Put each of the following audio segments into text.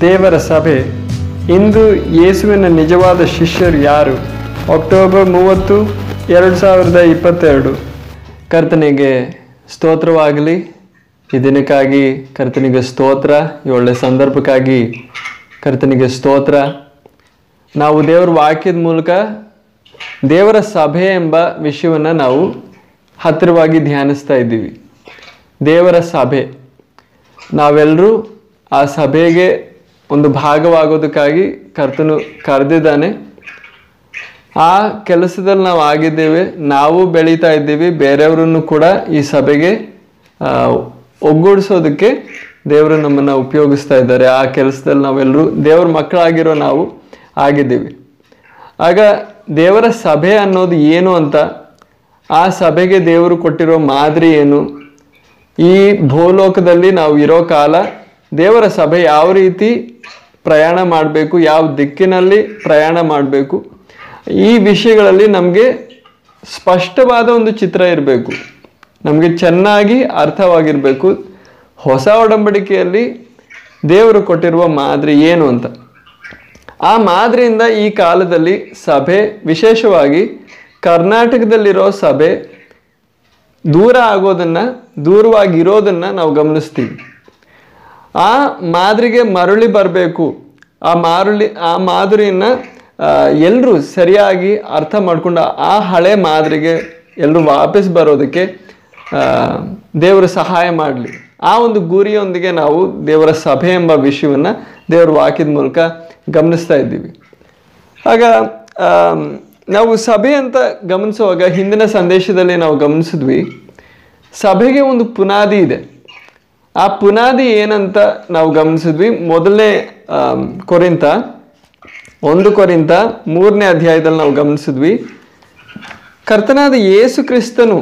ದೇವರ ಸಭೆ. ಇಂದು ಯೇಸುವಿನ ನಿಜವಾದ ಶಿಷ್ಯರು ಯಾರು? ಅಕ್ಟೋಬರ್ ಮೂವತ್ತು, ಎರಡು ಸಾವಿರದ ಇಪ್ಪತ್ತೆರಡು. ಕರ್ತನಿಗೆ ಸ್ತೋತ್ರವಾಗಲಿ. ಈ ದಿನಕ್ಕಾಗಿ ಕರ್ತನಿಗೆ ಸ್ತೋತ್ರ, ಈ ಒಳ್ಳೆ ಸಂದರ್ಭಕ್ಕಾಗಿ ಕರ್ತನಿಗೆ ಸ್ತೋತ್ರ. ನಾವು ದೇವರ ವಾಕ್ಯದ ಮೂಲಕ ದೇವರ ಸಭೆ ಎಂಬ ವಿಷಯವನ್ನು ನಾವು ಹತ್ತಿರವಾಗಿ ಧ್ಯಾನಿಸ್ತಾ ಇದ್ದೀವಿ. ದೇವರ ಸಭೆ. ನಾವೆಲ್ಲರೂ ಆ ಸಭೆಗೆ ಒಂದು ಭಾಗವಾಗೋದಕ್ಕಾಗಿ ಕರ್ತನು ಕರೆದಿದ್ದಾನೆ. ಆ ಕೆಲಸದಲ್ಲಿ ನಾವು ಆಗಿದ್ದೇವೆ, ನಾವು ಬೆಳೀತಾ ಇದ್ದೀವಿ, ಬೇರೆಯವರನ್ನು ಕೂಡ ಈ ಸಭೆಗೆ ಒಗ್ಗೂಡಿಸೋದಕ್ಕೆ ದೇವರು ನಮ್ಮನ್ನು ಉಪಯೋಗಿಸ್ತಾ ಇದ್ದಾರೆ. ಆ ಕೆಲಸದಲ್ಲಿ ನಾವೆಲ್ಲರೂ ದೇವ್ರ ಮಕ್ಕಳಾಗಿರೋ ನಾವು ಆಗಿದ್ದೀವಿ. ಆಗ ದೇವರ ಸಭೆ ಅನ್ನೋದು ಏನು ಅಂತ, ಆ ಸಭೆಗೆ ದೇವರು ಕೊಟ್ಟಿರೋ ಮಾದರಿ ಏನು? ಈ ಭೂಲೋಕದಲ್ಲಿ ನಾವು ಇರೋ ಕಾಲ ದೇವರ ಸಭೆ ಯಾವ ರೀತಿ ಪ್ರಯಾಣ ಮಾಡಬೇಕು, ಯಾವ ದಿಕ್ಕಿನಲ್ಲಿ ಪ್ರಯಾಣ ಮಾಡಬೇಕು, ಈ ವಿಷಯಗಳಲ್ಲಿ ನಮಗೆ ಸ್ಪಷ್ಟವಾದ ಒಂದು ಚಿತ್ರ ಇರಬೇಕು. ನಮಗೆ ಚೆನ್ನಾಗಿ ಅರ್ಥವಾಗಿರಬೇಕು. ಹೊಸ ಒಡಂಬಡಿಕೆಯಲ್ಲಿ ದೇವರು ಕೊಟ್ಟಿರುವ ಮಾದರಿ ಏನು ಅಂತ. ಆ ಮಾದರಿಯಿಂದ ಈ ಕಾಲದಲ್ಲಿ ಸಭೆ, ವಿಶೇಷವಾಗಿ ಕರ್ನಾಟಕದಲ್ಲಿರೋ ಸಭೆ, ದೂರ ಆಗೋದನ್ನು, ದೂರವಾಗಿರೋದನ್ನು ನಾವು ಗಮನಿಸ್ತೀವಿ. ಆ ಮಾದರಿಗೆ ಮರಳಿ ಬರಬೇಕು. ಆ ಮಾರುಳಿ, ಆ ಮಾದರಿಯನ್ನು ಎಲ್ಲರೂ ಸರಿಯಾಗಿ ಅರ್ಥ ಮಾಡಿಕೊಂಡು ಆ ಹಳೆ ಮಾದರಿಗೆ ಎಲ್ಲರೂ ವಾಪಸ್ ಬರೋದಕ್ಕೆ ದೇವರು ಸಹಾಯ ಮಾಡಲಿ. ಆ ಒಂದು ಗುರಿಯೊಂದಿಗೆ ನಾವು ದೇವರ ಸಭೆ ಎಂಬ ವಿಷಯವನ್ನು ದೇವರ ವಾಕ್ಯದ ಮೂಲಕ ಗಮನಿಸ್ತಾ ಇದ್ದೀವಿ. ಆಗ ನಾವು ಸಭೆ ಅಂತ ಗಮನಿಸುವಾಗ ಹಿಂದಿನ ಸಂದೇಶದಲ್ಲಿ ನಾವು ಗಮನಿಸಿದ್ವಿ, ಸಭೆಗೆ ಒಂದು ಪುನಾದಿ ಇದೆ. ಆ ಪುನಾದಿ ಏನಂತ ನಾವು ಗಮನಿಸಿದ್ವಿ. ಮೊದಲನೇ ಕೊರಿಂತ, ಒಂದು ಕೊರಿಂತ ಮೂರನೇ ಅಧ್ಯಾಯದಲ್ಲಿ ನಾವು ಗಮನಿಸಿದ್ವಿ. ಕರ್ತನಾದ ಯೇಸು ಕ್ರಿಸ್ತನು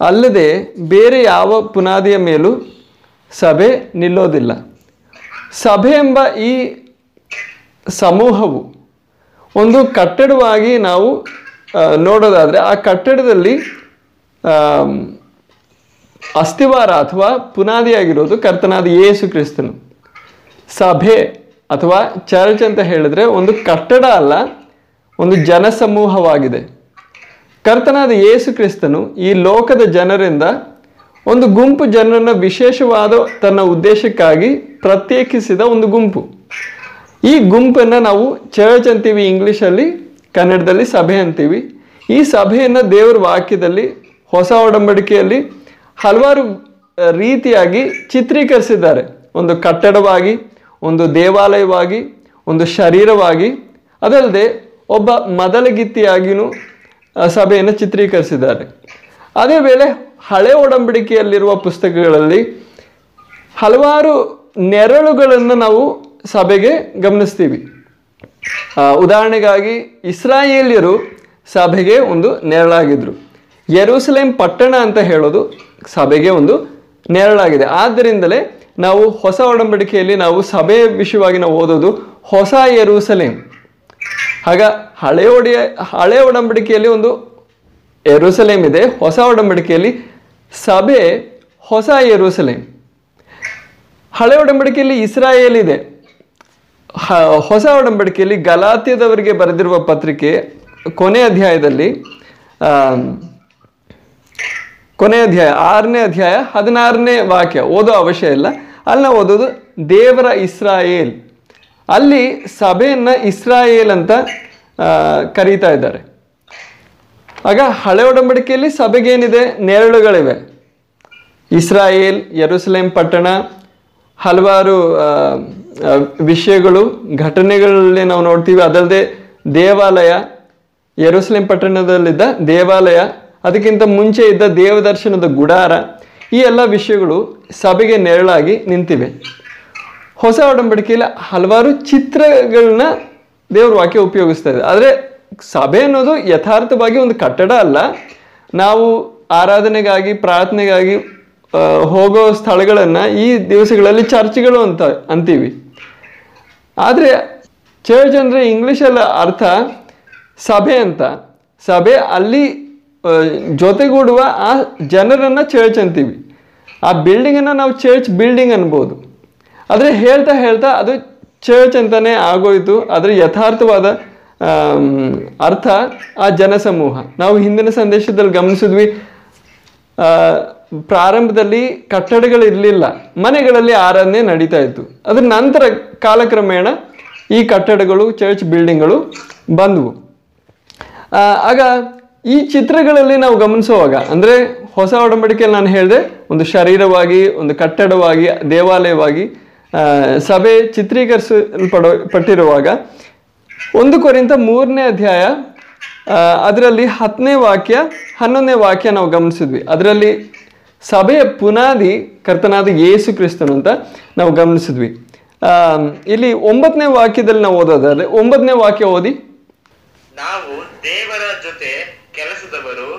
ಅಲ್ಲದೆ ಬೇರೆ ಯಾವ ಪುನಾದಿಯ ಮೇಲೂ ಸಭೆ ನಿಲ್ಲೋದಿಲ್ಲ. ಸಭೆ ಎಂಬ ಈ ಸಮೂಹವು ಒಂದು ಕಟ್ಟಡವಾಗಿ ನಾವು ನೋಡೋದಾದರೆ ಆ ಕಟ್ಟಡದಲ್ಲಿ ಅಸ್ಥಿವಾರ ಅಥವಾ ಪುನಾದಿಯಾಗಿರೋದು ಕರ್ತನಾದ ಯೇಸು ಕ್ರಿಸ್ತನು. ಸಭೆ ಅಥವಾ ಚರ್ಚ್ ಅಂತ ಹೇಳಿದ್ರೆ ಒಂದು ಕಟ್ಟಡ ಅಲ್ಲ, ಒಂದು ಜನಸಮೂಹವಾಗಿದೆ. ಕರ್ತನಾದ ಯೇಸು ಕ್ರಿಸ್ತನು ಈ ಲೋಕದ ಜನರಿಂದ ಒಂದು ಗುಂಪು ಜನರನ್ನು ವಿಶೇಷವಾದ ತನ್ನ ಉದ್ದೇಶಕ್ಕಾಗಿ ಪ್ರತ್ಯೇಕಿಸಿದ ಒಂದು ಗುಂಪು. ಈ ಗುಂಪನ್ನು ನಾವು ಚರ್ಚ್ ಅಂತೀವಿ ಇಂಗ್ಲೀಷಲ್ಲಿ ಕನ್ನಡದಲ್ಲಿ ಸಭೆ ಅಂತೀವಿ. ಈ ಸಭೆಯನ್ನು ದೇವರ ವಾಕ್ಯದಲ್ಲಿ, ಹೊಸ ಒಡಂಬಡಿಕೆಯಲ್ಲಿ ಹಲವಾರು ರೀತಿಯಾಗಿ ಚಿತ್ರೀಕರಿಸಿದ್ದಾರೆ. ಒಂದು ಕಟ್ಟಡವಾಗಿ, ಒಂದು ದೇವಾಲಯವಾಗಿ, ಒಂದು ಶರೀರವಾಗಿ. ಅದಲ್ಲದೆ ಒಬ್ಬ ಮದಲಗಿತ್ತಿಯಾಗಿಯೂ ಸಭೆಯನ್ನು ಚಿತ್ರೀಕರಿಸಿದ್ದಾರೆ. ಅದೇ ವೇಳೆ ಹಳೆ ಒಡಂಬಡಿಕೆಯಲ್ಲಿರುವ ಪುಸ್ತಕಗಳಲ್ಲಿ ಹಲವಾರು ನೆರಳುಗಳನ್ನು ನಾವು ಸಭೆಗೆ ಗಮನಿಸ್ತೀವಿ. ಉದಾಹರಣೆಗಾಗಿ ಇಸ್ರಾಯೇಲಿಯರು ಸಭೆಗೆ ಒಂದು ನೆರಳಾಗಿದ್ದರು ಯೆರೂಸಲೇಮ್ ಪಟ್ಟಣ ಅಂತ ಹೇಳೋದು ಸಭೆಗೆ ಒಂದು ನೆರಳಾಗಿದೆ. ಆದ್ದರಿಂದಲೇ ನಾವು ಹೊಸ ಒಡಂಬಡಿಕೆಯಲ್ಲಿ ನಾವು ಸಭೆಯ ವಿಷಯವಾಗಿ ನಾವು ಓದೋದು ಹೊಸ ಯರೂಸಲೇಮ್. ಆಗ ಹಳೆ ಒಡೆಯ, ಹಳೆ ಒಡಂಬಡಿಕೆಯಲ್ಲಿ ಒಂದು ಯರೂಸಲೇಮ್ ಇದೆ. ಹೊಸ ಒಡಂಬಡಿಕೆಯಲ್ಲಿ ಸಭೆ ಹೊಸ ಯರೂಸಲೇಮ್. ಹಳೆ ಒಡಂಬಡಿಕೆಯಲ್ಲಿ ಇಸ್ರಾಯೇಲ್ ಇದೆ. ಹೊಸ ಒಡಂಬಡಿಕೆಯಲ್ಲಿ ಗಲಾತ್ಯದವರಿಗೆ ಬರೆದಿರುವ ಪತ್ರಿಕೆ ಕೊನೆ ಅಧ್ಯಾಯದಲ್ಲಿ ಕೊನೆ ಅಧ್ಯಾಯ, ಆರನೇ ಅಧ್ಯಾಯ ಹದಿನಾರನೇ ವಾಕ್ಯ, ಓದೋ ಅವಶ್ಯ ಇಲ್ಲ. ಅಲ್ಲಿ ನಾವು ಓದೋದು, ದೇವರ ಇಸ್ರಾಯೇಲ್. ಅಲ್ಲಿ ಸಭೆಯನ್ನು ಇಸ್ರಾಯೇಲ್ ಅಂತ ಕರೀತಾ ಇದ್ದಾರೆ. ಆಗ ಹಳೆ ಒಡಂಬಡಿಕೆಯಲ್ಲಿ ಸಭೆಗೇನಿದೆ? ನೆರಳುಗಳಿವೆ. ಇಸ್ರಾಯೇಲ್, ಯೆರೂಸಲೇಮ್ ಪಟ್ಟಣ, ಹಲವಾರು ವಿಷಯಗಳು, ಘಟನೆಗಳಲ್ಲಿ ನಾವು ನೋಡ್ತೀವಿ. ಅದಲ್ಲದೆ ದೇವಾಲಯ, ಯೆರೂಸಲೇಮ್ ಪಟ್ಟಣದಲ್ಲಿದ್ದ ದೇವಾಲಯ ಅದಕ್ಕಿಂತ ಮುಂಚೆ ಇದ್ದ ದೇವದರ್ಶನದ ಗುಡಾರ ಈ ಎಲ್ಲ ವಿಷಯಗಳು ಸಭೆಗೆ ನೆರಳಾಗಿ ನಿಂತಿವೆ. ಹೊಸ ಒಡಂಬಡಿಕೆಯಲ್ಲಿ ಹಲವಾರು ಚಿತ್ರಗಳನ್ನ ದೇವ್ರ ವಾಕ್ಯ ಉಪಯೋಗಿಸ್ತಾ ಇದೆ. ಆದರೆ ಸಭೆ ಅನ್ನೋದು ಯಥಾರ್ಥವಾಗಿ ಒಂದು ಕಟ್ಟಡ ಅಲ್ಲ. ನಾವು ಆರಾಧನೆಗಾಗಿ, ಪ್ರಾರ್ಥನೆಗಾಗಿ ಹೋಗೋ ಸ್ಥಳಗಳನ್ನು ಈ ದಿವಸಗಳಲ್ಲಿ ಚರ್ಚ್ಗಳು ಅಂತ ಅಂತೀವಿ. ಆದರೆ ಚರ್ಚ್ ಅಂದರೆ ಇಂಗ್ಲೀಷಲ್ಲಿ ಅರ್ಥ ಸಭೆ ಅಂತ. ಸಭೆ ಅಲ್ಲಿ ಜೊತೆಗೂಡುವ ಆ ಜನರನ್ನು ಚರ್ಚ್ ಅಂತೀವಿ. ಆ ಬಿಲ್ಡಿಂಗನ್ನು ನಾವು ಚರ್ಚ್ ಬಿಲ್ಡಿಂಗ್ ಅನ್ಬೋದು. ಆದರೆ ಹೇಳ್ತಾ ಹೇಳ್ತಾ ಅದು ಚರ್ಚ್ ಅಂತಲೇ ಆಗೋಯಿತು. ಆದರೆ ಯಥಾರ್ಥವಾದ ಅರ್ಥ ಆ ಜನಸಮೂಹ. ನಾವು ಹಿಂದಿನ ಸಂದೇಶದಲ್ಲಿ ಗಮನಿಸಿದ್ವಿ ಪ್ರಾರಂಭದಲ್ಲಿ ಪ್ರಾರಂಭದಲ್ಲಿ ಕಟ್ಟಡಗಳಿರಲಿಲ್ಲ. ಮನೆಗಳಲ್ಲಿ ಆರಾಧನೆ ನಡೀತಾ ಇತ್ತು. ಅದರ ನಂತರ ಕಾಲಕ್ರಮೇಣ ಈ ಕಟ್ಟಡಗಳು ಚರ್ಚ್ ಬಿಲ್ಡಿಂಗ್ಗಳು ಬಂದವು. ಆಗ ಈ ಚಿತ್ರಗಳಲ್ಲಿ ನಾವು ಗಮನಿಸುವಾಗ, ಅಂದರೆ ಹೊಸ ಒಡಂಬಡಿಕೆಯಲ್ಲಿ ನಾನು ಹೇಳಿದೆ, ಒಂದು ಶರೀರವಾಗಿ, ಒಂದು ಕಟ್ಟಡವಾಗಿ, ದೇವಾಲಯವಾಗಿ ಸಭೆ ಚಿತ್ರೀಕರಿಸಲ್ಪಡೋ ಪಟ್ಟಿರುವಾಗ ಒಂದು ಕೊರಿಂತ ಮೂರನೇ ಅಧ್ಯಾಯ ಅದರಲ್ಲಿ ಹತ್ತನೇ ವಾಕ್ಯ, ಹನ್ನೊಂದನೇ ವಾಕ್ಯ ನಾವು ಗಮನಿಸಿದ್ವಿ. ಅದರಲ್ಲಿ ಸಭೆಯ ಪುನಾದಿ ಕರ್ತನಾದ ಯೇಸು ಕ್ರಿಸ್ತನು ಅಂತ ನಾವು ಗಮನಿಸಿದ್ವಿ. ಇಲ್ಲಿ ಒಂಬತ್ತನೇ ವಾಕ್ಯದಲ್ಲಿ ನಾವು ಓದೋದಾದ್ರೆ, ಒಂಬತ್ತನೇ ವಾಕ್ಯ ಓದಿ. ನಾವು ದೇವರ ಜೊತೆ ಕೆಲಸದವರು,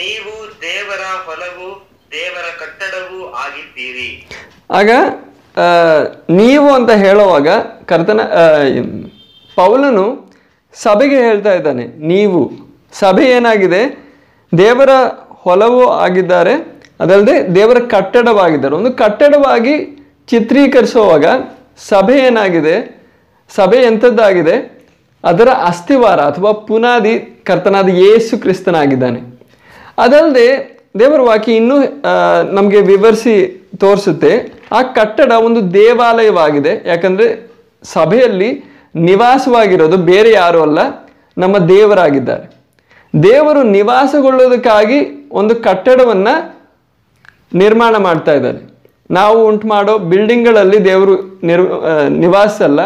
ನೀವು ದೇವರ ಹೊಲವು, ದೇವರ ಕಟ್ಟಡವು ಆಗಿದ್ದೀರಿ. ಆಗ ನೀವು ಅಂತ ಹೇಳುವಾಗ ಕರ್ತನ ಪೌಲನು ಸಭೆಗೆ ಹೇಳ್ತಾ ಇದ್ದಾನೆ, ನೀವು, ಸಭೆ ಏನಾಗಿದೆ? ದೇವರ ಹೊಲವು ಆಗಿದ್ದಾರೆ, ಅದಲ್ಲದೆ ದೇವರ ಕಟ್ಟಡವಾಗಿದ್ದಾರೆ. ಒಂದು ಕಟ್ಟಡವಾಗಿ ಚಿತ್ರೀಕರಿಸುವಾಗ ಸಭೆ ಏನಾಗಿದೆ? ಸಭೆ ಎಂಥದ್ದಾಗಿದೆ? ಅದರ ಅಸ್ಥಿವಾರ ಅಥವಾ ಪುನಾದಿ ಕರ್ತನಾದ ಯೇಸು ಕ್ರಿಸ್ತನಾಗಿದ್ದಾನೆ. ಅದಲ್ಲದೆ ದೇವರ ವಾಕ್ಯ ಇನ್ನೂ ನಮಗೆ ವಿವರಿಸಿ ತೋರಿಸುತ್ತೆ. ಆ ಕಟ್ಟಡ ಒಂದು ದೇವಾಲಯವಾಗಿದೆ. ಯಾಕಂದರೆ ಸಭೆಯಲ್ಲಿ ನಿವಾಸವಾಗಿರೋದು ಬೇರೆ ಯಾರು ಅಲ್ಲ, ನಮ್ಮ ದೇವರಾಗಿದ್ದಾರೆ. ದೇವರು ನಿವಾಸಗೊಳ್ಳೋದಕ್ಕಾಗಿ ಒಂದು ಕಟ್ಟಡವನ್ನು ನಿರ್ಮಾಣ ಮಾಡ್ತಾ ಇದ್ದಾರೆ. ನಾವು ಉಂಟು ಮಾಡೋ ಬಿಲ್ಡಿಂಗ್ಗಳಲ್ಲಿ ದೇವರು ನಿರ್ ನಿವಾಸ ಅಲ್ಲ.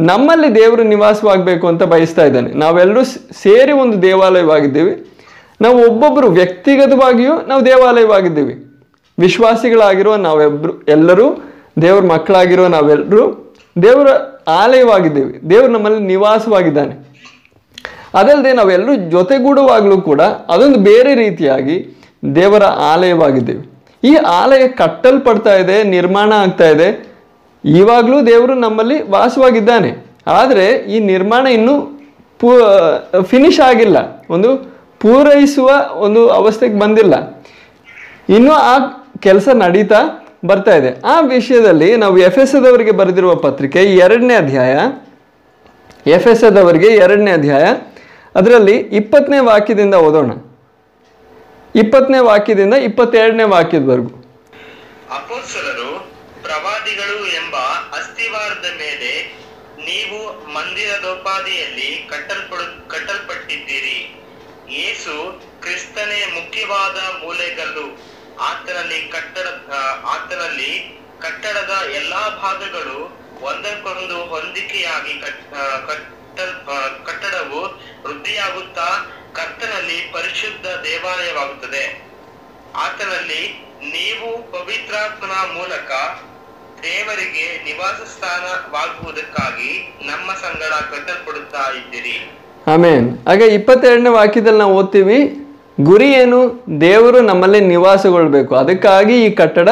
ನಮ್ಮಲ್ಲಿ ದೇವರು ನಿವಾಸವಾಗಬೇಕು ಅಂತ ಬಯಸ್ತಾ ಇದ್ದಾನೆ. ನಾವೆಲ್ಲರೂ ಸೇರಿ ಒಂದು ದೇವಾಲಯವಾಗಿದ್ದೀವಿ. ನಾವು ಒಬ್ಬೊಬ್ಬರು ವ್ಯಕ್ತಿಗತವಾಗಿಯೂ ನಾವು ದೇವಾಲಯವಾಗಿದ್ದೀವಿ. ವಿಶ್ವಾಸಿಗಳಾಗಿರುವ ನಾವೆಬ್ರು, ಎಲ್ಲರೂ ದೇವ್ರ ಮಕ್ಕಳಾಗಿರುವ ನಾವೆಲ್ಲರೂ ದೇವರ ಆಲಯವಾಗಿದ್ದೀವಿ. ದೇವರು ನಮ್ಮಲ್ಲಿ ನಿವಾಸವಾಗಿದ್ದಾನೆ. ಅದಲ್ಲದೆ ನಾವೆಲ್ಲರೂ ಜೊತೆಗೂಡುವಾಗಲೂ ಕೂಡ ಅದೊಂದು ಬೇರೆ ರೀತಿಯಾಗಿ ದೇವರ ಆಲಯವಾಗಿದ್ದೀವಿ. ಈ ಆಲಯ ಕಟ್ಟಲ್ಪಡ್ತಾ ಇದೆ, ನಿರ್ಮಾಣ ಆಗ್ತಾ ಇದೆ. ಇವಾಗಲೂ ದೇವರು ನಮ್ಮಲ್ಲಿ ವಾಸವಾಗಿದ್ದಾನೆ. ಆದರೆ ಈ ನಿರ್ಮಾಣ ಇನ್ನೂ ಪೂ ಫಿನಿಶ್ ಆಗಿಲ್ಲ. ಒಂದು ಪೂರೈಸುವ ಒಂದು ಅವಸ್ಥೆಗೆ ಬಂದಿಲ್ಲ. ಇನ್ನೂ ಆ ಕೆಲಸ ನಡೀತಾ ಬರ್ತಾ ಇದೆ. ಆ ವಿಷಯದಲ್ಲಿ ನಾವು ಎಫ್ ಎಸ್ ಎದವರಿಗೆ ಬರೆದಿರುವ ಪತ್ರಿಕೆ ಎರಡನೇ ಅಧ್ಯಾಯ. ಎಫ್ ಎಸ್ ಎದವರಿಗೆ ಎರಡನೇ ಅಧ್ಯಾಯ. ಅದರಲ್ಲಿ ಇಪ್ಪತ್ತನೇ ವಾಕ್ಯದಿಂದ ಓದೋಣ. ಇಪ್ಪತ್ತನೇ ವಾಕ್ಯದಿಂದ ಇಪ್ಪತ್ತೆರಡನೇ ವಾಕ್ಯದವರೆಗೂ. ಪ್ರವಾದಿಗಳು ಎಂಬ ಅಸ್ಥಿವಾರದ ಮೇಲೆ ನೀವು ಮಂದಿರದೋಪಾದಿಯಲ್ಲಿ ಕಟ್ಟಲ್ಪಡು, ಕಟ್ಟಲ್ಪಟ್ಟಿದ್ದೀರಿ. ಯೇಸು ಕ್ರಿಸ್ತನೇ ಮುಖ್ಯವಾದ ಮೂಲೆಗಲ್ಲು. ಆತನಲ್ಲಿ ಕಟ್ಟಡ ಆತನಲ್ಲಿ ಕಟ್ಟಡದ ಎಲ್ಲಾ ಭಾಗಗಳು ಒಂದಕ್ಕೊಂದು ಹೊಂದಿಕೆಯಾಗಿ ಕಟ್ಟಲ್ ಕಟ್ಟಡವು ವೃದ್ಧಿಯಾಗುತ್ತಾ ಕರ್ತನಲ್ಲಿ ಪರಿಶುದ್ಧ ದೇವಾಲಯವಾಗುತ್ತದೆ. ಆತನಲ್ಲಿ ನೀವು ಪವಿತ್ರಾತ್ಮನ ಮೂಲಕ ದೇವರಿಗೆ ನಿವಾಸ ಸ್ಥಾನವಾಗುವುದಕ್ಕಾಗಿ ನಮ್ಮ ಸಂಗಡ ಕಟ್ಟಲ್ಪಡುತ್ತಾ ಇದ್ದೀರಿ. ಆಮೇನ್. ಹಾಗೆ ಇಪ್ಪತ್ತೆರಡನೇ ವಾಕ್ಯದಲ್ಲಿ ನಾವು ಓದ್ತೀವಿ, ಗುರಿ ಏನು? ದೇವರು ನಮ್ಮಲ್ಲಿ ನಿವಾಸಗೊಳ್ಬೇಕು. ಅದಕ್ಕಾಗಿ ಈ ಕಟ್ಟಡ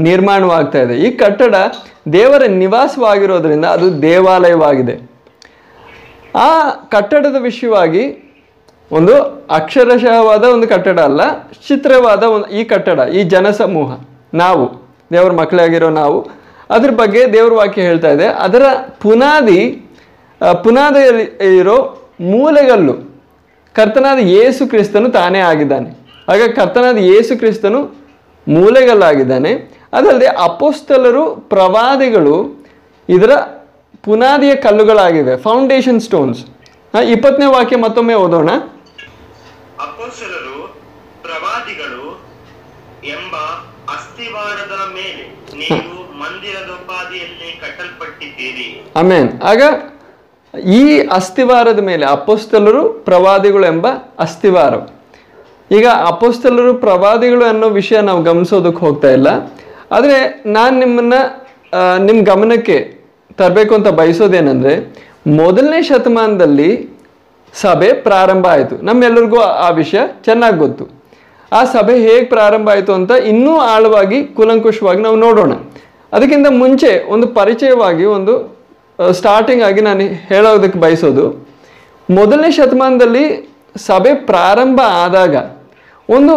ನಿರ್ಮಾಣವಾಗ್ತಾ ಇದೆ. ಈ ಕಟ್ಟಡ ದೇವರ ನಿವಾಸವಾಗಿರೋದ್ರಿಂದ ಅದು ದೇವಾಲಯವಾಗಿದೆ. ಆ ಕಟ್ಟಡದ ವಿಷಯವಾಗಿ ಒಂದು ಅಕ್ಷರಶಃವಾದ ಒಂದು ಕಟ್ಟಡ ಅಲ್ಲ, ಚಿತ್ರವಾದ ಒಂದು ಈ ಕಟ್ಟಡ, ಈ ಜನಸಮೂಹ. ನಾವು, ದೇವರ ಮಕ್ಕಳಾಗಿರೋ ನಾವು ಅದ್ರ ಬಗ್ಗೆ ದೇವರ ವಾಕ್ಯ ಹೇಳ್ತಾ ಇದೆ. ಅದರ ಪುನಾದಿ ಪುನಾದಿಯಲ್ಲಿ ಇರೋ ಮೂಲೆಗಲ್ಲು ಕರ್ತನಾದ ಯೇಸು ಕ್ರಿಸ್ತನು ತಾನೇ ಆಗಿದ್ದಾನೆ. ಆಗ ಕರ್ತನಾದ ಯೇಸು ಕ್ರಿಸ್ತನು ಮೂಲೆಗಲ್ಲಾಗಿದ್ದಾನೆ. ಅದಲ್ಲದೆ ಅಪೋಸ್ತಲರು ಪ್ರವಾದಿಗಳು ಇದರ ಪುನಾದಿಯ ಕಲ್ಲುಗಳಾಗಿವೆ. ಫೌಂಡೇಶನ್ ಸ್ಟೋನ್ಸ್ ಇಪ್ಪತ್ತನೇ ವಾಕ್ಯ ಮತ್ತೊಮ್ಮೆ ಓದೋಣ. ಅಪೋಸ್ತಲರು ಪ್ರವಾದಿಗಳು ಎಂಬ ಅಸ್ಥಿವಾರದ ಮೇಲೆ ನೀವು ಕಟ್ಟಲ್ಪಟ್ಟಿದ್ದೀರಿ. ಆಮೇನ್. ಆಗ ಈ ಅಸ್ಥಿವಾರದ ಮೇಲೆ ಅಪೋಸ್ತಲರು ಪ್ರವಾದಿಗಳು ಎಂಬ ಅಸ್ಥಿವಾರ ಈಗ ಅಪೋಸ್ತಲರು ಪ್ರವಾದಿಗಳು ಅನ್ನೋ ವಿಷಯ ನಾವು ಗಮನಿಸೋದಕ್ಕೆ ಹೋಗ್ತಾ ಇಲ್ಲ. ಆದರೆ ನಾನು ನಿಮ್ಮನ್ನ ನಿಮ್ಮ ಗಮನಕ್ಕೆ ತರಬೇಕು ಅಂತ ಬಯಸೋದೇನೆಂದರೆ, ಮೊದಲನೇ ಶತಮಾನದಲ್ಲಿ ಸಭೆ ಪ್ರಾರಂಭ ಆಯಿತು. ನಮ್ಮೆಲ್ಲರಿಗೂ ಆ ವಿಷಯ ಚೆನ್ನಾಗಿ ಗೊತ್ತು. ಆ ಸಭೆ ಹೇಗೆ ಪ್ರಾರಂಭ ಆಯಿತು ಅಂತ ಇನ್ನೂ ಆಳವಾಗಿ, ಕುಲಂಕುಷವಾಗಿ ನಾವು ನೋಡೋಣ. ಅದಕ್ಕಿಂತ ಮುಂಚೆ ಒಂದು ಪರಿಚಯವಾಗಿ ಒಂದು ಸ್ಟಾರ್ಟಿಂಗ್ ಆಗಿ ನಾನು ಹೇಳೋದಕ್ಕೆ ಬಯಸೋದು. ಮೊದಲನೇ ಶತಮಾನದಲ್ಲಿ ಸಭೆ ಪ್ರಾರಂಭ ಆದಾಗ ಒಂದು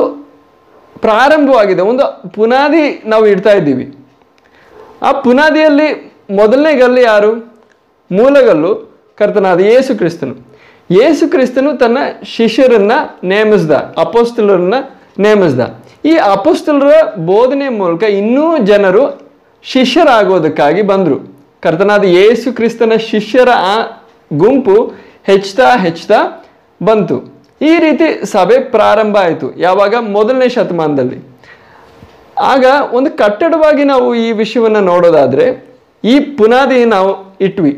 ಪ್ರಾರಂಭವಾಗಿದೆ, ಒಂದು ಪುನಾದಿ ನಾವು ಇಡ್ತಾ ಇದ್ದೀವಿ. ಆ ಪುನಾದಿಯಲ್ಲಿ ಮೊದಲನೇ ಗಲ್ಲು ಯಾರು? ಮೂಲಗಲ್ಲು ಕರ್ತನಾದ ಯೇಸು ಕ್ರಿಸ್ತನು. ಯೇಸು ಕ್ರಿಸ್ತನು ತನ್ನ ಶಿಷ್ಯರನ್ನ ನೇಮಿಸ್ದ, ಅಪೋಸ್ತಲರನ್ನ ನೇಮಿಸ್ದ. ಈ ಅಪೋಸ್ತಲರ ಬೋಧನೆ ಮೂಲಕ ಇನ್ನೂ ಜನರು ಶಿಷ್ಯರಾಗೋದಕ್ಕಾಗಿ ಬಂದರು. ಕರ್ತನಾದ ಯೇಸು ಕ್ರಿಸ್ತನ ಶಿಷ್ಯರ ಆ ಗುಂಪು ಹೆಚ್ಚುತ್ತಾ ಹೆಚ್ಚುತ್ತಾ ಬಂತು. ಈ ರೀತಿ ಸಭೆ ಪ್ರಾರಂಭ ಆಯಿತು, ಯಾವಾಗ? ಮೊದಲನೇ ಶತಮಾನದಲ್ಲಿ. ಆಗ ಒಂದು ಕಟ್ಟಡವಾಗಿ ನಾವು ಈ ವಿಷಯವನ್ನು ನೋಡೋದಾದರೆ, ಈ ಪುನಾದಿ ನಾವು ಇಟ್ವಿ.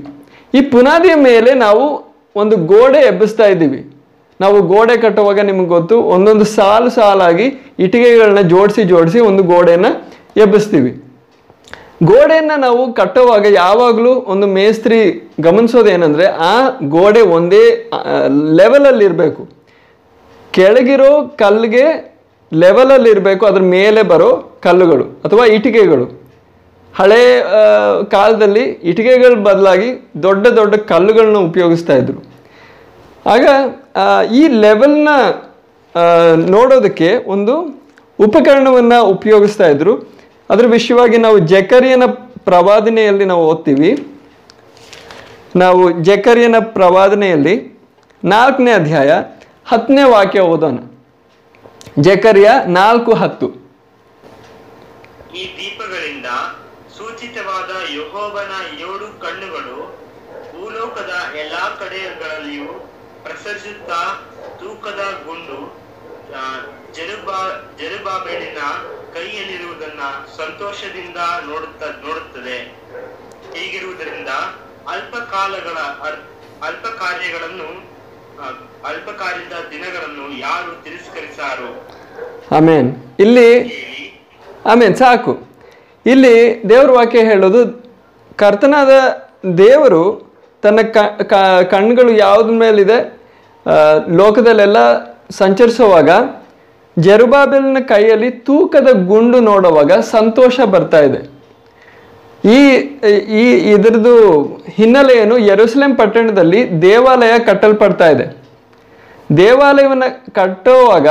ಈ ಪುನಾದಿಯ ಮೇಲೆ ನಾವು ಒಂದು ಗೋಡೆ ಎಬ್ಬಿಸ್ತಾ ಇದ್ದೀವಿ. ನಾವು ಗೋಡೆ ಕಟ್ಟುವಾಗ ನಿಮಗೆ ಗೊತ್ತು, ಒಂದೊಂದು ಸಾಲು ಸಾಲಾಗಿ ಇಟ್ಟಿಗೆಗಳನ್ನ ಜೋಡಿಸಿ ಜೋಡಿಸಿ ಒಂದು ಗೋಡೆಯನ್ನು ಎಬ್ಬಿಸ್ತೀವಿ. ಗೋಡೆಯನ್ನು ನಾವು ಕಟ್ಟುವಾಗ ಯಾವಾಗಲೂ ಒಂದು ಮೇಸ್ತ್ರಿ ಗಮನಿಸೋದು ಏನಂದರೆ ಆ ಗೋಡೆ ಒಂದೇ ಲೆವೆಲಲ್ಲಿ ಇರಬೇಕು ಕೆಳಗಿರೋ ಕಲ್ಲಿಗೆ ಲೆವೆಲಲ್ಲಿ ಇರಬೇಕು ಅದ್ರ ಮೇಲೆ ಬರೋ ಕಲ್ಲುಗಳು ಅಥವಾ ಇಟಿಕೆಗಳು ಹಳೆ ಕಾಲದಲ್ಲಿ ಇಟಿಕೆಗಳ ಬದಲಾಗಿ ದೊಡ್ಡ ದೊಡ್ಡ ಕಲ್ಲುಗಳನ್ನ ಉಪಯೋಗಿಸ್ತಾ ಇದ್ರು. ಆಗ ಈ ಲೆವೆಲ್ನ ನೋಡೋದಕ್ಕೆ ಒಂದು ಉಪಕರಣವನ್ನು ಉಪಯೋಗಿಸ್ತಾ ಇದ್ರು. ಅದ್ರ ವಿಷಯವಾಗಿ ನಾವು ಜಕರಿಯನ ಪ್ರವಾದನೆಯಲ್ಲಿ ನಾವು ಓದ್ತೀವಿ. ನಾವು ಜಕರಿಯನ ಪ್ರವಾದನೆಯಲ್ಲಿ ನಾಲ್ಕನೇ ಅಧ್ಯಾಯ ಹತ್ತನೇ ವಾಕ್ಯ ಓದೋಣ. ಜಕರಿಯ ನಾಲ್ಕು ಹತ್ತು. ಈ ದೀಪಗಳಿಂದ ಸೂಚಿತವಾದ ಯಹೋವನ ಏಳು ಕಣ್ಣುಗಳು ಭೂಲೋಕದ ಎಲ್ಲಾ ಕಡೆಗಳಲ್ಲಿಯೂ ಪ್ರಸರಿಸುತ್ತಾ ತೂಕದ ಗುಂಡು ಜರುಬಾ ಜೆರುಬಾ ಜೆರುಬಾಬೆಲಿನ ಕೈಯಲ್ಲಿರುವುದನ್ನ ಸಂತೋಷದಿಂದ ನೋಡುತ್ತ ನೋಡುತ್ತದೆ. ಹೀಗಿರುವುದರಿಂದ ಅಲ್ಪ ಕಾಲಗಳ ಅಲ್ಪ ಕಾರ್ಯಗಳನ್ನು ಅಲ್ಪ ಕಾರ್ಯದ ದಿನಗಳನ್ನು ಯಾರು ತಿರಸ್ಕರಿಸಾರು? ಆಮೇನ್. ಇಲ್ಲಿ ಆಮೇನ್ ಸಾಕು. ಇಲ್ಲಿ ದೇವ್ರ ವಾಕ್ಯ ಹೇಳೋದು ಕರ್ತನಾದ ದೇವರು ತನ್ನ ಕಣ್ಗಳು ಯಾವ್ದ್ರ ಮೇಲಿದೆ? ಲೋಕದಲ್ಲೆಲ್ಲ ಸಂಚರಿಸುವಾಗ ಜೆರುಬಾಬೆಲ್ನ ಕೈಯಲ್ಲಿ ತೂಕದ ಗುಂಡು ನೋಡುವಾಗ ಸಂತೋಷ ಬರ್ತಾ ಇದೆ. ಈ ಈ ಇದರದ್ದು ಹಿನ್ನೆಲೆಯನ್ನು ಯೆರೂಸಲೇಮ್ ಪಟ್ಟಣದಲ್ಲಿ ದೇವಾಲಯ ಕಟ್ಟಲ್ಪಡ್ತಾ ಇದೆ. ದೇವಾಲಯವನ್ನು ಕಟ್ಟುವಾಗ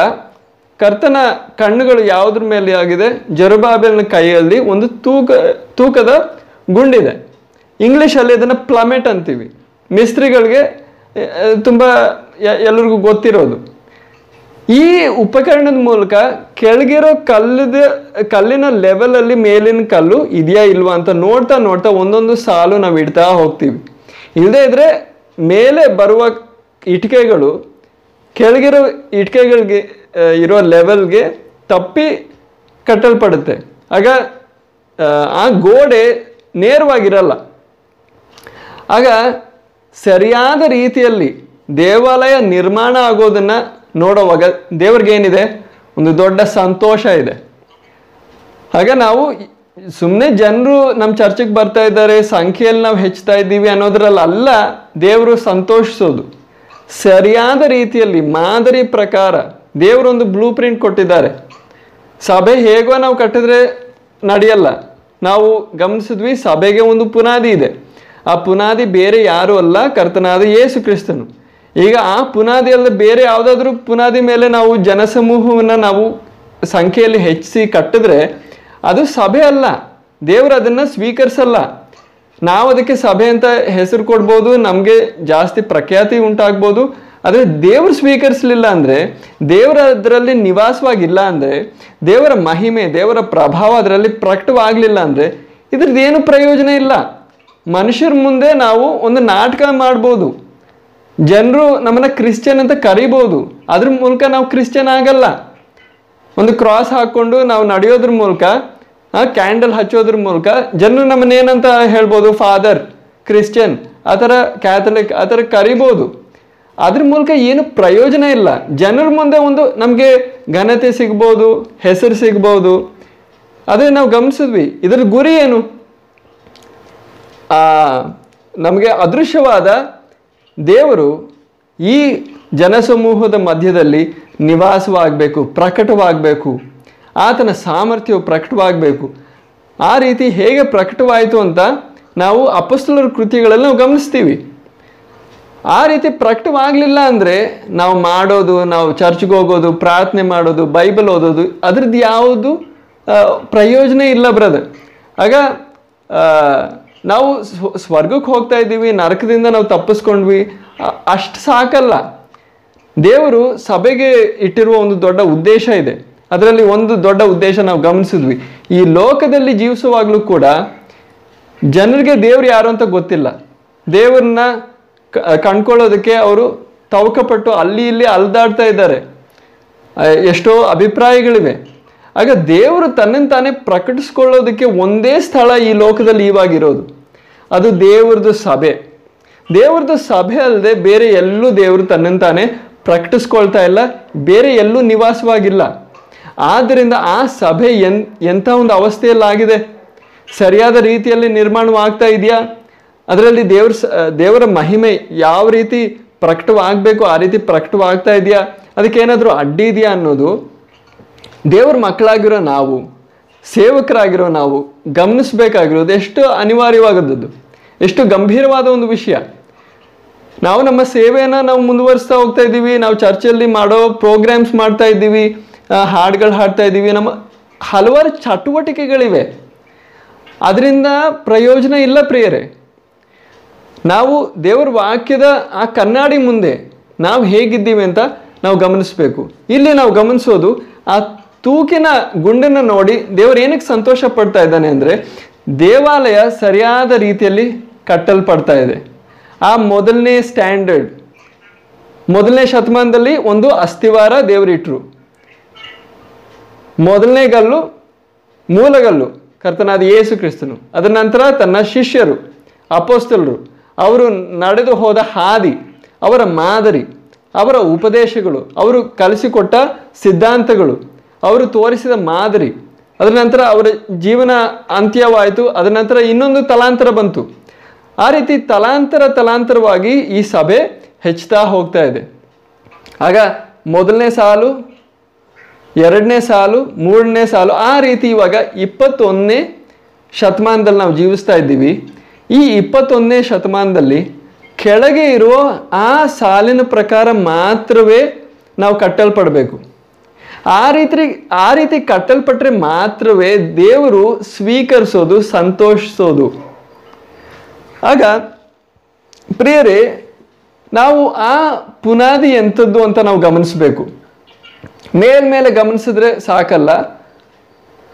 ಕರ್ತನ ಕಣ್ಣುಗಳು ಯಾವುದ್ರ ಮೇಲೆ ಆಗಿದೆ? ಜರುಬಾಬೆಲ್ನ ಕೈಯಲ್ಲಿ ಒಂದು ತೂಕ, ತೂಕದ ಗುಂಡಿದೆ. ಇಂಗ್ಲೀಷಲ್ಲಿ ಇದನ್ನು ಪ್ಲಮೆಟ್ ಅಂತೀವಿ. ಮಿಸ್ತ್ರಿಗಳಿಗೆ ತುಂಬ ಎಲ್ಲರಿಗೂ ಗೊತ್ತಿರೋದು. ಈ ಉಪಕರಣದ ಮೂಲಕ ಕೆಳಗಿರೋ ಕಲ್ಲದ, ಕಲ್ಲಿನ ಲೆವೆಲ್ ಅಲ್ಲಿ ಮೇಲಿನ ಕಲ್ಲು ಇದೆಯಾ ಇಲ್ವಾ ಅಂತ ನೋಡ್ತಾ ನೋಡ್ತಾ ಒಂದೊಂದು ಸಾಲು ನಾವು ಇಡ್ತಾ ಹೋಗ್ತೀವಿ. ಇಲ್ಲದೇ ಇದ್ರೆ ಮೇಲೆ ಬರುವ ಇಟಿಕೆಗಳು, ಕೆಳಗಿರೋ ಇಟಿಕೆಗಳಿಗೆ ಇರೋ ಲೆವೆಲ್ಗೆ ತಪ್ಪಿ ಕಟ್ಟಲ್ಪಡುತ್ತೆ. ಆಗ ಆ ಗೋಡೆ ನೇರವಾಗಿರಲ್ಲ. ಆಗ ಸರಿಯಾದ ರೀತಿಯಲ್ಲಿ ದೇವಾಲಯ ನಿರ್ಮಾಣ ಆಗೋದನ್ನ ನೋಡುವಾಗ ದೇವ್ರಿಗೆ ಏನಿದೆ? ಒಂದು ದೊಡ್ಡ ಸಂತೋಷ ಇದೆ. ಹಾಗೆ ನಾವು ಸುಮ್ಮನೆ ಜನರು ನಮ್ಮ ಚರ್ಚೆಗೆ ಬರ್ತಾ ಇದ್ದಾರೆ, ಸಂಖ್ಯೆಯಲ್ಲಿ ನಾವು ಹೆಚ್ಚುತ್ತಾ ಇದ್ದೀವಿ ಅನ್ನೋದ್ರಲ್ಲಿ ಅಲ್ಲ, ದೇವರು ಸಂತೋಷಿಸೋದು. ಸರಿಯಾದ ರೀತಿಯಲ್ಲಿ, ಮಾದರಿ ಪ್ರಕಾರ ದೇವರೊಂದು ಬ್ಲೂ ಪ್ರಿಂಟ್ ಕೊಟ್ಟಿದ್ದಾರೆ. ಸಭೆ ಹೇಗೋ ನಾವು ಕಟ್ಟಿದ್ರೆ ನಡೆಯಲ್ಲ. ನಾವು ಗಮನಿಸಿದ್ವಿ, ಸಭೆಗೆ ಒಂದು ಪುನಾದಿ ಇದೆ. ಆ ಪುನಾದಿ ಬೇರೆ ಯಾರು ಅಲ್ಲ, ಕರ್ತನಾದ ಯೇಸು ಕ್ರಿಸ್ತನು. ಈಗ ಆ ಪುನಾದಿ ಅಲ್ಲದೆ ಬೇರೆ ಯಾವುದಾದ್ರೂ ಪುನಾದಿ ಮೇಲೆ ನಾವು ಜನಸಮೂಹವನ್ನು ನಾವು ಸಂಖ್ಯೆಯಲ್ಲಿ ಹೆಚ್ಚಿಸಿ ಕಟ್ಟಿದ್ರೆ ಅದು ಸಭೆ ಅಲ್ಲ. ದೇವರು ಅದನ್ನು ಸ್ವೀಕರಿಸಲ್ಲ. ನಾವು ಅದಕ್ಕೆ ಸಭೆ ಅಂತ ಹೆಸರು ಕೊಡ್ಬೋದು, ನಮಗೆ ಜಾಸ್ತಿ ಪ್ರಖ್ಯಾತಿ ಉಂಟಾಗ್ಬೋದು. ಆದರೆ ದೇವರು ಸ್ವೀಕರಿಸಲಿಲ್ಲ ಅಂದರೆ, ದೇವರ ಅದರಲ್ಲಿ ನಿವಾಸವಾಗಿಲ್ಲ ಅಂದರೆ, ದೇವರ ಮಹಿಮೆ, ದೇವರ ಪ್ರಭಾವ ಅದರಲ್ಲಿ ಪ್ರಕಟವಾಗಲಿಲ್ಲ ಅಂದರೆ ಇದ್ರದ್ದು ಏನು ಪ್ರಯೋಜನ ಇಲ್ಲ. ಮನುಷ್ಯರ ಮುಂದೆ ನಾವು ಒಂದು ನಾಟಕ ಮಾಡ್ಬೋದು. ಜನರು ನಮ್ಮನ್ನ ಕ್ರಿಶ್ಚಿಯನ್ ಅಂತ ಕರಿಬೋದು. ಅದ್ರ ಮೂಲಕ ನಾವು ಕ್ರಿಶ್ಚಿಯನ್ ಆಗಲ್ಲ. ಒಂದು ಕ್ರಾಸ್ ಹಾಕ್ಕೊಂಡು ನಾವು ನಡೆಯೋದ್ರ ಮೂಲಕ ಕ್ಯಾಂಡಲ್ ಹಚ್ಚೋದ್ರ ಮೂಲಕ ಜನರು ನಮ್ಮನ್ನ ಏನಂತ ಹೇಳ್ಬೋದು? ಫಾದರ್ ಕ್ರಿಶ್ಚಿಯನ್ ಆ ಥರ ಕ್ಯಾಥಲಿಕ್ ಆ ಥರ ಕರಿಬೋದು. ಅದ್ರ ಮೂಲಕ ಏನು ಪ್ರಯೋಜನ ಇಲ್ಲ. ಜನರ ಮುಂದೆ ಒಂದು ನಮಗೆ ಘನತೆ ಸಿಗ್ಬೋದು, ಹೆಸರು ಸಿಗ್ಬೋದು. ಅದೇ ನಾವು ಗಮನಿಸಿದ್ವಿ. ಇದ್ರ ಗುರಿ ಏನು? ನಮಗೆ ಅದೃಶ್ಯವಾದ ದೇವರು ಈ ಜನಸಮೂಹದ ಮಧ್ಯದಲ್ಲಿ ನಿವಾಸವಾಗಬೇಕು, ಪ್ರಕಟವಾಗಬೇಕು, ಆತನ ಸಾಮರ್ಥ್ಯವು ಪ್ರಕಟವಾಗಬೇಕು. ಆ ರೀತಿ ಹೇಗೆ ಪ್ರಕಟವಾಯಿತು ಅಂತ ನಾವು ಅಪಸ್ತುಲರ ಕೃತಿಗಳಲ್ಲಿ ನಾವು ಗಮನಿಸ್ತೀವಿ. ಆ ರೀತಿ ಪ್ರಕಟವಾಗಲಿಲ್ಲ ಅಂದರೆ ನಾವು ಮಾಡೋದು, ನಾವು ಚರ್ಚ್ಗೆ ಹೋಗೋದು, ಪ್ರಾರ್ಥನೆ ಮಾಡೋದು, ಬೈಬಲ್ ಓದೋದು, ಅದ್ರದ್ದು ಯಾವುದು ಪ್ರಯೋಜನ ಇಲ್ಲ ಬ್ರದರ್. ಆಗ ನಾವು ಸ್ವ- ಸ್ವರ್ಗಕ್ಕೆ ಹೋಗ್ತಾ ಇದ್ದೀವಿ, ನರಕದಿಂದ ನಾವು ತಪ್ಪಿಸ್ಕೊಂಡ್ವಿ ಅಷ್ಟು ಸಾಕಲ್ಲ. ದೇವರು ಸಭೆಗೆ ಇಟ್ಟಿರುವ ಒಂದು ದೊಡ್ಡ ಉದ್ದೇಶ ಇದೆ. ಅದರಲ್ಲಿ ಒಂದು ದೊಡ್ಡ ಉದ್ದೇಶ ನಾವು ಗಮನಿಸಿದ್ವಿ. ಈ ಲೋಕದಲ್ಲಿ ಜೀವಿಸುವಾಗಲೂ ಕೂಡ ಜನರಿಗೆ ದೇವ್ರು ಯಾರು ಅಂತ ಗೊತ್ತಿಲ್ಲ. ದೇವ್ರನ್ನ ಕಂಡ್ಕೊಳ್ಳೋದಕ್ಕೆ ಅವರು ತವಕಪಟ್ಟು ಅಲ್ಲಿ ಇಲ್ಲಿ ಅಲ್ದಾಡ್ತಾ ಇದ್ದಾರೆ. ಎಷ್ಟೋ ಅಭಿಪ್ರಾಯಗಳಿವೆ. ಆಗ ದೇವರು ತನ್ನನ್ನು ತಾನೇ ಪ್ರಕಟಿಸ್ಕೊಳ್ಳೋದಕ್ಕೆ ಒಂದೇ ಸ್ಥಳ ಈ ಲೋಕದಲ್ಲಿ ಇವಾಗಿರೋದು ಅದು ದೇವ್ರದ್ದು ಸಭೆ. ದೇವ್ರದ್ದು ಸಭೆ ಅಲ್ಲದೆ ಬೇರೆ ಎಲ್ಲೂ ದೇವರು ತನ್ನನ್ನು ತಾನೇ ಪ್ರಕಟಿಸ್ಕೊಳ್ತಾ ಇಲ್ಲ, ಬೇರೆ ಎಲ್ಲೂ ನಿವಾಸವಾಗಿಲ್ಲ. ಆದ್ದರಿಂದ ಆ ಸಭೆ ಎನ್, ಎಂಥ ಒಂದು ಅವಸ್ಥೆಯಲ್ಲಾಗಿದೆ? ಸರಿಯಾದ ರೀತಿಯಲ್ಲಿ ನಿರ್ಮಾಣವಾಗ್ತಾ ಇದೆಯಾ? ಅದರಲ್ಲಿ ದೇವ್ರ ದೇವರ ಮಹಿಮೆ ಯಾವ ರೀತಿ ಪ್ರಕಟವಾಗಬೇಕು, ಆ ರೀತಿ ಪ್ರಕಟವಾಗ್ತಾ ಇದೆಯಾ? ಅದಕ್ಕೇನಾದರೂ ಅಡ್ಡಿ ಇದೆಯಾ ಅನ್ನೋದು ದೇವ್ರ ಮಕ್ಕಳಾಗಿರೋ ನಾವು, ಸೇವಕರಾಗಿರೋ ನಾವು ಗಮನಿಸಬೇಕಾಗಿರೋದು ಎಷ್ಟು ಅನಿವಾರ್ಯವಾದದ್ದು, ಎಷ್ಟು ಗಂಭೀರವಾದ ಒಂದು ವಿಷಯ. ನಾವು ನಮ್ಮ ಸೇವೆಯನ್ನು ನಾವು ಮುಂದುವರಿಸ್ತಾ ಹೋಗ್ತಾ ಇದ್ದೀವಿ, ನಾವು ಚರ್ಚಲ್ಲಿ ಮಾಡೋ ಪ್ರೋಗ್ರಾಮ್ಸ್ ಮಾಡ್ತಾ ಇದ್ದೀವಿ ಹಾಡುಗಳು ಹಾಡ್ತಾ ಇದ್ದೀವಿ, ನಮ್ಮ ಹಲವಾರು ಚಟುವಟಿಕೆಗಳಿವೆ. ಅದರಿಂದ ಪ್ರಯೋಜನ ಇಲ್ಲ ಪ್ರಿಯರೇ. ನಾವು ದೇವರ ವಾಕ್ಯದ ಆ ಕನ್ನಡಿ ಮುಂದೆ ನಾವು ಹೇಗಿದ್ದೀವಿ ಅಂತ ನಾವು ಗಮನಿಸಬೇಕು. ಇಲ್ಲಿ ನಾವು ಗಮನಿಸೋದು ಆ ತೂಕಿನ ಗುಂಡನ್ನು ನೋಡಿ ದೇವರು ಏನಕ್ಕೆ ಸಂತೋಷ ಪಡ್ತಾ ಇದ್ದಾನೆ ಅಂದರೆ ದೇವಾಲಯ ಸರಿಯಾದ ರೀತಿಯಲ್ಲಿ ಕಟ್ಟಲ್ಪಡ್ತಾ ಇದೆ. ಆ ಮೊದಲನೇ ಸ್ಟ್ಯಾಂಡರ್ಡ್ ಮೊದಲನೇ ಶತಮಾನದಲ್ಲಿ ಒಂದು ಅಸ್ಥಿವಾರ ದೇವರಿಟ್ರು ಮೊದಲನೇ ಗಲ್ಲು ಮೂಲಗಲ್ಲು ಕರ್ತನಾದ ಯೇಸು ಕ್ರಿಸ್ತನು. ಅದರ ನಂತರ ತನ್ನ ಶಿಷ್ಯರು, ಅಪೋಸ್ತಲರು, ಅವರು ನಡೆದು ಹೋದ ಹಾದಿ, ಅವರ ಮಾದರಿ, ಅವರ ಉಪದೇಶಗಳು, ಅವರು ಕಲಿಸಿಕೊಟ್ಟ ಸಿದ್ಧಾಂತಗಳು ಅವರು ತೋರಿಸಿದ ಮಾದರಿ, ಅದರ ನಂತರ ಅವರ ಜೀವನ ಅಂತ್ಯವಾಯಿತು, ಅದರ ನಂತರ ಇನ್ನೊಂದು ತಲಾಂತರ ಬಂತು. ಆ ರೀತಿ ತಲಾಂತರ ತಲಾಂತರವಾಗಿ ಈ ಸಭೆ ಹೆಚ್ಚುತ್ತಾ ಹೋಗ್ತಾ ಇದೆ. ಆಗ ಮೊದಲನೇ ಸಾಲು, ಎರಡನೇ ಸಾಲು, ಮೂರನೇ ಸಾಲು, ಆ ರೀತಿ ಇವಾಗ ಇಪ್ಪತ್ತೊಂದನೇ ಶತಮಾನದಲ್ಲಿ ನಾವು ಜೀವಿಸ್ತಾ ಇದ್ದೀವಿ. ಈ ಇಪ್ಪತ್ತೊಂದನೇ ಶತಮಾನದಲ್ಲಿ ಕೆಳಗೆ ಇರುವ ಆ ಸಾಲಿನ ಪ್ರಕಾರ ಮಾತ್ರವೇ ನಾವು ಕಟ್ಟಲ್ಪಡಬೇಕು. ಆ ರೀತಿ ಆ ರೀತಿ ಕಟ್ಟಲ್ಪಟ್ರೆ ಮಾತ್ರವೇ ದೇವರು ಸ್ವೀಕರಿಸೋದು, ಸಂತೋಷಿಸೋದು. ಆಗ ಪ್ರಿಯರೇ, ನಾವು ಆ ಪುನಾದಿ ಎಂಥದ್ದು ಅಂತ ನಾವು ಗಮನಿಸಬೇಕು. ಮೇಲ್ಮೇಲೆ ಗಮನಿಸಿದ್ರೆ ಸಾಕಲ್ಲ.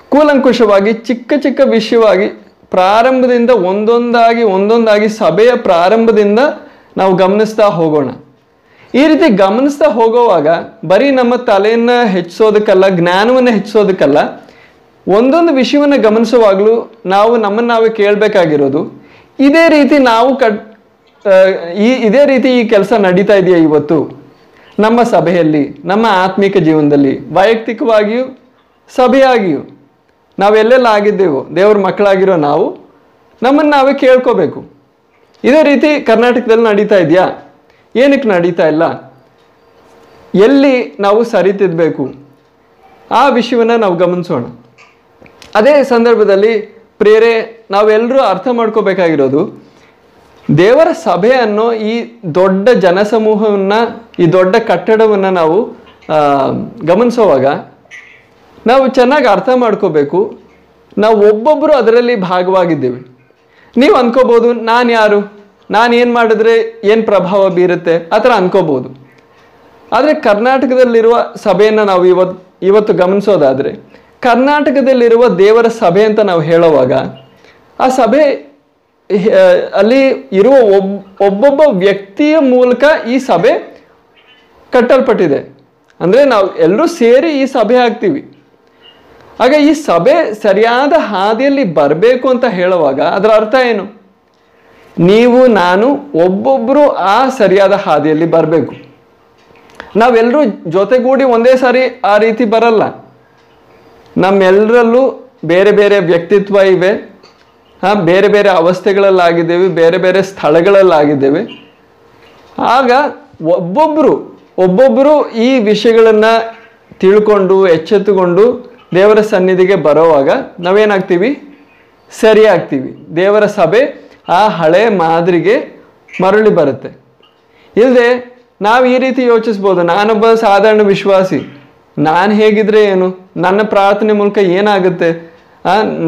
ಕೂಲಂಕುಷವಾಗಿ, ಚಿಕ್ಕ ಚಿಕ್ಕ ವಿಷಯವಾಗಿ, ಪ್ರಾರಂಭದಿಂದ ಒಂದೊಂದಾಗಿ ಒಂದೊಂದಾಗಿ ಸಭೆಯ ಪ್ರಾರಂಭದಿಂದ ನಾವು ಗಮನಿಸ್ತಾ ಹೋಗೋಣ. ಈ ರೀತಿ ಗಮನಿಸ್ತಾ ಹೋಗೋವಾಗ ಬರೀ ನಮ್ಮ ತಲೆಯನ್ನು ಹೆಚ್ಚಿಸೋದಕ್ಕಲ್ಲ, ಜ್ಞಾನವನ್ನು ಹೆಚ್ಚಿಸೋದಕ್ಕಲ್ಲ, ಒಂದೊಂದು ವಿಷಯವನ್ನು ಗಮನಿಸುವಾಗಲೂ ನಾವು ನಮ್ಮನ್ನು ನಾವು ಕೇಳಬೇಕಾಗಿರೋದು. ಇದೇ ರೀತಿ ನಾವು ಕಟ್ ಈ, ಇದೇ ರೀತಿ ಈ ಕೆಲಸ ನಡೀತಾ ಇದೆಯಾ ಇವತ್ತು? ನಮ್ಮ ಸಭೆಯಲ್ಲಿ, ನಮ್ಮ ಆತ್ಮಿಕ ಜೀವನದಲ್ಲಿ, ವೈಯಕ್ತಿಕವಾಗಿಯೂ, ಸಭೆಯಾಗಿಯೂ ನಾವೆಲ್ಲೆಲ್ಲ ಆಗಿದ್ದೇವೋ, ದೇವ್ರ ಮಕ್ಕಳಾಗಿರೋ ನಾವು ನಮ್ಮನ್ನು ನಾವೇ ಕೇಳ್ಕೋಬೇಕು. ಇದೇ ರೀತಿ ಕರ್ನಾಟಕದಲ್ಲಿ ನಡೀತಾ ಇದೆಯಾ? ಏನಕ್ಕೆ ನಡೀತಾ ಇಲ್ಲ? ಎಲ್ಲಿ ನಾವು ಸರಿತಿದ್ಬೇಕು ಆ ವಿಷಯವನ್ನು ನಾವು ಗಮನಿಸೋಣ. ಅದೇ ಸಂದರ್ಭದಲ್ಲಿ ಪ್ರೇರೆ ನಾವೆಲ್ಲರೂ ಅರ್ಥ ಮಾಡ್ಕೋಬೇಕಾಗಿರೋದು, ದೇವರ ಸಭೆ ಅನ್ನೋ ಈ ದೊಡ್ಡ ಜನಸಮೂಹವನ್ನು, ಈ ದೊಡ್ಡ ಕಟ್ಟಡವನ್ನು ನಾವು ಗಮನಿಸೋವಾಗ ನಾವು ಚೆನ್ನಾಗಿ ಅರ್ಥ ಮಾಡ್ಕೋಬೇಕು. ನಾವು ಒಬ್ಬೊಬ್ಬರು ಅದರಲ್ಲಿ ಭಾಗವಾಗಿದ್ದೇವೆ. ನೀವು ಅಂದ್ಕೋಬೋದು ನಾನು ಯಾರು ನಾನು ಏನು ಮಾಡಿದ್ರೆ ಏನು ಪ್ರಭಾವ ಬೀರುತ್ತೆ ಆ ಥರ ಅನ್ಕೋಬೋದು. ಆದರೆ ಕರ್ನಾಟಕದಲ್ಲಿರುವ ಸಭೆಯನ್ನು ನಾವು ಇವತ್ತು ಇವತ್ತು ಗಮನಿಸೋದಾದರೆ, ಕರ್ನಾಟಕದಲ್ಲಿರುವ ದೇವರ ಸಭೆ ಅಂತ ನಾವು ಹೇಳುವಾಗ, ಆ ಸಭೆ ಅಲ್ಲಿ ಇರುವ ಒಬ್, ಒಬ್ಬೊಬ್ಬ ವ್ಯಕ್ತಿಯ ಮೂಲಕ ಈ ಸಭೆ ಕಟ್ಟಲ್ಪಟ್ಟಿದೆ. ಅಂದರೆ ನಾವು ಎಲ್ಲರೂ ಸೇರಿ ಈ ಸಭೆ ಆಗ್ತೀವಿ ಆಗ ಈ ಸಭೆ ಸರಿಯಾದ ಹಾದಿಯಲ್ಲಿ ಬರಬೇಕು ಅಂತ ಹೇಳುವಾಗ ಅದರ ಅರ್ಥ ಏನು? ನೀವು, ನಾನು ಒಬ್ಬೊಬ್ಬರು ಆ ಸರಿಯಾದ ಹಾದಿಯಲ್ಲಿ ಬರಬೇಕು. ನಾವೆಲ್ಲರೂ ಜೊತೆಗೂಡಿ ಒಂದೇ ಸಾರಿ ಆ ರೀತಿ ಬರಲ್ಲ. ನಮ್ಮೆಲ್ಲರಲ್ಲೂ ಬೇರೆ ಬೇರೆ ವ್ಯಕ್ತಿತ್ವ ಇವೆ. ಹಾಂ, ಬೇರೆ ಬೇರೆ ಅವಸ್ಥೆಗಳಲ್ಲಾಗಿದ್ದೇವೆ, ಬೇರೆ ಬೇರೆ ಸ್ಥಳಗಳಲ್ಲಾಗಿದ್ದೇವೆ. ಆಗ ಒಬ್ಬೊಬ್ಬರು ಒಬ್ಬೊಬ್ಬರು ಈ ವಿಷಯಗಳನ್ನು ತಿಳ್ಕೊಂಡು, ಎಚ್ಚೆತ್ತುಕೊಂಡು ದೇವರ ಸನ್ನಿಧಿಗೆ ಬರೋವಾಗ ನಾವೇನಾಗ್ತೀವಿ? ಸರಿಯಾಗ್ತೀವಿ. ದೇವರ ಸಭೆ ಆ ಹಳೆ ಮಾದರಿಗೆ ಮರಳಿ ಬರುತ್ತೆ. ಇಲ್ಲದೆ ನಾವು ಈ ರೀತಿ ಯೋಚಿಸ್ಬೋದು, ನಾನೊಬ್ಬ ಸಾಧಾರಣ ವಿಶ್ವಾಸಿ. ನಾನು ಹೇಗಿದ್ರೆ ಏನು? ನನ್ನ ಪ್ರಾರ್ಥನೆ ಮೂಲಕ ಏನಾಗುತ್ತೆ?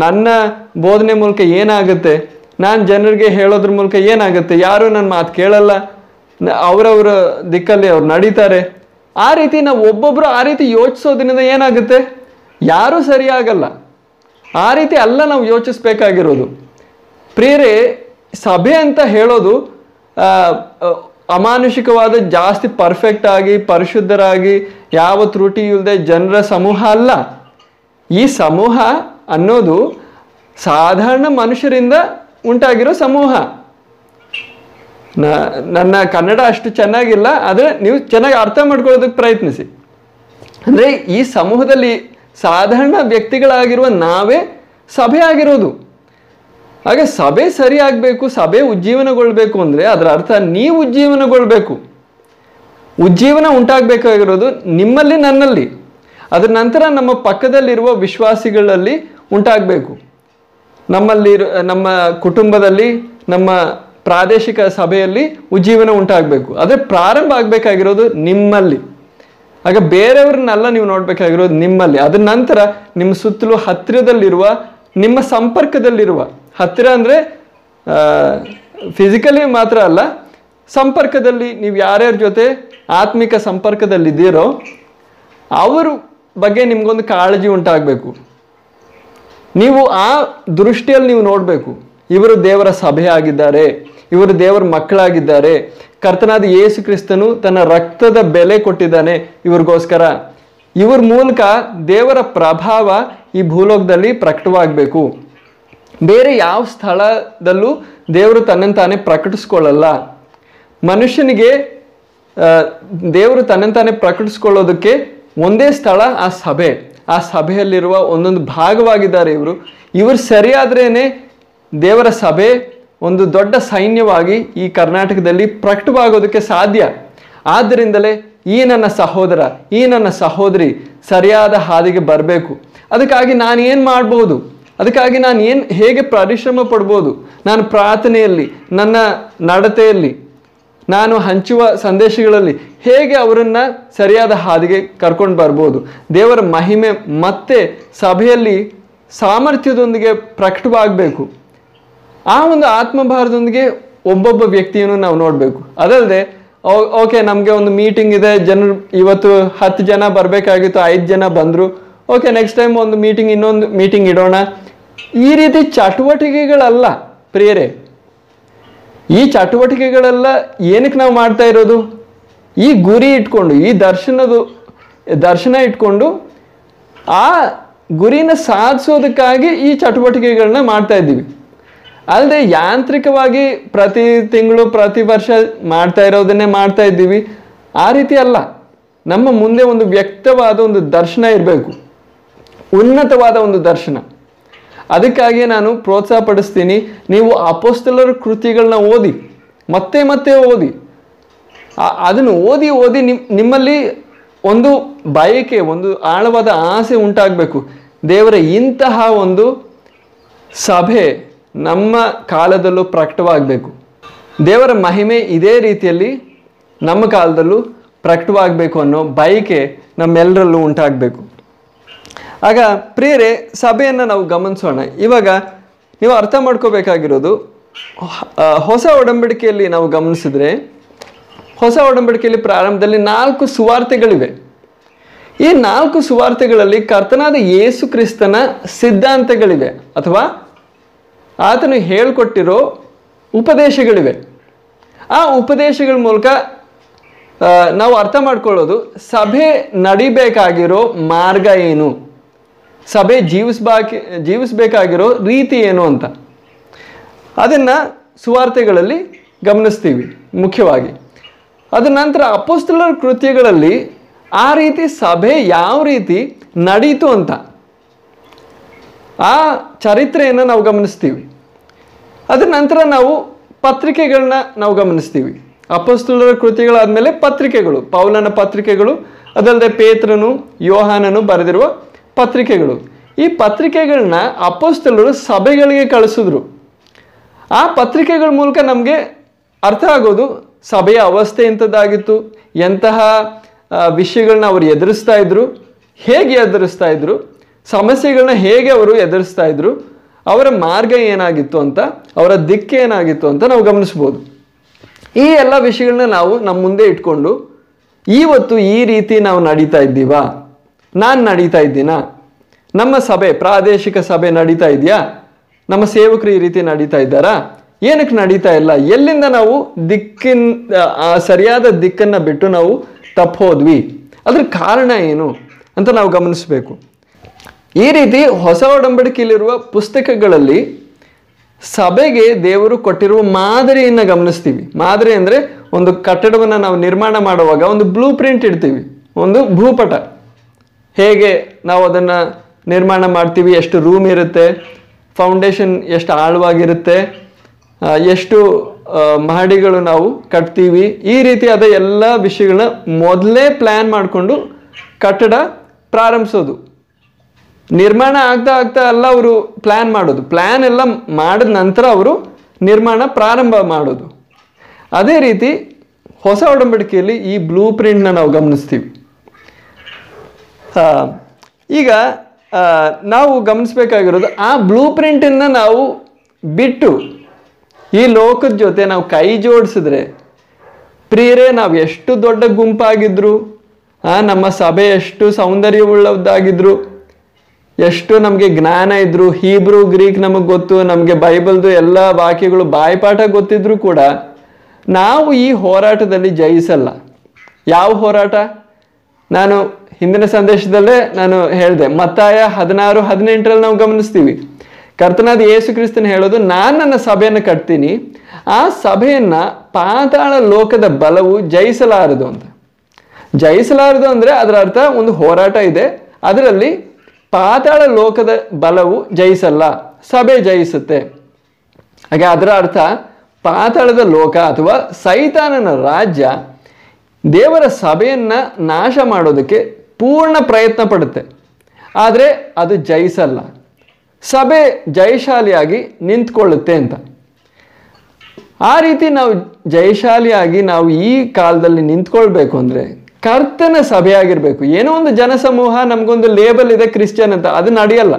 ನನ್ನ ಬೋಧನೆ ಮೂಲಕ ಏನಾಗುತ್ತೆ? ನಾನು ಜನರಿಗೆ ಹೇಳೋದ್ರ ಮೂಲಕ ಏನಾಗುತ್ತೆ? ಯಾರು ನನ್ನ ಮಾತು ಕೇಳಲ್ಲ. ಅವರವರ ದಿಕ್ಕಲ್ಲಿ ಅವ್ರು ನಡೀತಾರೆ. ಆ ರೀತಿ ನಾವು ಒಬ್ಬೊಬ್ಬರು ಆ ರೀತಿ ಯೋಚಿಸೋದ್ರಿಂದ ಏನಾಗುತ್ತೆ? ಯಾರೂ ಸರಿಯಾಗಲ್ಲ. ಆ ರೀತಿ ಅಲ್ಲ ನಾವು ಯೋಚಿಸ್ಬೇಕಾಗಿರೋದು. ಪ್ರಿಯರೇ ಸಭೆ ಅಂತ ಹೇಳೋದು ಅಮಾನುಷಿಕವಾದ ಜಾಸ್ತಿ ಪರ್ಫೆಕ್ಟ್ ಆಗಿ, ಪರಿಶುದ್ಧರಾಗಿ ಯಾವ ತ್ರುಟಿ ಇಲ್ಲದೆ ಜನರ ಸಮೂಹ ಅಲ್ಲ. ಈ ಸಮೂಹ ಅನ್ನೋದು ಸಾಧಾರಣ ಮನುಷ್ಯರಿಂದ ಉಂಟಾಗಿರೋ ಸಮೂಹ. ನನ್ನ ಕನ್ನಡ ಅಷ್ಟು ಚೆನ್ನಾಗಿಲ್ಲ, ಆದರೆ ನೀವು ಚೆನ್ನಾಗಿ ಅರ್ಥ ಮಾಡ್ಕೊಳ್ಳೋದಕ್ಕೆ ಪ್ರಯತ್ನಿಸಿ. ಅಂದರೆ ಈ ಸಮೂಹದಲ್ಲಿ ಸಾಧಾರಣ ವ್ಯಕ್ತಿಗಳಾಗಿರುವ ನಾವೇ ಸಭೆ ಆಗಿರೋದು ಹಾಗೆ ಸಭೆ ಸರಿ ಸಭೆ ಉಜ್ಜೀವನಗೊಳ್ಬೇಕು ಅಂದರೆ ಅದರ ಅರ್ಥ ನೀವು ಉಜ್ಜೀವನಗೊಳ್ಬೇಕು. ಉಜ್ಜೀವನ ಉಂಟಾಗಬೇಕಾಗಿರೋದು ನಿಮ್ಮಲ್ಲಿ ನನ್ನಲ್ಲಿ. ಅದರ ನಂತರ ನಮ್ಮ ಪಕ್ಕದಲ್ಲಿರುವ ವಿಶ್ವಾಸಿಗಳಲ್ಲಿ ಉಂಟಾಗಬೇಕು. ನಮ್ಮಲ್ಲಿ ನಮ್ಮ ಕುಟುಂಬದಲ್ಲಿ, ನಮ್ಮ ಪ್ರಾದೇಶಿಕ ಸಭೆಯಲ್ಲಿ ಉಜ್ಜೀವನ ಉಂಟಾಗಬೇಕು. ಆದರೆ ಪ್ರಾರಂಭ ಆಗಬೇಕಾಗಿರೋದು ನಿಮ್ಮಲ್ಲಿ. ಆಗ ಬೇರೆಯವ್ರನ್ನೆಲ್ಲ ನೀವು ನೋಡಬೇಕಾಗಿರೋದು ನಿಮ್ಮಲ್ಲಿ. ಅದರ ನಂತರ ನಿಮ್ಮ ಸುತ್ತಲೂ ಹತ್ತಿರದಲ್ಲಿರುವ, ನಿಮ್ಮ ಸಂಪರ್ಕದಲ್ಲಿರುವ ಹತ್ತಿರ ಅಂದರೆ ಫಿಸಿಕಲಿ ಮಾತ್ರ ಅಲ್ಲ, ಸಂಪರ್ಕದಲ್ಲಿ ನೀವು ಯಾರ್ಯಾರ ಜೊತೆ ಆತ್ಮಿಕ ಸಂಪರ್ಕದಲ್ಲಿದ್ದೀರೋ, ಅವರು ಬಗ್ಗೆ ನಿಮಗೊಂದು ಕಾಳಜಿ ಉಂಟಾಗಬೇಕು. ನೀವು ಆ ದೃಷ್ಟಿಯಲ್ಲಿ ನೀವು ನೋಡಬೇಕು. ಇವರು ದೇವರ ಸಭೆ ಆಗಿದ್ದಾರೆ ಇವರು ದೇವರ ಮಕ್ಕಳಾಗಿದ್ದಾರೆ, ಕರ್ತನಾದ ಯೇಸು ಕ್ರಿಸ್ತನು ತನ್ನ ರಕ್ತದ ಬೆಲೆ ಕೊಟ್ಟಿದ್ದಾನೆ ಇವ್ರಿಗೋಸ್ಕರ. ಇವ್ರ ಮೂಲಕ ದೇವರ ಪ್ರಭಾವ ಈ ಭೂಲೋಕದಲ್ಲಿ ಪ್ರಕಟವಾಗಬೇಕು. ಬೇರೆ ಯಾವ ಸ್ಥಳದಲ್ಲೂ ದೇವರು ತನ್ನನ್ನು ತಾನೇ ಪ್ರಕಟಿಸ್ಕೊಳ್ಳಲ್ಲ. ಮನುಷ್ಯನಿಗೆ ದೇವರು ತನ್ನಂತಾನೆ ತಾನೇ ಪ್ರಕಟಿಸ್ಕೊಳ್ಳೋದಕ್ಕೆ ಒಂದೇ ಸ್ಥಳ ಆ ಸಭೆ. ಆ ಸಭೆಯಲ್ಲಿರುವ ಒಂದೊಂದು ಭಾಗವಾಗಿದ್ದಾರೆ ಇವರು. ಇವರು ಸರಿಯಾದ್ರೇ ದೇವರ ಸಭೆ ಒಂದು ದೊಡ್ಡ ಸೈನ್ಯವಾಗಿ ಈ ಕರ್ನಾಟಕದಲ್ಲಿ ಪ್ರಕಟವಾಗೋದಕ್ಕೆ ಸಾಧ್ಯ. ಆದ್ದರಿಂದಲೇ ಈ ನನ್ನ ಸಹೋದರ, ಈ ನನ್ನ ಸಹೋದರಿ ಸರಿಯಾದ ಹಾದಿಗೆ ಬರಬೇಕು. ಅದಕ್ಕಾಗಿ ನಾನು ಏನು ಮಾಡ್ಬೋದು? ಅದಕ್ಕಾಗಿ ನಾನು ಏನು ಹೇಗೆ ಪರಿಶ್ರಮ ಪಡ್ಬೋದು? ನಾನು ಪ್ರಾರ್ಥನೆಯಲ್ಲಿ, ನನ್ನ ನಡತೆಯಲ್ಲಿ, ನಾನು ಹಂಚುವ ಸಂದೇಶಗಳಲ್ಲಿ ಹೇಗೆ ಅವರನ್ನು ಸರಿಯಾದ ಹಾದಿಗೆ ಕರ್ಕೊಂಡು ಬರ್ಬೋದು? ದೇವರ ಮಹಿಮೆ ಮತ್ತೆ ಸಭೆಯಲ್ಲಿ ಸಾಮರ್ಥ್ಯದೊಂದಿಗೆ ಪ್ರಕಟವಾಗಬೇಕು. ಆ ಒಂದು ಆತ್ಮಭಾರದೊಂದಿಗೆ ಒಬ್ಬೊಬ್ಬ ವ್ಯಕ್ತಿಯನ್ನು ನಾವು ನೋಡಬೇಕು. ಅದಲ್ಲದೆ ಓಕೆ, ನಮಗೆ ಒಂದು ಮೀಟಿಂಗ್ ಇದೆ, ಜನರು ಇವತ್ತು ಹತ್ತು ಜನ ಬರಬೇಕಾಗಿತ್ತು, ಐದು ಜನ ಬಂದರು. ಓಕೆ ನೆಕ್ಸ್ಟ್ ಟೈಮ್ ಒಂದು ಮೀಟಿಂಗ್ ಇನ್ನೊಂದು ಮೀಟಿಂಗ್ ಇಡೋಣ. ಈ ರೀತಿ ಚಟುವಟಿಕೆಗಳಲ್ಲ ಪ್ರಿಯರೇ. ಈ ಚಟುವಟಿಕೆಗಳೆಲ್ಲ ಏನಕ್ಕೆ ನಾವು ಮಾಡ್ತಾ ಇರೋದು? ಈ ಗುರಿ ಇಟ್ಕೊಂಡು, ಈ ದರ್ಶನದು, ದರ್ಶನ ಇಟ್ಕೊಂಡು ಆ ಗುರಿನ ಸಾಧಿಸೋದಕ್ಕಾಗಿ ಈ ಚಟುವಟಿಕೆಗಳನ್ನ ಮಾಡ್ತಾ ಇದ್ದೀವಿ. ಅಲ್ಲದೆ ಯಾಂತ್ರಿಕವಾಗಿ ಪ್ರತಿ ತಿಂಗಳು, ಪ್ರತಿ ವರ್ಷ ಮಾಡ್ತಾ ಇರೋದನ್ನೇ ಮಾಡ್ತಾ ಇದ್ದೀವಿ. ಆ ರೀತಿ ಅಲ್ಲ. ನಮ್ಮ ಮುಂದೆ ಒಂದು ವ್ಯಕ್ತವಾದ ಒಂದು ದರ್ಶನ ಇರಬೇಕು. ಉನ್ನತವಾದ ಒಂದು ದರ್ಶನ. ಅದಕ್ಕಾಗಿ ನಾನು ಪ್ರೋತ್ಸಾಹ ಪಡಿಸ್ತೀನಿ ನೀವು ಅಪೋಸ್ತಲರ ಕೃತಿಗಳನ್ನ ಓದಿ, ಮತ್ತೆ ಮತ್ತೆ ಓದಿ. ಅದನ್ನು ಓದಿ ಓದಿ ನಿಮ್, ನಿಮ್ಮಲ್ಲಿ ಒಂದು ಬಯಕೆ, ಒಂದು ಆಳವಾದ ಆಸೆ ಉಂಟಾಗಬೇಕು. ದೇವರ ಇಂತಹ ಒಂದು ಸಭೆ ನಮ್ಮ ಕಾಲದಲ್ಲೂ ಪ್ರಕಟವಾಗಬೇಕು. ದೇವರ ಮಹಿಮೆ ಇದೇ ರೀತಿಯಲ್ಲಿ ನಮ್ಮ ಕಾಲದಲ್ಲೂ ಪ್ರಕಟವಾಗಬೇಕು ಅನ್ನೋ ಬಯಕೆ ನಮ್ಮೆಲ್ಲರಲ್ಲೂ ಉಂಟಾಗಬೇಕು. ಆಗ ಪ್ರಿಯರೇ, ಸಭೆಯನ್ನು ನಾವು ಗಮನಿಸೋಣ. ಇವಾಗ ನೀವು ಅರ್ಥ ಮಾಡ್ಕೋಬೇಕಾಗಿರೋದು ಹೊಸ ಒಡಂಬಡಿಕೆಯಲ್ಲಿ ನಾವು ಗಮನಿಸಿದ್ರೆ, ಹೊಸ ಒಡಂಬಡಿಕೆಯಲ್ಲಿ ಪ್ರಾರಂಭದಲ್ಲಿ ನಾಲ್ಕು ಸುವಾರ್ತೆಗಳಿವೆ. ಈ ನಾಲ್ಕು ಸುವಾರ್ತೆಗಳಲ್ಲಿ ಕರ್ತನಾದ ಯೇಸು ಕ್ರಿಸ್ತನ ಸಿದ್ಧಾಂತಗಳಿವೆ, ಅಥವಾ ಆತನು ಹೇಳ್ಕೊಟ್ಟಿರೋ ಉಪದೇಶಗಳಿವೆ. ಆ ಉಪದೇಶಗಳ ಮೂಲಕ ನಾವು ಅರ್ಥ ಮಾಡ್ಕೊಳ್ಳೋದು, ಸಭೆ ನಡಿಬೇಕಾಗಿರೋ ಮಾರ್ಗ ಏನು? ಸಭೆ ಜೀವಿಸ್ಬಾಕಿ, ಜೀವಿಸಬೇಕಾಗಿರೋ ರೀತಿ ಏನು ಅಂತ. ಅದನ್ನು ಸುವಾರ್ತೆಗಳಲ್ಲಿ ಗಮನಿಸ್ತೀವಿ, ಮುಖ್ಯವಾಗಿ. ಅದ ನಂತರ ಅಪೋಸ್ತಲರ ಕೃತ್ಯಗಳಲ್ಲಿ ಆ ರೀತಿ ಸಭೆ ಯಾವ ರೀತಿ ನಡೀತು ಅಂತ. ಆ ಚರಿತ್ರೆಯನ್ನು ನಾವು ಗಮನಿಸ್ತೀವಿ. ಅದರ ನಂತರ ನಾವು ಪತ್ರಿಕೆಗಳನ್ನ ನಾವು ಗಮನಿಸ್ತೀವಿ. ಅಪಸ್ತುಲರ ಕೃತಿಗಳಾದಮೇಲೆ ಪತ್ರಿಕೆಗಳು, ಪೌಲನ ಪತ್ರಿಕೆಗಳು ಅದಲ್ಲದೆ ಪೇತ್ರನು, ಯೋಹಾನನು ಬರೆದಿರುವ ಪತ್ರಿಕೆಗಳು. ಈ ಪತ್ರಿಕೆಗಳನ್ನ ಅಪೋಸ್ತಲರು ಸಭೆಗಳಿಗೆ ಕಳಿಸಿದ್ರು. ಆ ಪತ್ರಿಕೆಗಳ ಮೂಲಕ ನಮಗೆ ಅರ್ಥ ಆಗೋದು ಸಭೆಯ ಅವಸ್ಥೆ ಎಂಥದ್ದಾಗಿತ್ತು, ಎಂತಹ ವಿಷಯಗಳನ್ನ ಅವರು ಎದುರಿಸ್ತಾ ಇದ್ರು, ಹೇಗೆ ಎದುರಿಸ್ತಾ ಇದ್ರು ಸಮಸ್ಯೆಗಳನ್ನ ಹೇಗೆ ಅವರು ಎದುರಿಸ್ತಾ ಇದ್ರು, ಅವರ ಮಾರ್ಗ ಏನಾಗಿತ್ತು ಅಂತ, ಅವರ ದಿಕ್ಕು ಏನಾಗಿತ್ತು ಅಂತ ನಾವು ಗಮನಿಸ್ಬೋದು. ಈ ಎಲ್ಲ ವಿಷಯಗಳನ್ನ ನಾವು ನಮ್ಮ ಮುಂದೆ ಇಟ್ಕೊಂಡು ಇವತ್ತು ಈ ರೀತಿ ನಾವು ನಡೀತಾ ಇದ್ದೀವಾ? ನಾನು ನಡೀತಾ ಇದ್ದೀನಾ? ನಮ್ಮ ಸಭೆ, ಪ್ರಾದೇಶಿಕ ಸಭೆ ನಡೀತಾ ಇದೆಯಾ? ನಮ್ಮ ಸೇವಕರು ಈ ರೀತಿ ನಡೀತಾ ಇದ್ದಾರಾ? ಏನಕ್ಕೆ ನಡೀತಾ ಇಲ್ಲ? ಎಲ್ಲಿಂದ ನಾವು ದಿಕ್ಕಿನ ಸರಿಯಾದ ದಿಕ್ಕನ್ನು ಬಿಟ್ಟು ನಾವು ತಪ್ಪೋದ್ವಿ ಅದ್ರ ಕಾರಣ ಏನು ಅಂತ ನಾವು ಗಮನಿಸಬೇಕು. ಈ ರೀತಿ ಹೊಸ ಒಡಂಬಡಿಕೆಯಲ್ಲಿರುವ ಪುಸ್ತಕಗಳಲ್ಲಿ ಸಭೆಗೆ ದೇವರು ಕೊಟ್ಟಿರುವ ಮಾದರಿಯನ್ನು ಗಮನಿಸ್ತೀವಿ. ಮಾದರಿ ಅಂದರೆ ಒಂದು ಕಟ್ಟಡವನ್ನು ನಾವು ನಿರ್ಮಾಣ ಮಾಡುವಾಗ ಒಂದು ಬ್ಲೂ ಪ್ರಿಂಟ್ ಇಡ್ತೀವಿ. ಒಂದು ಭೂಪಟ. ಹೇಗೆ ನಾವು ಅದನ್ನು ನಿರ್ಮಾಣ ಮಾಡ್ತೀವಿ, ಎಷ್ಟು ರೂಮ್ ಇರುತ್ತೆ ಫೌಂಡೇಶನ್ ಎಷ್ಟು ಆಳವಾಗಿರುತ್ತೆ ಎಷ್ಟು ಮಹಡಿಗಳು ನಾವು ಕಟ್ತೀವಿ, ಈ ರೀತಿಯಾದ ಎಲ್ಲ ವಿಷಯಗಳನ್ನ ಮೊದಲೇ ಪ್ಲ್ಯಾನ್ ಮಾಡಿಕೊಂಡು ಕಟ್ಟಡ ಪ್ರಾರಂಭಿಸೋದು. ನಿರ್ಮಾಣ ಆಗ್ತಾ ಆಗ್ತಾ ಎಲ್ಲ ಅವರು ಪ್ಲ್ಯಾನ್ ಮಾಡೋದು. ಪ್ಲ್ಯಾನ್ ಎಲ್ಲ ಮಾಡಿದ ನಂತರ ಅವರು ನಿರ್ಮಾಣ ಪ್ರಾರಂಭ ಮಾಡೋದು. ಅದೇ ರೀತಿ ಹೊಸ ಒಡಂಬಡಿಕೆಯಲ್ಲಿ ಈ ಬ್ಲೂ ಪ್ರಿಂಟ್ನ ನಾವು ಗಮನಿಸ್ತೀವಿ. ಈಗ ನಾವು ಗಮನಿಸಬೇಕಾಗಿರೋದು ಆ ಬ್ಲೂ ಪ್ರಿಂಟನ್ನು ನಾವು ಬಿಟ್ಟು ಈ ಲೋಕದ ಜೊತೆ ನಾವು ಕೈ ಜೋಡಿಸಿದ್ರೆ ಪ್ರಿಯರೇ, ನಾವು ಎಷ್ಟು ದೊಡ್ಡ ಗುಂಪಾಗಿದ್ರು ನಮ್ಮ ಸಭೆ ಎಷ್ಟು ಸೌಂದರ್ಯವುಳ್ಳದ್ದಾಗಿದ್ರು, ಎಷ್ಟು ನಮಗೆ ಜ್ಞಾನ ಇದ್ರು, ಹೀಬ್ರೂ, ಗ್ರೀಕ್ ನಮಗೆ ಗೊತ್ತು, ನಮಗೆ ಬೈಬಲ್ದು ಎಲ್ಲ ವಾಕ್ಯಗಳು ಬಾಯಿಪಾಠ ಗೊತ್ತಿದ್ರು ಕೂಡ ನಾವು ಈ ಹೋರಾಟದಲ್ಲಿ ಜಯಿಸಲ್ಲ. ಯಾವ ಹೋರಾಟ? ನಾನು ಹಿಂದಿನ ಸಂದೇಶದಲ್ಲೇ ನಾನು ಹೇಳಿದೆ, ಮತ್ತಾಯ ಹದಿನಾರು, ಹದಿನೆಂಟರಲ್ಲಿ ನಾವು ಗಮನಿಸ್ತೀವಿ. ಕರ್ತನಾದ ಯೇಸು ಕ್ರಿಸ್ತನ್ ಹೇಳೋದು, ನಾನು ನನ್ನ ಸಭೆಯನ್ನು ಕಟ್ತೀನಿ, ಆ ಸಭೆಯನ್ನು ಪಾತಾಳ ಲೋಕದ ಬಲವು ಜಯಿಸಲಾರದು ಅಂತ. ಜಯಿಸಲಾರದು ಅಂದರೆ ಅದರ ಅರ್ಥ ಒಂದು ಹೋರಾಟ ಇದೆ, ಅದರಲ್ಲಿ ಪಾತಾಳ ಲೋಕದ ಬಲವು ಜಯಿಸಲ್ಲ, ಸಭೆ ಜಯಿಸುತ್ತೆ. ಹಾಗೆ ಅದರ ಅರ್ಥ ಪಾತಾಳದ ಲೋಕ ಅಥವಾ ಸೈತಾನನ ರಾಜ್ಯ ದೇವರ ಸಭೆಯನ್ನ ನಾಶ ಮಾಡೋದಕ್ಕೆ ಪೂರ್ಣ ಪ್ರಯತ್ನ ಪಡುತ್ತೆ. ಆದರೆ ಅದು ಜಯಿಸಲ್ಲ ಸಭೆ ಜಯಶಾಲಿಯಾಗಿ ನಿಂತ್ಕೊಳ್ಳುತ್ತೆ ಅಂತ. ಆ ರೀತಿ ನಾವು ಜಯಶಾಲಿಯಾಗಿ ನಾವು ಈ ಕಾಲದಲ್ಲಿ ನಿಂತ್ಕೊಳ್ಬೇಕು ಅಂದರೆ ಕರ್ತನ ಸಭೆಯಾಗಿರಬೇಕು. ಏನೋ ಒಂದು ಜನಸಮೂಹ ನಮಗೊಂದು ಲೇಬಲ್ ಇದೆ ಕ್ರಿಶ್ಚಿಯನ್ ಅಂತ, ಅದು ನಡೆಯಲ್ಲ.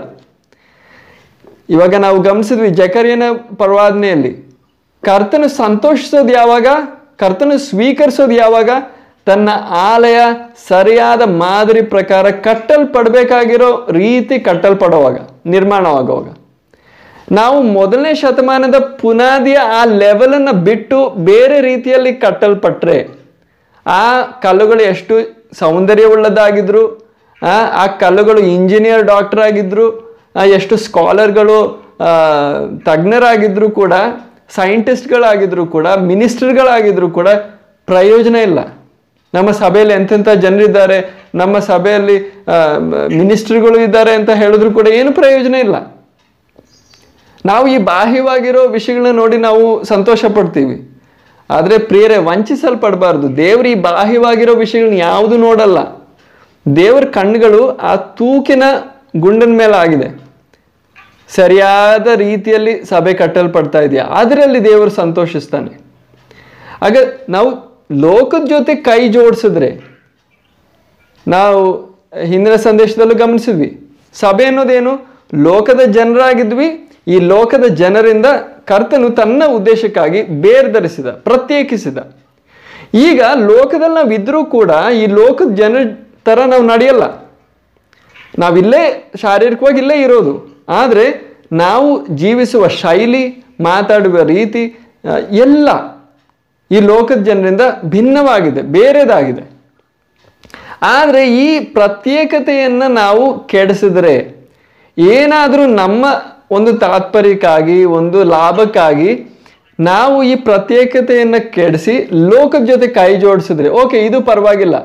ಇವಾಗ ನಾವು ಗಮನಿಸಿದ್ವಿ ಜಕರಿಯನ ಪರ್ವಾದನೆಯಲ್ಲಿ. ಕರ್ತನ ಸಂತೋಷಿಸೋದು ಯಾವಾಗ? ಕರ್ತನ ಸ್ವೀಕರಿಸೋದು ಯಾವಾಗ? ತನ್ನ ಆಲಯ ಸರಿಯಾದ ಮಾದರಿ ಪ್ರಕಾರ ಕಟ್ಟಲ್ಪಡಬೇಕಾಗಿರೋ ರೀತಿ ಕಟ್ಟಲ್ಪಡುವಾಗ, ನಿರ್ಮಾಣವಾಗುವಾಗ. ನಾವು ಮೊದಲನೇ ಶತಮಾನದ ಪುನಾದಿಯ ಆ ಲೆವೆಲನ್ನು ಬಿಟ್ಟು ಬೇರೆ ರೀತಿಯಲ್ಲಿ ಕಟ್ಟಲ್ಪಟ್ಟರೆ ಆ ಕಲ್ಲುಗಳು ಎಷ್ಟು ಸೌಂದರ್ಯವುಳ್ಳದಾಗಿದ್ರು ಆ ಕಲ್ಲುಗಳು ಇಂಜಿನಿಯರ್ ಡಾಕ್ಟರ್ ಆಗಿದ್ರು ಎಷ್ಟು ಸ್ಕಾಲರ್ಗಳು ತಜ್ಞರಾಗಿದ್ದರೂ ಕೂಡ ಸೈಂಟಿಸ್ಟ್ಗಳಾಗಿದ್ದರೂ ಕೂಡ ಮಿನಿಸ್ಟರ್ಗಳಾಗಿದ್ದರೂ ಕೂಡ ಪ್ರಯೋಜನ ಇಲ್ಲ. ನಮ್ಮ ಸಭೆಯಲ್ಲಿ ಎಂತೆಂಥ ಜನರಿದ್ದಾರೆ, ನಮ್ಮ ಸಭೆಯಲ್ಲಿ ಮಿನಿಸ್ಟ್ರಿಗಳು ಇದ್ದಾರೆ ಅಂತ ಹೇಳಿದ್ರು ಕೂಡ ಏನು ಪ್ರಯೋಜನ ಇಲ್ಲ. ನಾವು ಈ ಬಾಹ್ಯವಾಗಿರೋ ವಿಷಯಗಳನ್ನ ನೋಡಿ ನಾವು ಸಂತೋಷ ಪಡ್ತೀವಿ ಆದರೆ ಪ್ರಿಯರೇ, ವಂಚಿಸಲ್ಪಡಬಾರ್ದು. ದೇವ್ರು ಈ ಬಾಹ್ಯವಾಗಿರೋ ವಿಷಯಗಳನ್ನ ಯಾವುದು ನೋಡಲ್ಲ. ದೇವರ ಕಣ್ಣುಗಳು ಆ ತೂಕಿನ ಗುಂಡನ ಮೇಲೆ ಆಗಿದೆ. ಸರಿಯಾದ ರೀತಿಯಲ್ಲಿ ಸಭೆ ಕಟ್ಟಲ್ಪಡ್ತಾ ಇದೆಯಾ? ಅದರಲ್ಲಿ ದೇವರು ಸಂತೋಷಿಸ್ತಾನೆ. ಆಗ ನಾವು ಲೋಕದ ಜೊತೆ ಕೈ ಜೋಡಿಸಿದ್ರೆ ನಾವು ಹಿಂದಿನ ಸಂದೇಶದಲ್ಲೂ ಗಮನಿಸಿದ್ವಿ. ಸಭೆ ಅನ್ನೋದೇನು? ಲೋಕದ ಜನರಾಗಿದ್ವಿ. ಈ ಲೋಕದ ಜನರಿಂದ ಕರ್ತನು ತನ್ನ ಉದ್ದೇಶಕ್ಕಾಗಿ ಬೇರ್ಧರಿಸಿದ ಪ್ರತ್ಯೇಕಿಸಿದ. ಈಗ ಲೋಕದಲ್ಲಿ ನಾವಿದ್ರೂ ಕೂಡ ಈ ಲೋಕದ ಜನರ ಥರ ನಾವು ನಡೆಯಲ್ಲ. ನಾವಿಲ್ಲೇ ಶಾರೀರಿಕವಾಗಿ ಇಲ್ಲೇ ಇರೋದು. ಆದರೆ ನಾವು ಜೀವಿಸುವ ಶೈಲಿ, ಮಾತಾಡುವ ರೀತಿ ಎಲ್ಲ ಈ ಲೋಕದ ಜನರಿಂದ ಭಿನ್ನವಾಗಿದೆ, ಬೇರೆದಾಗಿದೆ. ಆದರೆ ಈ ಪ್ರತ್ಯೇಕತೆಯನ್ನು ನಾವು ಕೆಡಿಸಿದ್ರೆ ಏನಾದರೂ ನಮ್ಮ ಒಂದು ತಾತ್ಪರ್ಯಕ್ಕಾಗಿ, ಒಂದು ಲಾಭಕ್ಕಾಗಿ ನಾವು ಈ ಪ್ರತ್ಯೇಕತೆಯನ್ನು ಕೆಡಿಸಿ ಲೋಕದ ಜೊತೆ ಕೈ ಜೋಡಿಸಿದ್ರೆ, ಓಕೆ, ಇದು ಪರವಾಗಿಲ್ಲ.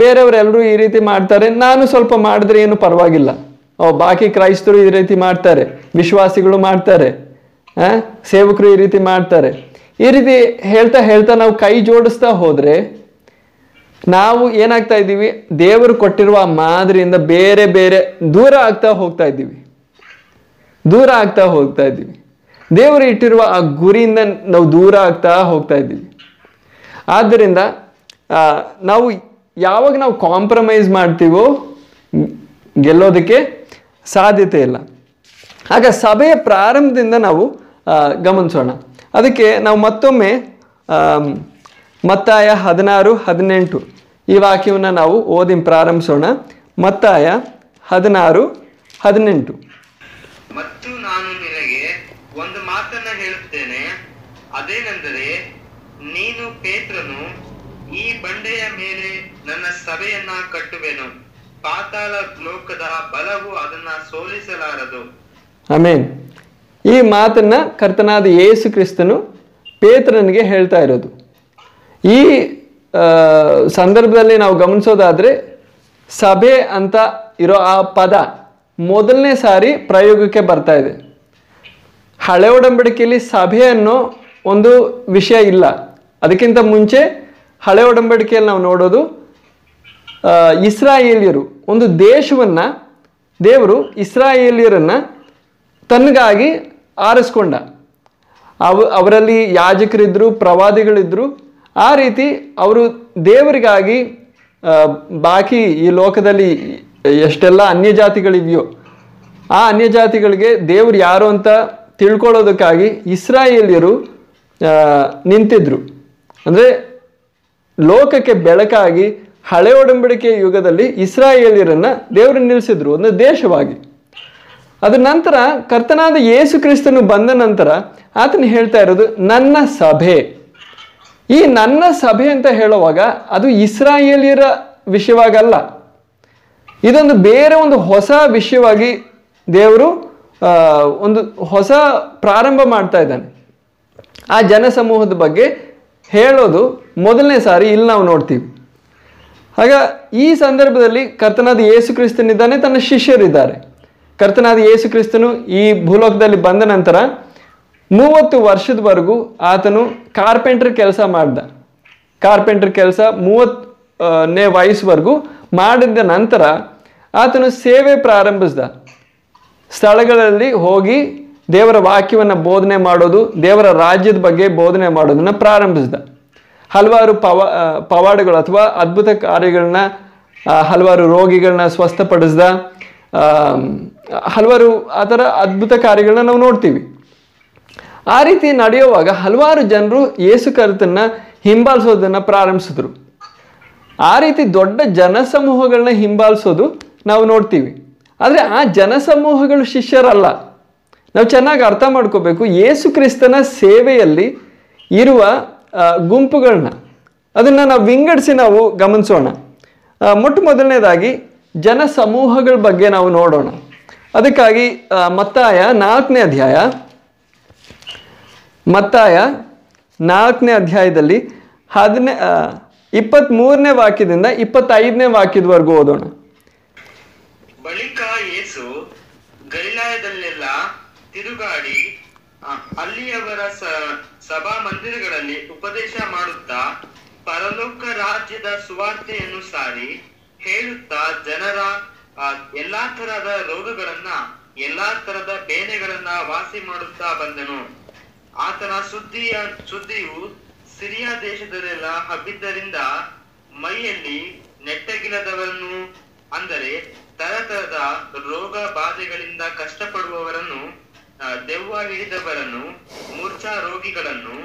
ಬೇರೆಯವರೆಲ್ಲರೂ ಈ ರೀತಿ ಮಾಡ್ತಾರೆ, ನಾನು ಸ್ವಲ್ಪ ಮಾಡಿದ್ರೆ ಏನು ಪರವಾಗಿಲ್ಲ. ಬಾಕಿ ಕ್ರೈಸ್ತರು ಈ ರೀತಿ ಮಾಡ್ತಾರೆ, ವಿಶ್ವಾಸಿಗಳು ಮಾಡ್ತಾರೆ ಸೇವಕರು ಈ ರೀತಿ ಮಾಡ್ತಾರೆ. ಈ ರೀತಿ ಹೇಳ್ತಾ ಹೇಳ್ತಾ ನಾವು ಕೈ ಜೋಡಿಸ್ತಾ ಹೋದರೆ ನಾವು ಏನಾಗ್ತಾ ಇದ್ದೀವಿ? ದೇವರು ಕೊಟ್ಟಿರುವ ಮಾದರಿಯಿಂದ ಬೇರೆ ಬೇರೆ ದೂರ ಆಗ್ತಾ ಹೋಗ್ತಾ ಇದ್ದೀವಿ. ದೂರ ಆಗ್ತಾ ಹೋಗ್ತಾ ಇದ್ದೀವಿ. ದೇವರು ಇಟ್ಟಿರುವ ಆ ಗುರಿಯಿಂದ ನಾವು ದೂರ ಆಗ್ತಾ ಹೋಗ್ತಾ ಇದ್ದೀವಿ. ಆದ್ದರಿಂದ ನಾವು ಯಾವಾಗ ನಾವು ಕಾಂಪ್ರಮೈಸ್ ಮಾಡ್ತೀವೋ ಗೆಲ್ಲೋದಕ್ಕೆ ಸಾಧ್ಯತೆ ಇಲ್ಲ. ಆಗ ಸಭೆಯ ಪ್ರಾರಂಭದಿಂದ ನಾವು ಗಮನಿಸೋಣ. ಅದಕ್ಕೆ ನಾವು ಮತ್ತೊಮ್ಮೆ ಮತ್ತಾಯ ಹದಿನಾರು ಹದಿನೆಂಟು ಈ ವಾಕ್ಯವನ್ನು ನಾವು ಓದಿ ಪ್ರಾರಂಭಿಸೋಣ. ಮತ್ತಾಯ ಹದಿನಾರು ಹದಿನೆಂಟು. ಮತ್ತು ನಾನು ನಿನಗೆ ಒಂದು ಮಾತನ್ನ ಹೇಳುತ್ತೇನೆ. ಅದೇನೆಂದರೆ ನೀನು ಪೇತ್ರನು ಈ ಬಂಡೆಯ ಮೇಲೆ ನನ್ನ ಸಭೆಯನ್ನ ಕಟ್ಟುವೆನು. ಪಾತಾಳ ಲೋಕದ ಬಲವು ಅದನ್ನ ಸೋಲಿಸಲಾರದು. ಆಮೇನ್. ಈ ಮಾತನ್ನು ಕರ್ತನಾದ ಯೇಸು ಕ್ರಿಸ್ತನು ಪೇತ್ರನಿಗೆ ಹೇಳ್ತಾ ಇರೋದು. ಈ ಸಂದರ್ಭದಲ್ಲಿ ನಾವು ಗಮನಿಸೋದಾದರೆ ಸಭೆ ಅಂತ ಇರೋ ಆ ಪದ ಮೊದಲನೇ ಸಾರಿ ಪ್ರಯೋಗಕ್ಕೆ ಬರ್ತಾ ಇದೆ. ಹಳೆ ಒಡಂಬಡಿಕೆಯಲ್ಲಿ ಸಭೆ ಅನ್ನೋ ಒಂದು ವಿಷಯ ಇಲ್ಲ. ಅದಕ್ಕಿಂತ ಮುಂಚೆ ಹಳೆ ಒಡಂಬಡಿಕೆಯಲ್ಲಿ ನಾವು ನೋಡೋದು ಇಸ್ರಾಯೇಲಿಯರು ಒಂದು ದೇಶವನ್ನು, ದೇವರು ಇಸ್ರಾಯೇಲಿಯರನ್ನು ತನ್ನಗಾಗಿ ಆರಿಸ್ಕೊಂಡ. ಅವ, ಅವರಲ್ಲಿ ಯಾಜಕರಿದ್ದರು ಪ್ರವಾದಿಗಳಿದ್ದರು ಆ ರೀತಿ ಅವರು ದೇವರಿಗಾಗಿ ಬಾಕಿ ಈ ಲೋಕದಲ್ಲಿ ಎಷ್ಟೆಲ್ಲ ಅನ್ಯ ಜಾತಿಗಳಿವೆಯೋ ಆ ಅನ್ಯ ಜಾತಿಗಳಿಗೆ ದೇವರು ಯಾರು ಅಂತ ತಿಳ್ಕೊಳ್ಳೋದಕ್ಕಾಗಿ ಇಸ್ರಾಯೇಲಿಯರು ನಿಂತಿದ್ದರು ಅಂದರೆ ಲೋಕಕ್ಕೆ ಬೆಳಕಾಗಿ ಹಳೆ ಒಡಂಬಡಿಕೆಯ ಯುಗದಲ್ಲಿ ಇಸ್ರಾಯೇಲಿಯರನ್ನು ದೇವರು ನಿಲ್ಲಿಸಿದ್ರು, ಒಂದು ದೇಶವಾಗಿ. ಅದ ನಂತರ ಕರ್ತನಾದ ಯೇಸು ಕ್ರಿಸ್ತನು ಬಂದ ನಂತರ ಆತನು ಹೇಳ್ತಾ ಇರೋದು, ನನ್ನ ಸಭೆ. ಈ ನನ್ನ ಸಭೆ ಅಂತ ಹೇಳುವಾಗ ಅದು ಇಸ್ರಾಯೇಲಿಯರ ವಿಷಯವಾಗಲ್ಲ. ಇದೊಂದು ಬೇರೆ ಒಂದು ಹೊಸ ವಿಷಯವಾಗಿ ದೇವರು ಒಂದು ಹೊಸ ಪ್ರಾರಂಭ ಮಾಡ್ತಾ ಇದ್ದಾನೆ. ಆ ಜನಸಮೂಹದ ಬಗ್ಗೆ ಹೇಳೋದು ಮೊದಲನೇ ಸಾರಿ ಇಲ್ಲಿ ನಾವು ನೋಡ್ತೀವಿ. ಆಗ ಈ ಸಂದರ್ಭದಲ್ಲಿ ಕರ್ತನಾದ ಯೇಸು ಕ್ರಿಸ್ತನಿದ್ದಾನೆ, ತನ್ನ ಶಿಷ್ಯರಿದ್ದಾರೆ. ಕರ್ತನಾದ ಯೇಸು ಕ್ರಿಸ್ತನು ಈ ಭೂಲೋಕದಲ್ಲಿ ಬಂದ ನಂತರ ಮೂವತ್ತು ವರ್ಷದವರೆಗೂ ಆತನು ಕಾರ್ಪೆಂಟರ್ ಕೆಲಸ ಮಾಡ್ದ. ಕಾರ್ಪೆಂಟರ್ ಕೆಲಸ ಮೂವತ್ತನೇ ವಯಸ್ಸುವರೆಗೂ ಮಾಡಿದ ನಂತರ ಆತನು ಸೇವೆ ಪ್ರಾರಂಭಿಸ್ದ. ಸ್ಥಳಗಳಲ್ಲಿ ಹೋಗಿ ದೇವರ ವಾಕ್ಯವನ್ನು ಬೋಧನೆ ಮಾಡೋದು, ದೇವರ ರಾಜ್ಯದ ಬಗ್ಗೆ ಬೋಧನೆ ಮಾಡೋದನ್ನು ಪ್ರಾರಂಭಿಸಿದ. ಹಲವಾರು ಪವ ಪವಾಡಗಳು ಅಥವಾ ಅದ್ಭುತ ಕಾರ್ಯಗಳನ್ನ ಹಲವಾರು ರೋಗಿಗಳನ್ನ ಸ್ವಸ್ಥಪಡಿಸ್ದ. ಹಲವಾರು ಆ ಥರ ಅದ್ಭುತ ಕಾರ್ಯಗಳನ್ನ ನಾವು ನೋಡ್ತೀವಿ. ಆ ರೀತಿ ನಡೆಯುವಾಗ ಹಲವಾರು ಜನರು ಯೇಸು ಕರ್ತನ್ನ ಹಿಂಬಾಲಿಸೋದನ್ನ ಪ್ರಾರಂಭಿಸಿದ್ರು. ಆ ರೀತಿ ದೊಡ್ಡ ಜನಸಮೂಹಗಳನ್ನ ಹಿಂಬಾಲಿಸೋದು ನಾವು ನೋಡ್ತೀವಿ. ಆದರೆ ಆ ಜನಸಮೂಹಗಳು ಶಿಷ್ಯರಲ್ಲ. ನಾವು ಚೆನ್ನಾಗಿ ಅರ್ಥ ಮಾಡ್ಕೋಬೇಕು ಯೇಸು ಕ್ರಿಸ್ತನ ಸೇವೆಯಲ್ಲಿ ಇರುವ ಗುಂಪುಗಳನ್ನ ಅದನ್ನು ನಾವು ವಿಂಗಡಿಸಿ ನಾವು ಗಮನಿಸೋಣ. ಮೊಟ್ಟ ಮೊದಲನೇದಾಗಿ ಜನಸಮೂಹಗಳ ಬಗ್ಗೆ ನಾವು ನೋಡೋಣ. ಅದಕ್ಕಾಗಿ ಮತ್ತಾಯ ನಾಲ್ಕನೇ ಅಧ್ಯಾಯ. ಮತ್ತಾಯ ನಾಲ್ಕನೇ ಅಧ್ಯಾಯದಲ್ಲಿ ಹದಿನೇ ಇಪ್ಪತ್ತ್ಮೂರನೇ ವಾಕ್ಯದಿಂದ ಇಪ್ಪತ್ತೈದನೇ ವಾಕ್ಯದವರೆಗೂ ಓದೋಣ. ಬಳಿಕ ಯೇಸು ಗಲಿಲಾಯದಲ್ಲೆಲ್ಲ ತಿರುಗಾಡಿ ಅಲ್ಲಿಯವರ ಸಭಾ ಮಂದಿರಗಳಲ್ಲಿ ಉಪದೇಶ ಮಾಡುತ್ತಾ ಪರಲೋಕ ರಾಜ್ಯದ ಸುವಾರ್ತೆಯನ್ನು ಸಾರಿ ಹೇಳುತ್ತಾ ಜನರ ಎಲ್ಲಾ ತರಹದ ರೋಗಗಳನ್ನ, ಎಲ್ಲಾ ತರದ ಬೇನೆಗಳನ್ನ ವಾಸಿ ಮಾಡುತ್ತಾ ಬಂದನು. ಆತನ ಸುದ್ದಿಯ, ಸುದ್ದಿಯು ಸಿರಿಯಾ ದೇಶದಲ್ಲೆಲ್ಲ ಹಬ್ಬಿದ್ದರಿಂದ ಮೈಯಲ್ಲಿ ನೆಟ್ಟಗಿಲ್ಲದವರನ್ನು ಅಂದರೆ ತರತರದ ರೋಗ ಬಾಧೆಗಳಿಂದ ಕಷ್ಟಪಡುವವರನ್ನು ದೆವ್ವ ಹಿಡಿದವರನ್ನು, ಮೂರ್ಛಾ ರೋಗಿಗಳನ್ನು,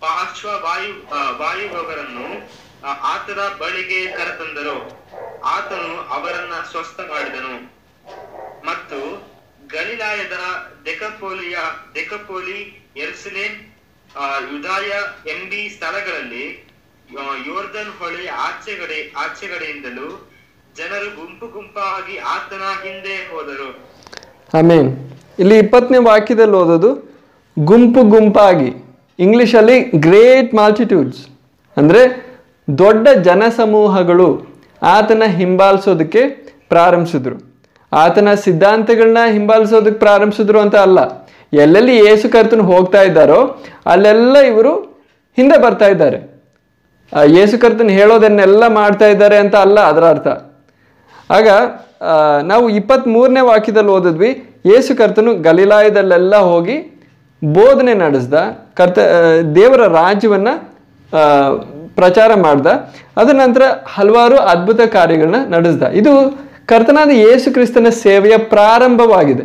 ಪಾರ್ಶ್ವ ವಾಯು ವಾಯುವವರನ್ನು ಆತನ ಬಳಿಗೆ ಕರೆತಂದರು. ಆತನು ಅವರನ್ನ ಸ್ವಸ್ಥ ಮಾಡಿದನು ಮತ್ತು ಗಲಿಲಾಯದ ದೆಕಪೋಲಿಯ ದೆಕಪೋಲಿ ಆ, ಯುದಾಯ ಎಂಬಿ ಸ್ಥಳಗಳಲ್ಲಿ ಯೋರ್ಧನ್ ಹೊಳೆ ಆಚೆಗಡೆ ಆಚೆಗಡೆಯಿಂದಲೂ ಜನರು ಗುಂಪು ಗುಂಪಾಗಿ ಆತನ ಹಿಂದೆ ಹೋದರು. ಆಮೇನ್. ಇಲ್ಲಿ ಇಪ್ಪತ್ತನೇ ವಾಕ್ಯದಲ್ಲಿ ಓದೋದು ಗುಂಪು ಗುಂಪಾಗಿ. ಇಂಗ್ಲಿಷಲ್ಲಿ ಗ್ರೇಟ್ ಮಾಲ್ಟಿಟ್ಯೂಡ್ಸ್ ಅಂದರೆ ದೊಡ್ಡ ಜನಸಮೂಹಗಳು. ಆತನ ಹಿಂಬಾಲಿಸೋದಕ್ಕೆ ಪ್ರಾರಂಭಿಸಿದ್ರು. ಆತನ ಸಿದ್ಧಾಂತಗಳನ್ನ ಹಿಂಬಾಲಿಸೋದಕ್ಕೆ ಪ್ರಾರಂಭಿಸಿದ್ರು ಅಂತ ಅಲ್ಲ. ಎಲ್ಲೆಲ್ಲಿ ಏಸು ಕರ್ತನು ಹೋಗ್ತಾ ಇದ್ದಾರೋ, ಅಲ್ಲೆಲ್ಲ ಇವರು ಹಿಂದೆ ಬರ್ತಾ ಇದ್ದಾರೆ. ಯೇಸು ಕರ್ತನ ಹೇಳೋದನ್ನೆಲ್ಲ ಮಾಡ್ತಾ ಇದ್ದಾರೆ ಅಂತ ಅಲ್ಲ ಅದರ ಅರ್ಥ. ಆಗ ನಾವು ಇಪ್ಪತ್ತ್ಮೂರನೇ ವಾಕ್ಯದಲ್ಲಿ ಓದಿದ್ವಿ ಯೇಸು ಕರ್ತನು ಗಲೀಲಾಯದಲ್ಲೆಲ್ಲ ಹೋಗಿ ಬೋಧನೆ ನಡೆಸ್ದ, ಕರ್ತ ದೇವರ ರಾಜ್ಯವನ್ನು ಪ್ರಚಾರ ಮಾಡ್ದ. ಅದರ ನಂತರ ಹಲವಾರು ಅದ್ಭುತ ಕಾರ್ಯಗಳನ್ನ ನಡೆಸ್ದ. ಇದು ಕರ್ತನಾದ ಯೇಸು ಕ್ರಿಸ್ತನ ಸೇವೆಯ ಪ್ರಾರಂಭವಾಗಿದೆ.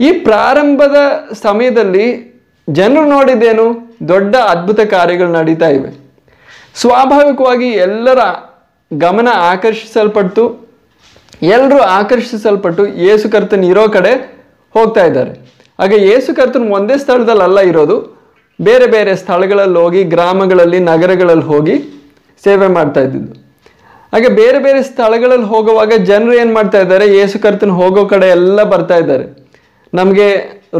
ಈ ಪ್ರಾರಂಭದ ಸಮಯದಲ್ಲಿ ಜನರು ನೋಡಿದ್ದೇನು? ದೊಡ್ಡ ಅದ್ಭುತ ಕಾರ್ಯಗಳು ನಡೀತಾ ಇವೆ. ಸ್ವಾಭಾವಿಕವಾಗಿ ಎಲ್ಲರ ಗಮನ ಆಕರ್ಷಿಸಲ್ಪಟ್ಟು ಎಲ್ಲರೂ ಆಕರ್ಷಿಸಲ್ಪಟ್ಟು ಯೇಸು ಕರ್ತನ ಇರೋ ಕಡೆ ಹೋಗ್ತಾ ಇದ್ದಾರೆ. ಹಾಗೆ ಯೇಸು ಕರ್ತನ ಒಂದೇ ಸ್ಥಳದಲ್ಲ ಇರೋದು. ಬೇರೆ ಬೇರೆ ಸ್ಥಳಗಳಲ್ಲಿ ಹೋಗಿ, ಗ್ರಾಮಗಳಲ್ಲಿ, ನಗರಗಳಲ್ಲಿ ಹೋಗಿ ಸೇವೆ ಮಾಡ್ತಾ ಇದ್ದಿದ್ದು. ಹಾಗೆ ಬೇರೆ ಬೇರೆ ಸ್ಥಳಗಳಲ್ಲಿ ಹೋಗುವಾಗ ಜನರು ಏನು ಮಾಡ್ತಾ ಇದ್ದಾರೆ ಯೇಸು ಕರ್ತನ ಹೋಗೋ ಕಡೆ ಎಲ್ಲ ಬರ್ತಾ ಇದ್ದಾರೆ. ನಮಗೆ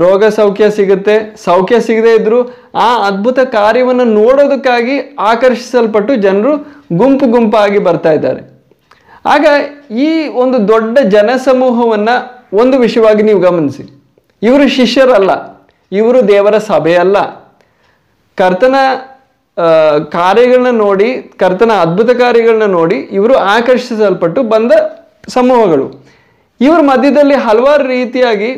ರೋಗ ಸೌಖ್ಯ ಸಿಗುತ್ತೆ, ಸೌಖ್ಯ ಸಿಗದೇ ಇದ್ದರೂ ಆ ಅದ್ಭುತ ಕಾರ್ಯವನ್ನು ನೋಡೋದಕ್ಕಾಗಿ ಆಕರ್ಷಿಸಲ್ಪಟ್ಟು ಜನರು ಗುಂಪು ಗುಂಪಾಗಿ ಬರ್ತಾ ಇದ್ದಾರೆ. ಆಗ ಈ ಒಂದು ದೊಡ್ಡ ಜನಸಮೂಹವನ್ನು ಒಂದು ವಿಷಯವಾಗಿ ನೀವು ಗಮನಿಸಿ. ಇವರು ಶಿಷ್ಯರಲ್ಲ, ಇವರು ದೇವರ ಸಭೆ ಅಲ್ಲ ಕರ್ತನ ಕಾರ್ಯಗಳನ್ನ ನೋಡಿ, ಕರ್ತನ ಅದ್ಭುತ ಕಾರ್ಯಗಳನ್ನ ನೋಡಿ ಇವರು ಆಕರ್ಷಿಸಲ್ಪಟ್ಟು ಬಂದ ಸಮೂಹಗಳು. ಇವರ ಮಧ್ಯದಲ್ಲಿ ಹಲವಾರು ರೀತಿಯಾಗಿ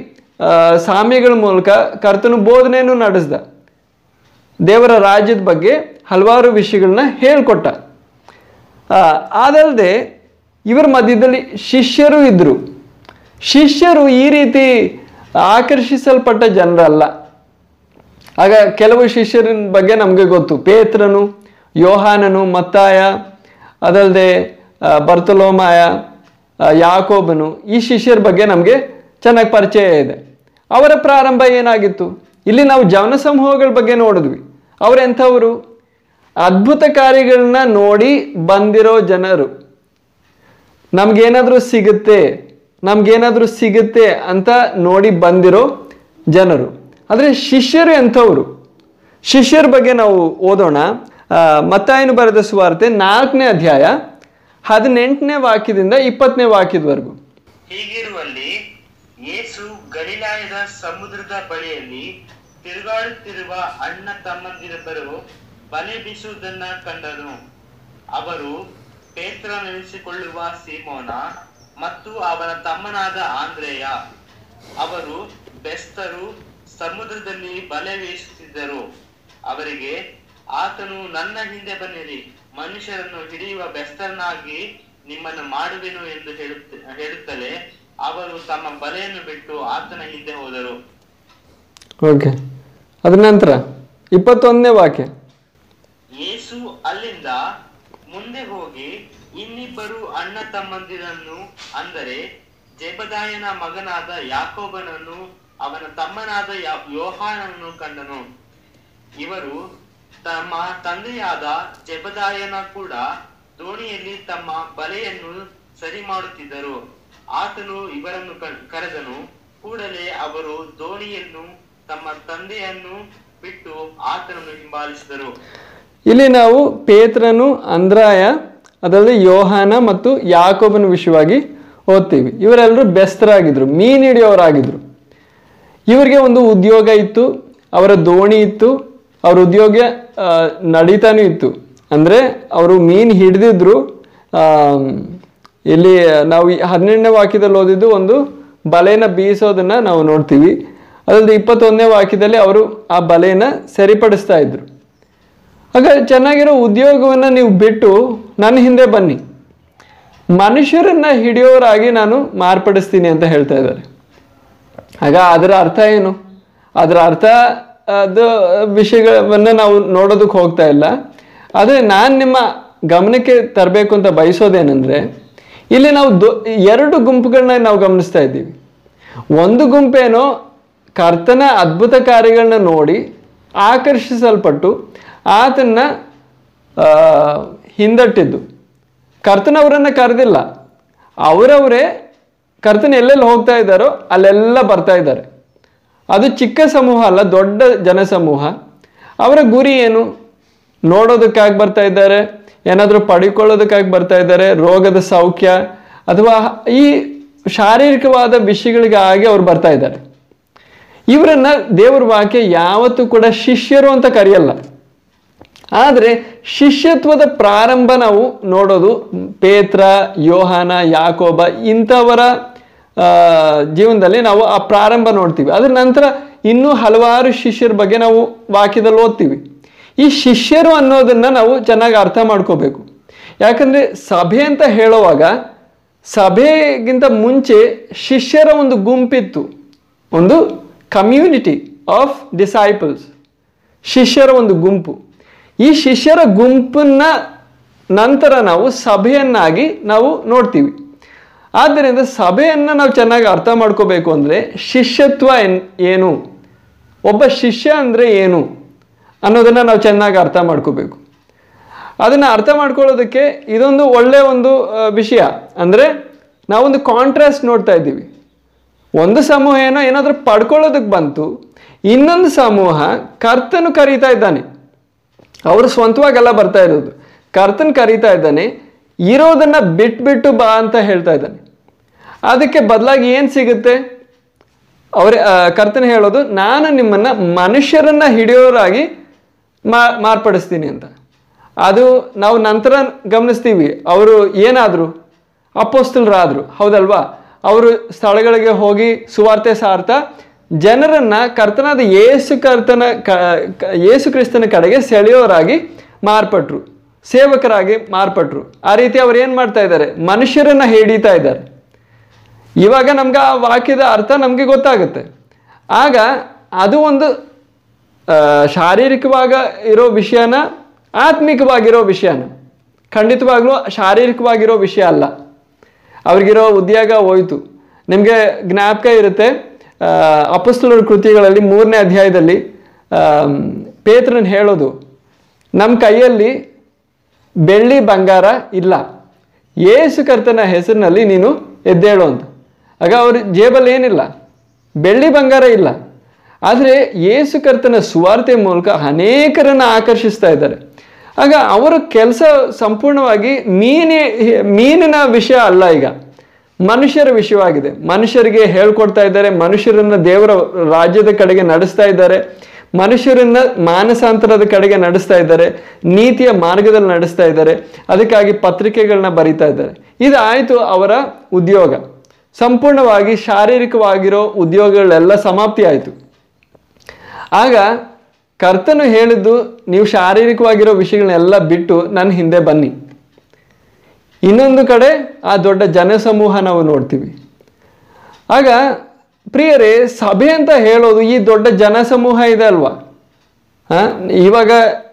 ಸಾಮ್ಯಗಳ ಮೂಲಕ ಕರ್ತನು ಬೋಧನೆಯನ್ನು ನಡೆಸ್ದ. ದೇವರ ರಾಜ್ಯದ ಬಗ್ಗೆ ಹಲವಾರು ವಿಷಯಗಳನ್ನ ಹೇಳ್ಕೊಟ್ಟ. ಅದಲ್ಲದೆ ಇವರ ಮಧ್ಯದಲ್ಲಿ ಶಿಷ್ಯರು ಇದ್ದರು ಶಿಷ್ಯರು ಈ ರೀತಿ ಆಕರ್ಷಿಸಲ್ಪಟ್ಟ ಜನರಲ್ಲ. ಆಗ ಕೆಲವು ಶಿಷ್ಯರಿನ ಬಗ್ಗೆ ನಮಗೆ ಗೊತ್ತು. ಪೇತ್ರನು, ಯೋಹಾನನು, ಮತ್ತಾಯ ಅದಲ್ಲದೆ ಬರ್ತಲೋಮಾಯ ಯಾಕೋಬನು ಈ ಶಿಷ್ಯರ ಬಗ್ಗೆ ನಮಗೆ ಚೆನ್ನಾಗಿ ಪರಿಚಯ ಇದೆ. ಅವರ ಪ್ರಾರಂಭ ಏನಾಗಿತ್ತು? ಇಲ್ಲಿ ನಾವು ಜನಸಮೂಹಗಳ ಬಗ್ಗೆ ನೋಡಿದ್ವಿ. ಅವರೆಂಥವರು? ಅದ್ಭುತ ಕಾರ್ಯಗಳನ್ನ ನೋಡಿ ಬಂದಿರೋ ಜನರು. ನಮಗೇನಾದರೂ ಸಿಗುತ್ತೆ ನಮಗೇನಾದರೂ ಸಿಗುತ್ತೆ ಅಂತ ನೋಡಿ ಬಂದಿರೋ ಜನರು. ಆದರೆ ಶಿಷ್ಯರು ಎಂಥವ್ರು? ಶಿಷ್ಯರ ಬಗ್ಗೆ ನಾವು ಓದೋಣ. ಮತ್ತಾಯನು ಬರೆದ ಸುವಾರ್ತೆ ನಾಲ್ಕನೇ ಅಧ್ಯಾಯ ಹದಿನೆಂಟನೇ ವಾಕ್ಯದಿಂದ ಇಪ್ಪತ್ತನೇ ವಾಕ್ಯದವರೆಗೂ. ಹೀಗಿರುವಲ್ಲಿ ಯೇಸು ಗಲಿಲಾಯದ ಸಮುದ್ರದ ಬಳಿಯಲ್ಲಿ ತಿರುಗಾಡುತ್ತಿರುವ ಅಣ್ಣ ತಮ್ಮಂದಿರಬ್ಬರು ಬಲೆ ಬೀಸುವುದನ್ನ ಕಂಡನು. ಅವರು ಪೇತ್ರ ನೆನೆಸಿಕೊಳ್ಳುವ ಸೀಮೋನ ಮತ್ತು ಅವನ ತಮ್ಮನಾದ ಆಂದ್ರೇಯ. ಅವರು ಬೆಸ್ತರು ಸಮುದ್ರದಲ್ಲಿ ಬಲೆ ವೀಸುತ್ತಿದ್ದರು ಅವರಿಗೆ ಆತನು ನನ್ನ ಹಿಂದೆ ಬನ್ನಿರಿ ಮನುಷ್ಯರನ್ನು ಹಿಡಿಯುವ ಬೆಸ್ತರನ್ನಾಗಿ ನಿಮ್ಮನ್ನು ಮಾಡುವೆನು ಎಂದು ಹೇಳುತ್ತ ಹೇಳುತ್ತಲೇ ಅವರು ತಮ್ಮ ಬಲೆಯನ್ನು ಬಿಟ್ಟು ಆತನ ಹಿಂದೆ ಹೋದರು. ಓಕೆ. ಅದನಂತರ ನಂತರ ಇಪ್ಪತ್ತೊಂದನೇ ವಾಕ್ಯ. ಯೇಸು ಅಲ್ಲಿಂದ ಮುಂದೆ ಹೋಗಿ ಇನ್ನಿಬ್ಬರು ಅಣ್ಣ ತಮ್ಮಂದಿರನ್ನು ಅಂದರೆ ಜೆಬದಾಯನ ಮಗನಾದ ಯಾಕೋಬನನ್ನು ಅವನ ತಮ್ಮನಾದ ಯಾ- ಯೋಹಾನನನ್ನು ಕಂಡನು. ಇವರು ತಮ್ಮ ತಂದೆಯಾದ ಜಬದಾಯನ ಕೂಡ ದೋಣಿಯಲ್ಲಿ ತಮ್ಮ ಬಲೆಯನ್ನು ಸರಿ ಮಾಡುತ್ತಿದ್ದರು ಆತನು ಇವರನ್ನು ಕರೆದನು. ಕೂಡಲೇ ಅವರು ದೋಣಿಯನ್ನು ತಮ್ಮ ತಂದೆಯನ್ನು ಬಿಟ್ಟು ಆತನನ್ನು ಹಿಂಬಾಲಿಸಿದರು. ಇಲ್ಲಿ ನಾವು ಪೇತ್ರನು, ಅಂದ್ರಾಯ ಅದರಲ್ಲಿ ಯೋಹಾನ ಮತ್ತು ಯಾಕೋಬನ ವಿಷಯವಾಗಿ ಓದ್ತೀವಿ. ಇವರೆಲ್ಲರೂ ಬೆಸ್ತರಾಗಿದ್ರು, ಮೀನು ಹಿಡಿಯೋರಾಗಿದ್ರು. ಇವರಿಗೆ ಒಂದು ಉದ್ಯೋಗ ಇತ್ತು, ಅವರ ದೋಣಿ ಇತ್ತು, ಅವ್ರ ಉದ್ಯೋಗ ನಡೀತಾನೂ ಇತ್ತು. ಅಂದರೆ ಅವರು ಮೀನು ಹಿಡಿದಿದ್ರು ಇಲ್ಲಿ ನಾವು ಹನ್ನೆರಡನೇ ವಾಕ್ಯದಲ್ಲಿ ಓದಿದ್ದು ಒಂದು ಬಲೆಯನ್ನು ಬೀಸೋದನ್ನು ನಾವು ನೋಡ್ತೀವಿ. ಅದಲ್ಲದೆ ಇಪ್ಪತ್ತೊಂದನೇ ವಾಕ್ಯದಲ್ಲಿ ಅವರು ಆ ಬಲೆಯನ್ನು ಸರಿಪಡಿಸ್ತಾ ಇದ್ರು. ಆಗ ಚೆನ್ನಾಗಿರೋ ಉದ್ಯೋಗವನ್ನು ನೀವು ಬಿಟ್ಟು ನನ್ನ ಹಿಂದೆ ಬನ್ನಿ. ಮನುಷ್ಯರನ್ನ ಹಿಡಿಯೋರಾಗಿ ನಾನು ಮಾರ್ಪಡಿಸ್ತೀನಿ ಅಂತ ಹೇಳ್ತಾ ಇದ್ದಾರೆ. ಆಗ ಅದರ ಅರ್ಥ ಏನು? ಅದರ ಅರ್ಥ ಅದು ವಿಷಯಗಳನ್ನು ನಾವು ನೋಡೋದಕ್ಕೆ ಹೋಗ್ತಾ ಇಲ್ಲ. ಆದರೆ ನಾನು ನಿಮ್ಮ ಗಮನಕ್ಕೆ ತರಬೇಕು ಅಂತ ಬಯಸೋದೇನೆಂದರೆ, ಇಲ್ಲಿ ನಾವು ದೊ, ಎರಡು ಗುಂಪುಗಳನ್ನ ನಾವು ಗಮನಿಸ್ತಾ ಇದ್ದೀವಿ. ಒಂದು ಗುಂಪೇನೋ ಕರ್ತನ ಅದ್ಭುತ ಕಾರ್ಯಗಳನ್ನ ನೋಡಿ ಆಕರ್ಷಿಸಲ್ಪಟ್ಟು ಆತನ್ನ ಹಿಂದಟ್ಟಿದ್ದು. ಕರ್ತನವರನ್ನು ಕರೆದಿಲ್ಲ. ಅವರವರೇ ಕರ್ತನ ಎಲ್ಲೆಲ್ಲಿ ಹೋಗ್ತಾ ಇದ್ದಾರೋ ಅಲ್ಲೆಲ್ಲ ಬರ್ತಾ ಇದ್ದಾರೆ. ಅದು ಚಿಕ್ಕ ಸಮೂಹ ಅಲ್ಲ, ದೊಡ್ಡ ಜನಸಮೂಹ. ಅವರ ಗುರಿ ಏನು? ನೋಡೋದಕ್ಕಾಗಿ ಬರ್ತಾ ಇದ್ದಾರೆ, ಏನಾದರೂ ಪಡ್ಕೊಳ್ಳೋದಕ್ಕಾಗಿ ಬರ್ತಾ ಇದ್ದಾರೆ, ರೋಗದ ಸೌಖ್ಯ, ಅಥವಾ ಈ ಶಾರೀರಿಕವಾದ ವಿಷಯಗಳಿಗಾಗಿ ಅವ್ರು ಬರ್ತಾ ಇದ್ದಾರೆ. ಇವರನ್ನ ದೇವರ ವಾಕ್ಯ ಯಾವತ್ತೂ ಕೂಡ ಶಿಷ್ಯರು ಅಂತ ಕರೆಯಲ್ಲ. ಆದರೆ ಶಿಷ್ಯತ್ವದ ಪ್ರಾರಂಭ ನಾವು ನೋಡೋದು ಪೇತ್ರ, ಯೋಹಾನ, ಯಾಕೋಬ ಇಂಥವರ ಜೀವನದಲ್ಲಿ ನಾವು ಆ ಪ್ರಾರಂಭ ನೋಡ್ತೀವಿ. ಅದರ ನಂತರ ಇನ್ನೂ ಹಲವಾರು ಶಿಷ್ಯರ ಬಗ್ಗೆ ನಾವು ವಾಕ್ಯದಲ್ಲಿ ಓದ್ತೀವಿ. ಈ ಶಿಷ್ಯರು ಅನ್ನೋದನ್ನು ನಾವು ಚೆನ್ನಾಗಿ ಅರ್ಥ ಮಾಡ್ಕೋಬೇಕು. ಯಾಕಂದರೆ ಸಭೆ ಅಂತ ಹೇಳುವಾಗ ಸಭೆಗಿಂತ ಮುಂಚೆ ಶಿಷ್ಯರ ಒಂದು ಗುಂಪಿತ್ತು. ಒಂದು ಕಮ್ಯುನಿಟಿ ಆಫ್ ಡಿಸೈಪಲ್ಸ್. ಶಿಷ್ಯರ ಒಂದು ಗುಂಪು. ಈ ಶಿಷ್ಯರ ಗುಂಪನ್ನ ನಂತರ ನಾವು ಸಭೆಯನ್ನಾಗಿ ನಾವು ನೋಡ್ತೀವಿ. ಆದ್ದರಿಂದ ಸಭೆಯನ್ನು ನಾವು ಚೆನ್ನಾಗಿ ಅರ್ಥ ಮಾಡ್ಕೋಬೇಕು ಅಂದರೆ ಶಿಷ್ಯತ್ವ ಎನ್ ಏನು? ಒಬ್ಬ ಶಿಷ್ಯ ಅಂದರೆ ಏನು ಅನ್ನೋದನ್ನು ನಾವು ಚೆನ್ನಾಗಿ ಅರ್ಥ ಮಾಡ್ಕೋಬೇಕು. ಅದನ್ನು ಅರ್ಥ ಮಾಡ್ಕೊಳ್ಳೋದಕ್ಕೆ ಇದೊಂದು ಒಳ್ಳೆ ಒಂದು ವಿಷಯ. ಅಂದರೆ ನಾವೊಂದು ಕಾಂಟ್ರಾಸ್ಟ್ ನೋಡ್ತಾ ಇದ್ದೀವಿ. ಒಂದು ಸಮೂಹ ಏನೋ ಏನಾದರೂ ಪಡ್ಕೊಳ್ಳೋದಕ್ಕೆ ಬಂತು, ಇನ್ನೊಂದು ಸಮೂಹ ಕರ್ತನು ಕರೀತಾ ಇದ್ದಾನೆ. ಅವರು ಸ್ವಂತವಾಗೆಲ್ಲ ಬರ್ತಾ ಇರೋದು. ಕರ್ತನ್ ಕರೀತಾ ಇದ್ದಾನೆ ಇರೋದನ್ನ ಬಿಟ್ಬಿಟ್ಟು ಬಾ ಅಂತ ಹೇಳ್ತಾ ಇದ್ದಾನೆ. ಅದಕ್ಕೆ ಬದಲಾಗಿ ಏನು ಸಿಗುತ್ತೆ? ಅವರೇ ಕರ್ತನೆ ಹೇಳೋದು, ನಾನು ನಿಮ್ಮನ್ನು ಮನುಷ್ಯರನ್ನು ಹಿಡಿಯೋರಾಗಿ ಮಾರ್ಪಡಿಸ್ತೀನಿ ಅಂತ. ಅದು ನಾವು ನಂತರ ಗಮನಿಸ್ತೀವಿ. ಅವರು ಏನಾದರೂ? ಅಪ್ಪೋಸ್ತಲರಾದರು ಹೌದಲ್ವಾ? ಅವರು ಸ್ಥಳಗಳಿಗೆ ಹೋಗಿ ಸುವಾರ್ತೆ ಸಾರ್ತಾ ಜನರನ್ನ ಕರ್ತನಾದ ಯೇಸು ಕರ್ತನ ಕ- ಯೇಸು ಕ್ರಿಸ್ತನ ಕಡೆಗೆ ಸೆಳೆಯೋರಾಗಿ ಮಾರ್ಪಟ್ರು. ಸೇವಕರಾಗಿ ಮಾರ್ಪಟ್ರು. ಆ ರೀತಿ ಅವ್ರು ಏನು ಮಾಡ್ತಾ ಇದ್ದಾರೆ? ಮನುಷ್ಯರನ್ನು ಹಿಡಿತಾ ಇದ್ದಾರೆ. ಇವಾಗ ನಮ್ಗೆ ಆ ವಾಕ್ಯದ ಅರ್ಥ ನಮಗೆ ಗೊತ್ತಾಗುತ್ತೆ. ಆಗ ಅದು ಒಂದು ಶಾರೀರಿಕವಾಗ ಇರೋ ವಿಷಯನ, ಆತ್ಮಿಕವಾಗಿರೋ ವಿಷಯನ. ಖಂಡಿತವಾಗ್ಲೂ ಶಾರೀರಿಕವಾಗಿರೋ ವಿಷಯ ಅಲ್ಲ. ಅವ್ರಿಗಿರೋ ಉದ್ಯೋಗ ಹೋಯ್ತು. ನಿಮಗೆ ಜ್ಞಾಪಕ ಇರುತ್ತೆ ಅಪೊಸ್ತಲರ ಕೃತಿಗಳಲ್ಲಿ ಮೂರನೇ ಅಧ್ಯಾಯದಲ್ಲಿ ಪೇತ್ರನ ಹೇಳೋದು ನಮ್ಮ ಕೈಯಲ್ಲಿ ಬೆಳ್ಳಿ ಬಂಗಾರ ಇಲ್ಲ. ಏಸು ಕರ್ತನ ಹೆಸರಿನಲ್ಲಿ ನೀನು ಎದ್ದೇಳು ಅಂತ. ಆಗ ಅವ್ರ ಜೇಬಲ್ಲಿ ಏನಿಲ್ಲ. ಬೆಳ್ಳಿ ಬಂಗಾರ ಇಲ್ಲ. ಆದರೆ ಏಸು ಕರ್ತನ ಸುವಾರ್ತೆ ಮೂಲಕ ಅನೇಕರನ್ನು ಆಕರ್ಷಿಸ್ತಾ ಇದ್ದಾರೆ. ಆಗ ಅವರ ಕೆಲಸ ಸಂಪೂರ್ಣವಾಗಿ ಮೀನಿ, ಮೀನಿನ ವಿಷಯ ಅಲ್ಲ ಈಗ. ಮನುಷ್ಯರ ವಿಷಯವಾಗಿದೆ. ಮನುಷ್ಯರಿಗೆ ಹೇಳ್ಕೊಡ್ತಾ ಇದ್ದಾರೆ. ಮನುಷ್ಯರನ್ನು ದೇವರ ರಾಜ್ಯದ ಕಡೆಗೆ ನಡೆಸ್ತಾ ಇದ್ದಾರೆ. ಮನುಷ್ಯರನ್ನ ಮಾನಸಾಂತರದ ಕಡೆಗೆ ನಡೆಸ್ತಾ ಇದ್ದಾರೆ, ನೀತಿಯ ಮಾರ್ಗದಲ್ಲಿ ನಡೆಸ್ತಾ ಇದ್ದಾರೆ, ಅದಕ್ಕಾಗಿ ಪತ್ರಿಕೆಗಳನ್ನ ಬರಿತಾ ಇದ್ದಾರೆ. ಇದು ಆಯಿತು ಅವರ ಉದ್ಯೋಗ. ಸಂಪೂರ್ಣವಾಗಿ ಶಾರೀರಿಕವಾಗಿರೋ ಉದ್ಯೋಗಗಳೆಲ್ಲ ಸಮಾಪ್ತಿ ಆಯಿತು. ಆಗ ಕರ್ತನು ಹೇಳಿದ್ದು, ನೀವು ಶಾರೀರಿಕವಾಗಿರೋ ವಿಷಯಗಳನ್ನೆಲ್ಲ ಬಿಟ್ಟು ನನ್ನ ಹಿಂದೆ ಬನ್ನಿ. ಇನ್ನೊಂದು ಕಡೆ ಆ ದೊಡ್ಡ ಜನಸಮೂಹ ನಾವು ನೋಡ್ತೀವಿ. ಆಗ ಪ್ರಿಯರೇ, ಸಭೆ ಅಂತ ಹೇಳೋದು ಈ ದೊಡ್ಡ ಜನಸಮೂಹ ಇದೆ ಅಲ್ವಾ? ಹಾ? ಇವಾಗ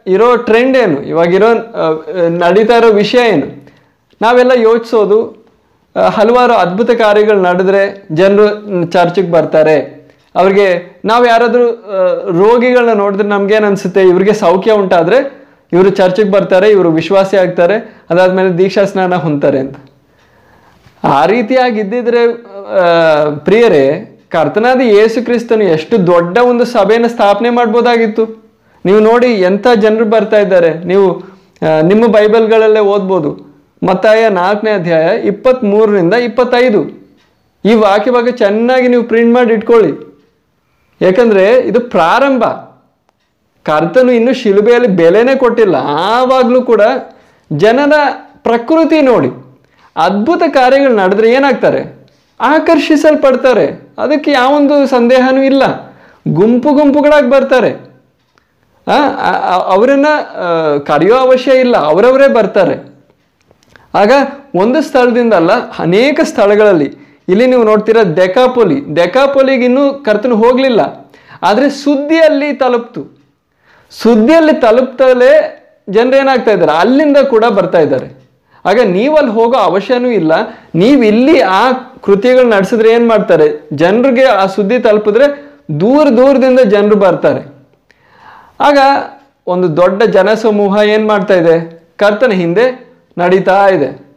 ಇರೋ ಟ್ರೆಂಡ್ ಏನು? ಇವಾಗಿರೋ ನಡೀತಾ ಇರೋ ವಿಷಯ ಏನು? ನಾವೆಲ್ಲ ಯೋಚಿಸೋದು ಹಲವಾರು ಅದ್ಭುತ ಕಾರ್ಯಗಳು ನಡೆದ್ರೆ ಜನರು ಚರ್ಚಿಗೆ ಬರ್ತಾರೆ. ಅವ್ರಿಗೆ ನಾವು ಯಾರಾದರೂ ರೋಗಿಗಳನ್ನ ನೋಡಿದ್ರೆ ನಮ್ಗೇನು ಅನಿಸುತ್ತೆ? ಇವ್ರಿಗೆ ಸೌಖ್ಯ ಉಂಟಾದರೆ ಇವರು ಚರ್ಚಿಗೆ ಬರ್ತಾರೆ, ಇವರು ವಿಶ್ವಾಸಿ ಆಗ್ತಾರೆ, ಅದಾದಮೇಲೆ ದೀಕ್ಷಾ ಸ್ನಾನ ಹೊಂತಾರೆ ಅಂತ. ಆ ರೀತಿಯಾಗಿ ಇದ್ದಿದ್ರೆ ಪ್ರಿಯರೇ ಕರ್ತನಾದ ಯೇಸು ಕ್ರಿಸ್ತನು ಎಷ್ಟು ದೊಡ್ಡ ಒಂದು ಸಭೆಯನ್ನು ಸ್ಥಾಪನೆ ಮಾಡ್ಬೋದಾಗಿತ್ತು. ನೀವು ನೋಡಿ ಎಂಥ ಜನರು ಬರ್ತಾ ಇದ್ದಾರೆ. ನೀವು ನಿಮ್ಮ ಬೈಬಲ್ಗಳಲ್ಲೇ ಓದ್ಬೋದು. ಮತ್ತಾಯ ನಾಲ್ಕನೇ ಅಧ್ಯಾಯ ಇಪ್ಪತ್ತ್ಮೂರರಿಂದ ಇಪ್ಪತ್ತೈದು. ಈ ವಾಕ್ಯ ಬಗ್ಗೆ ಚೆನ್ನಾಗಿ ನೀವು ಪ್ರಿಂಟ್ ಮಾಡಿ ಇಟ್ಕೊಳ್ಳಿ. ಯಾಕಂದರೆ ಇದು ಪ್ರಾರಂಭ. ಕರ್ತನು ಇನ್ನೂ ಶಿಲುಬೆಯಲ್ಲಿ ಬೆಲೆನೇ ಕೊಟ್ಟಿಲ್ಲ. ಆವಾಗಲೂ ಕೂಡ ಜನರ ಪ್ರಕೃತಿ ನೋಡಿ. ಅದ್ಭುತ ಕಾರ್ಯಗಳು ನಡೆದ್ರೆ ಏನಾಗ್ತಾರೆ? ಆಕರ್ಷಿಸಲ್ಪಡ್ತಾರೆ. ಅದಕ್ಕೆ ಯಾವೊಂದು ಸಂದೇಹನೂ ಇಲ್ಲ. ಗುಂಪು ಗುಂಪುಗಳಾಗಿ ಬರ್ತಾರೆ. ಅವರನ್ನ ಕರೆಯೋ ಅವಶ್ಯ ಇಲ್ಲ. ಅವರವರೇ ಬರ್ತಾರೆ. ಆಗ ಒಂದು ಸ್ಥಳದಿಂದ ಅಲ್ಲ ಅನೇಕ ಸ್ಥಳಗಳಲ್ಲಿ, ಇಲ್ಲಿ ನೀವು ನೋಡ್ತೀರಾ ದೆಕಾಪೊಲಿ ದೆಕಾಪೊಲಿಗೆ ಇನ್ನೂ ಕರ್ತನ ಹೋಗಲಿಲ್ಲ. ಆದರೆ ಸುದ್ದಿಯಲ್ಲಿ ತಲುಪ್ತು. ಸುದ್ದಿಯಲ್ಲಿ ತಲುಪ್ತಲೇ ಜನರು ಏನಾಗ್ತಾ ಇದ್ದಾರೆ? ಅಲ್ಲಿಂದ ಕೂಡ ಬರ್ತಾ ಇದ್ದಾರೆ. ಆಗ ನೀವು ಅಲ್ಲಿ ಹೋಗೋ ಅವಶ್ಯನೂ ಇಲ್ಲ. ನೀವು ಆ ಕೃತ್ಯಗಳು ನಡೆಸಿದ್ರೆ ಏನು ಮಾಡ್ತಾರೆ? ಜನರಿಗೆ ಆ ಸುದ್ದಿ ತಲುಪಿದ್ರೆ ದೂರ ದೂರದಿಂದ ಜನರು ಬರ್ತಾರೆ. ಆಗ ಒಂದು ದೊಡ್ಡ ಜನಸಮೂಹ ಏನು ಮಾಡ್ತಾ ಇದೆ? ಕರ್ತನ ಹಿಂದೆ ನಡೀತಾ ಇದೆ.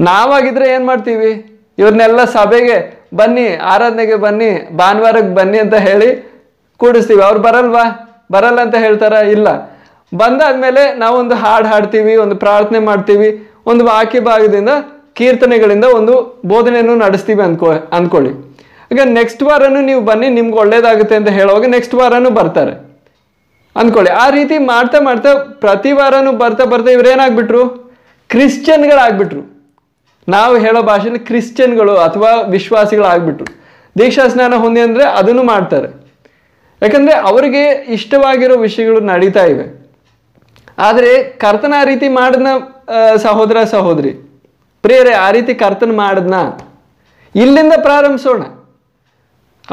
ನಾವಾಗಿದ್ರೆ ಏನು ಮಾಡ್ತೀವಿ? ಇವ್ರನ್ನೆಲ್ಲ ಸಭೆಗೆ ಬನ್ನಿ, ಆರಾಧನೆಗೆ ಬನ್ನಿ, ಭಾನುವಾರಕ್ಕೆ ಬನ್ನಿ ಅಂತ ಹೇಳಿ ಕೂಡಿಸ್ತೀವಿ. ಅವ್ರು ಬರಲ್ವಾ? ಬರಲ್ಲ ಅಂತ ಹೇಳ್ತಾರ? ಇಲ್ಲ. ಬಂದಾದ್ಮೇಲೆ ನಾವೊಂದು ಹಾಡು ಹಾಡ್ತೀವಿ, ಒಂದು ಪ್ರಾರ್ಥನೆ ಮಾಡ್ತೀವಿ, ಒಂದು ವಾಕ್ಯ ಭಾಗದಿಂದ ಕೀರ್ತನೆಗಳಿಂದ ಒಂದು ಬೋಧನೆಯನ್ನು ನಡೆಸ್ತೀವಿ ಅಂದ್ಕೊ, ಅಂದ್ಕೊಳ್ಳಿ. ಈಗ ನೆಕ್ಸ್ಟ್ ವಾರನೂ ನೀವು ಬನ್ನಿ, ನಿಮ್ಗೆ ಒಳ್ಳೇದಾಗುತ್ತೆ ಅಂತ ಹೇಳುವಾಗ ನೆಕ್ಸ್ಟ್ ವಾರನೂ ಬರ್ತಾರೆ. ಅಂದ್ಕೊಳ್ಳಿ. ಆ ರೀತಿ ಮಾಡ್ತಾ ಮಾಡ್ತಾ ಪ್ರತಿ ವಾರನೂ ಬರ್ತಾ ಬರ್ತಾ ಇವ್ರೇನಾಗ್ಬಿಟ್ರು? ಕ್ರಿಶ್ಚಿಯನ್ಗಳಾಗ್ಬಿಟ್ರು. ನಾವು ಹೇಳೋ ಭಾಷೆಯಲ್ಲಿ ಕ್ರಿಶ್ಚಿಯನ್ಗಳು ಅಥವಾ ವಿಶ್ವಾಸಿಗಳಾಗ್ಬಿಟ್ರು. ದೀಕ್ಷಾ ಸ್ನಾನ ಹೊಂದಿ ಅಂದರೆ ಅದನ್ನು ಮಾಡ್ತಾರೆ. ಯಾಕಂದರೆ ಅವರಿಗೆ ಇಷ್ಟವಾಗಿರೋ ವಿಷಯಗಳು ನಡೀತಾ ಇವೆ. ಆದರೆ ಕರ್ತನ ರೀತಿ ಮಾಡಿದ್ನ ಸಹೋದರ ಸಹೋದರಿ ಪ್ರಿಯರೇ ಆ ರೀತಿ ಕರ್ತನ ಮಾಡಿದ್ನ? ಇಲ್ಲಿಂದ ಪ್ರಾರಂಭಿಸೋಣ.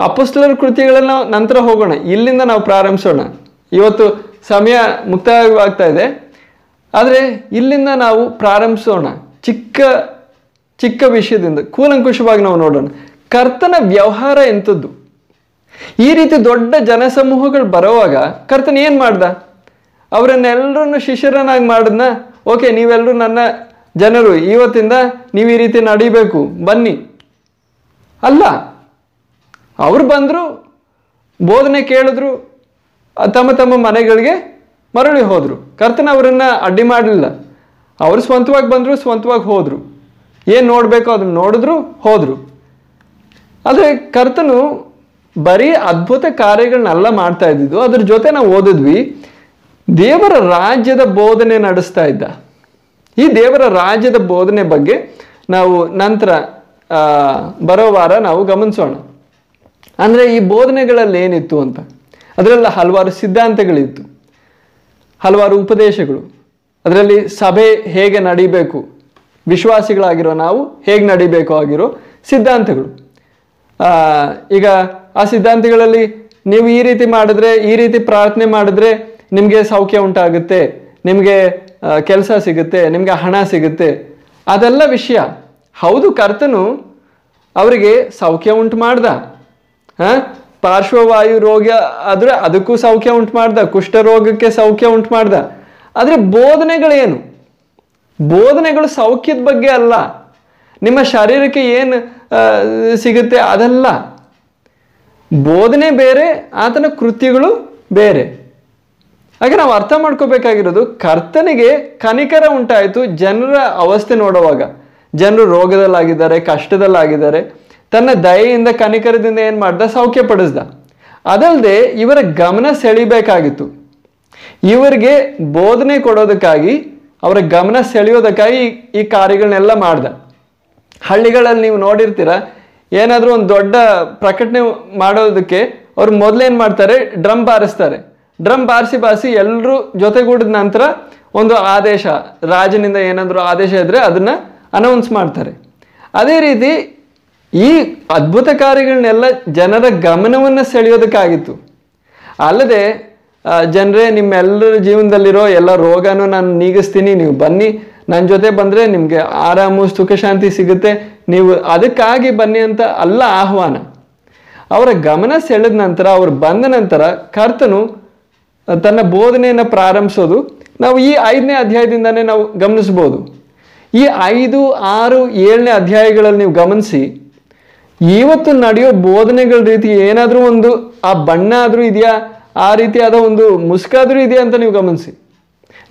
ಅಪುಸ್ತಲರ ಕೃತಿಗಳನ್ನು ನಂತರ ಹೋಗೋಣ. ಇಲ್ಲಿಂದ ನಾವು ಪ್ರಾರಂಭಿಸೋಣ. ಇವತ್ತು ಸಮಯ ಮುಕ್ತಾಯವಾಗ್ತಾ ಇದೆ. ಆದರೆ ಇಲ್ಲಿಂದ ನಾವು ಪ್ರಾರಂಭಿಸೋಣ. ಚಿಕ್ಕ ಚಿಕ್ಕ ವಿಷಯದಿಂದ, ಕೂಲಂಕುಷವಾಗಿ ನಾವು ನೋಡೋಣ. ಕರ್ತನ ವ್ಯವಹಾರ ಎಂಥದ್ದು ಈ ರೀತಿ ದೊಡ್ಡ ಜನಸಮೂಹಗಳು ಬರೋವಾಗ ಕರ್ತನ ಏನು ಮಾಡ್ದ? ಅವರನ್ನೆಲ್ಲರನ್ನು ಶಿಷ್ಯರನ್ನಾಗಿ ಮಾಡಿದ್ನ? ಓಕೆ ನೀವೆಲ್ಲರೂ ನನ್ನ ಜನರು, ಇವತ್ತಿಂದ ನೀವು ಈ ರೀತಿ ನಡಿಬೇಕು, ಬನ್ನಿ. ಅಲ್ಲ, ಅವರು ಬಂದರು, ಬೋಧನೆ ಕೇಳಿದ್ರು, ತಮ್ಮ ತಮ್ಮ ಮನೆಗಳಿಗೆ ಮರಳಿ ಹೋದರು. ಕರ್ತನ ಅವರನ್ನು ಅಡ್ಡಿ ಮಾಡಲಿಲ್ಲ. ಅವರು ಸ್ವಂತವಾಗಿ ಬಂದರು, ಸ್ವಂತವಾಗಿ ಹೋದರು. ಏನು ನೋಡಬೇಕು ಅದನ್ನು ನೋಡಿದ್ರು, ಹೋದರು. ಆದರೆ ಕರ್ತನು ಬರೀ ಅದ್ಭುತ ಕಾರ್ಯಗಳನ್ನೆಲ್ಲ ಮಾಡ್ತಾ ಇದ್ದಿದ್ದು. ಅದ್ರ ಜೊತೆ ನಾವು ಓದಿದ್ವಿ, ದೇವರ ರಾಜ್ಯದ ಬೋಧನೆ ನಡೆಸ್ತಾ ಇದ್ದ. ಈ ದೇವರ ರಾಜ್ಯದ ಬೋಧನೆ ಬಗ್ಗೆ ನಾವು ನಂತರ ಬರೋ ವಾರ ನಾವು ಗಮನಿಸೋಣ. ಅಂದರೆ ಈ ಬೋಧನೆಗಳಲ್ಲಿ ಏನಿತ್ತು ಅಂತ? ಅದರಲ್ಲ ಹಲವಾರು ಸಿದ್ಧಾಂತಗಳಿತ್ತು. ಹಲವಾರು ಉಪದೇಶಗಳು. ಅದರಲ್ಲಿ ಸಭೆ ಹೇಗೆ ನಡಿಬೇಕು? ವಿಶ್ವಾಸಿಗಳಾಗಿರೋ ನಾವು ಹೇಗೆ ನಡಿಬೇಕು ಆಗಿರೋ ಸಿದ್ಧಾಂತಗಳು. ಈಗ ಆ ಸಿದ್ಧಾಂತಗಳಲ್ಲಿ ನೀವು ಈ ರೀತಿ ಮಾಡಿದ್ರೆ, ಈ ರೀತಿ ಪ್ರಾರ್ಥನೆ ಮಾಡಿದ್ರೆ ನಿಮಗೆ ಸೌಖ್ಯ ಉಂಟಾಗುತ್ತೆ. ನಿಮಗೆ ಕೆಲಸ ಸಿಗುತ್ತೆ, ನಿಮಗೆ ಹಣ ಸಿಗುತ್ತೆ. ಅದೆಲ್ಲ ವಿಷಯ. ಹೌದು, ಕರ್ತನು ಅವರಿಗೆ ಸೌಖ್ಯ ಉಂಟು ಮಾಡ್ದ. ಹಾಂ ಪಾರ್ಶ್ವವಾಯು ರೋಗ ಆದರೆ ಅದಕ್ಕೂ ಸೌಖ್ಯ ಉಂಟು ಮಾಡ್ದ ಕುಷ್ಠರೋಗಕ್ಕೆ ಸೌಖ್ಯ ಉಂಟು ಮಾಡ್ದ. ಆದರೆ ಬೋಧನೆಗಳೇನು? ಬೋಧನೆಗಳು ಸೌಖ್ಯದ ಬಗ್ಗೆ ಅಲ್ಲ. ನಿಮ್ಮ ಶರೀರಕ್ಕೆ ಏನು ಸಿಗುತ್ತೆ ಅದಲ್ಲ. ಬೋಧನೆ ಬೇರೆ, ಆತನ ಕೃತ್ಯಗಳು ಬೇರೆ. ಹಾಗೆ ನಾವು ಅರ್ಥ ಮಾಡ್ಕೋಬೇಕಾಗಿರೋದು ಕರ್ತನಿಗೆ ಕನಿಕರ ಉಂಟಾಯಿತು ಜನರ ಅವಸ್ಥೆ ನೋಡುವಾಗ. ಜನರು ರೋಗದಲ್ಲಾಗಿದ್ದಾರೆ, ಕಷ್ಟದಲ್ಲಾಗಿದ್ದಾರೆ. ತನ್ನ ದಯೆಯಿಂದ ಕನಿಕರದಿಂದ ಏನು ಮಾಡ್ದ? ಸೌಖ್ಯ ಪಡಿಸ್ದ. ಅದಲ್ಲದೆ ಇವರ ಗಮನ ಸೆಳಿಬೇಕಾಗಿತ್ತು. ಇವರಿಗೆ ಬೋಧನೆ ಕೊಡೋದಕ್ಕಾಗಿ ಅವರ ಗಮನ ಸೆಳೆಯೋದಕ್ಕಾಗಿ ಈ- ಕಾರ್ಯಗಳನ್ನೆಲ್ಲ ಮಾಡ್ದ. ಹಳ್ಳಿಗಳಲ್ಲಿ ನೀವು ನೋಡಿರ್ತೀರ, ಏನಾದರೂ ಒಂದು ದೊಡ್ಡ ಪ್ರಕಟಣೆ ಮಾಡೋದಕ್ಕೆ ಅವ್ರು ಮೊದಲೇನು ಮಾಡ್ತಾರೆ? ಡ್ರಮ್ ಬಾರಿಸ್ತಾರೆ. ಡ್ರಮ್ ಬಾರಿಸಿ ಬಾರಿಸಿ ಎಲ್ಲರೂ ಜೊತೆಗೂಡಿದ ನಂತರ ಒಂದು ಆದೇಶ, ರಾಜನಿಂದ ಏನಾದರೂ ಆದೇಶ ಇದ್ದರೆ ಅದನ್ನು ಅನೌನ್ಸ್ ಮಾಡ್ತಾರೆ. ಅದೇ ರೀತಿ ಈ ಅದ್ಭುತ ಕಾರ್ಯಗಳನ್ನೆಲ್ಲ ಜನರ ಗಮನವನ್ನು ಸೆಳೆಯೋದಕ್ಕಾಗಿತ್ತು. ಅಲ್ಲದೆ ಜನರೇ, ನಿಮ್ಮೆಲ್ಲರ ಜೀವನದಲ್ಲಿರೋ ಎಲ್ಲ ರೋಗನೂ ನಾನು ನೀಗಿಸ್ತೀನಿ, ನೀವು ಬನ್ನಿ ನನ್ನ ಜೊತೆ ಬಂದರೆ ನಿಮಗೆ ಆರಾಮು, ಸುಖ, ಶಾಂತಿ ಸಿಗುತ್ತೆ, ನೀವು ಅದಕ್ಕಾಗಿ ಬನ್ನಿ ಅಂತ ಅಲ್ಲ ಆಹ್ವಾನ. ಅವರ ಗಮನ ಸೆಳೆದ ನಂತರ, ಅವರು ಬಂದ ನಂತರ ಕರ್ತನು ತನ್ನ ಬೋಧನೆಯನ್ನು ಪ್ರಾರಂಭಿಸೋದು, ನಾವು ಈ ಐದನೇ ಅಧ್ಯಾಯದಿಂದನೇ ನಾವು ಗಮನಿಸ್ಬೋದು ಈ ಐದು, ಆರು, ಏಳನೇ ಅಧ್ಯಾಯಗಳಲ್ಲಿ ನೀವು ಗಮನಿಸಿ, ಇವತ್ತು ನಡೆಯೋ ಬೋಧನೆಗಳ ರೀತಿ ಏನಾದರೂ ಒಂದು, ಆ ಬಣ್ಣ ಆದರೂ ಇದೆಯಾ, ಆ ರೀತಿಯಾದ ಒಂದು ಮುಸ್ಕಾದರೂ ಇದೆಯಾ ಅಂತ ನೀವು ಗಮನಿಸಿ.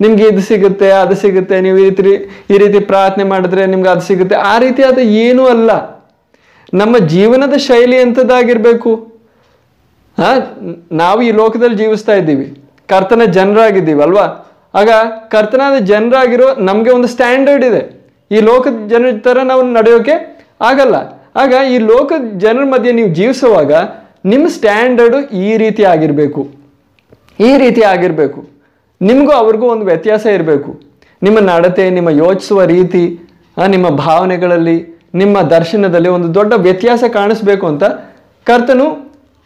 ನಿಮ್ಗೆ ಇದು ಸಿಗುತ್ತೆ, ಅದು ಸಿಗುತ್ತೆ, ನೀವು ಈ ರೀತಿ ಈ ರೀತಿ ಪ್ರಾರ್ಥನೆ ಮಾಡಿದ್ರೆ ನಿಮ್ಗೆ ಅದು ಸಿಗುತ್ತೆ, ಆ ರೀತಿಯಾದ ಏನೂ ಅಲ್ಲ. ನಮ್ಮ ಜೀವನದ ಶೈಲಿ ಎಂಥದ್ದಾಗಿರ್ಬೇಕು? ಹಾ ನಾವು ಈ ಲೋಕದಲ್ಲಿ ಜೀವಿಸ್ತಾ ಇದ್ದೀವಿ. ಕರ್ತನ ಜನರಾಗಿದ್ದೀವಲ್ವಾ? ಆಗ ಕರ್ತನಾದ ಜನರಾಗಿರೋ ನಮಗೆ ಒಂದು ಸ್ಟ್ಯಾಂಡರ್ಡ್ ಇದೆ. ಈ ಲೋಕದ ಜನರ ಥರ ನಾವು ನಡೆಯೋಕೆ ಆಗಲ್ಲ. ಆಗ ಈ ಲೋಕದ ಜನರ ಮಧ್ಯೆ ನೀವು ಜೀವಿಸುವಾಗ ನಿಮ್ಮ ಸ್ಟ್ಯಾಂಡರ್ಡು ಈ ರೀತಿ ಆಗಿರಬೇಕು. ಈ ರೀತಿ ಆಗಿರಬೇಕು. ನಿಮಗೂ ಅವ್ರಿಗೂ ಒಂದು ವ್ಯತ್ಯಾಸ ಇರಬೇಕು. ನಿಮ್ಮ ನಡತೆ, ನಿಮ್ಮ ಯೋಚಿಸುವ ರೀತಿ ನಿಮ್ಮ ಭಾವನೆಗಳಲ್ಲಿ, ನಿಮ್ಮ ದರ್ಶನದಲ್ಲಿ ಒಂದು ದೊಡ್ಡ ವ್ಯತ್ಯಾಸ ಕಾಣಿಸ್ಬೇಕು ಅಂತ ಕರ್ತನು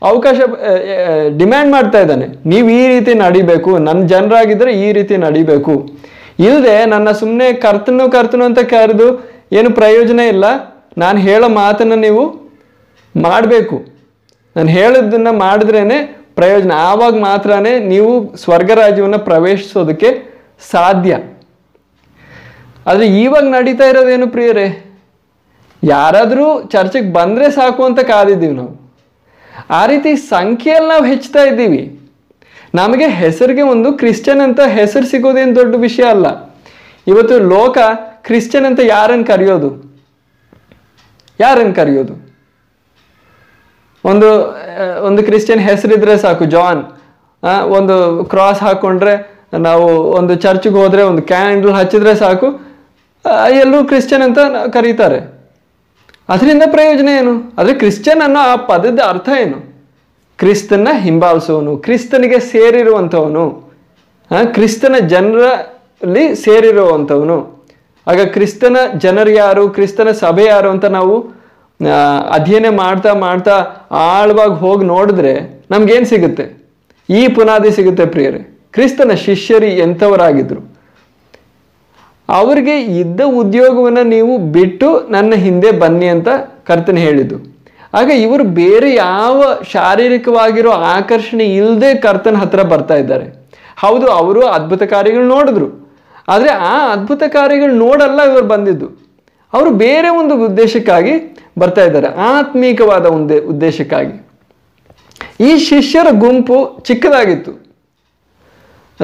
ಅವಕಾಶ ಡಿಮ್ಯಾಂಡ್ ಮಾಡ್ತಾ ಇದ್ದಾನೆ. ನೀವು ಈ ರೀತಿ ನಡಿಬೇಕು ನನ್ನ ಜನರಾಗಿದ್ದರೆ ಈ ರೀತಿ ನಡಿಬೇಕು. ಇಲ್ಲದೆ ನನ್ನ ಸುಮ್ಮನೆ ಕರ್ತನು ಕರ್ತನು ಅಂತ ಕರೆದು ಏನು ಪ್ರಯೋಜನ ಇಲ್ಲ. ನಾನು ಹೇಳೋ ಮಾತನ್ನು ನೀವು ಮಾಡಬೇಕು. ನಾನು ಹೇಳೋದನ್ನು ಮಾಡಿದ್ರೇ ಪ್ರಯೋಜನ. ಆವಾಗ ಮಾತ್ರ ನೀವು ಸ್ವರ್ಗ ರಾಜ್ಯವನ್ನು ಪ್ರವೇಶಿಸೋದಕ್ಕೆ ಸಾಧ್ಯ. ಆದರೆ ಇವಾಗ ನಡೀತಾ ಇರೋದೇನು ಪ್ರಿಯರೇ? ಯಾರಾದರೂ ಚರ್ಚೆಗೆ ಬಂದರೆ ಸಾಕು ಅಂತ ಕಾದಿದ್ದೀವಿ ನಾವು. ಆ ರೀತಿ ಸಂಖ್ಯೆಯಲ್ಲಿ ನಾವು ಹೆಚ್ಚುತ್ತಾ ಇದ್ದೀವಿ. ನಮಗೆ ಹೆಸರಿಗೆ ಒಂದು ಕ್ರಿಶ್ಚಿಯನ್ ಅಂತ ಹೆಸರು ಸಿಗೋದೇನು ದೊಡ್ಡ ವಿಷಯ ಅಲ್ಲ. ಇವತ್ತು ಲೋಕ ಕ್ರಿಶ್ಚಿಯನ್ ಅಂತ ಯಾರನ್ನು ಕರೆಯೋದು? ಯಾರನ್ನು ಕರೆಯೋದು? ಒಂದು ಒಂದು ಕ್ರಿಶ್ಚಿಯನ್ ಹೆಸರಿದ್ರೆ ಸಾಕು, ಜಾನ್. ಒಂದು ಕ್ರಾಸ್ ಹಾಕೊಂಡ್ರೆ ನಾವು ಒಂದು ಚರ್ಚ್ಗೆ ಹೋದರೆ ಒಂದು ಕ್ಯಾಂಡಲ್ ಹಚ್ಚಿದ್ರೆ ಸಾಕು. ಎಲ್ಲರೂ ಕ್ರಿಶ್ಚಿಯನ್ ಅಂತ ಕರೀತಾರೆ. ಅದರಿಂದ ಪ್ರಯೋಜನ ಏನು? ಆದರೆ ಕ್ರಿಶ್ಚಿಯನ್ ಅನ್ನೋ ಆ ಪದದ ಅರ್ಥ ಏನು? ಕ್ರಿಸ್ತನ ಹಿಂಬಾಲಿಸುವವನು, ಕ್ರಿಸ್ತನಿಗೆ ಸೇರಿರುವಂಥವನು ಕ್ರಿಸ್ತನ ಜನರಲ್ಲಿ ಸೇರಿರುವಂಥವನು. ಆಗ ಕ್ರಿಸ್ತನ ಜನರು ಯಾರು? ಕ್ರಿಸ್ತನ ಸಭೆ ಯಾರು ಅಂತ ನಾವು ಅಧ್ಯಯನ ಮಾಡ್ತಾ ಮಾಡ್ತಾ ಆಳವಾಗಿ ಹೋಗಿ ನೋಡಿದ್ರೆ ನಮ್ಗೇನು ಸಿಗುತ್ತೆ? ಈ ಪುನಾದಿ ಸಿಗುತ್ತೆ ಪ್ರಿಯರೇ. ಕ್ರಿಸ್ತನ ಶಿಷ್ಯರು ಎಂಥವರಾಗಿದ್ರು? ಅವರಿಗೆ ಇದ್ದ ಉದ್ಯೋಗವನ್ನು ನೀವು ಬಿಟ್ಟು ನನ್ನ ಹಿಂದೆ ಬನ್ನಿ ಅಂತ ಕರ್ತನೆ ಹೇಳಿದ್ದು. ಆಗ ಇವರು ಬೇರೆ ಯಾವ ಶಾರೀರಿಕವಾಗಿರೋ ಆಕರ್ಷಣೆ ಇಲ್ಲದೆ ಕರ್ತನ ಹತ್ರ ಬರ್ತಾ ಇದ್ದಾರೆ. ಹೌದು, ಅವರು ಅದ್ಭುತ ಕಾರ್ಯಗಳು ನೋಡಿದ್ರು. ಆದರೆ ಆ ಅದ್ಭುತ ಕಾರ್ಯಗಳು ನೋಡಲ್ಲ ಇವರು ಬಂದಿದ್ದು. ಅವರು ಬೇರೆ ಒಂದು ಉದ್ದೇಶಕ್ಕಾಗಿ ಬರ್ತಾ ಇದ್ದಾರೆ, ಆತ್ಮೀಕವಾದ ಒಂದು ಉದ್ದೇಶಕ್ಕಾಗಿ. ಈ ಶಿಷ್ಯರ ಗುಂಪು ಚಿಕ್ಕದಾಗಿತ್ತು.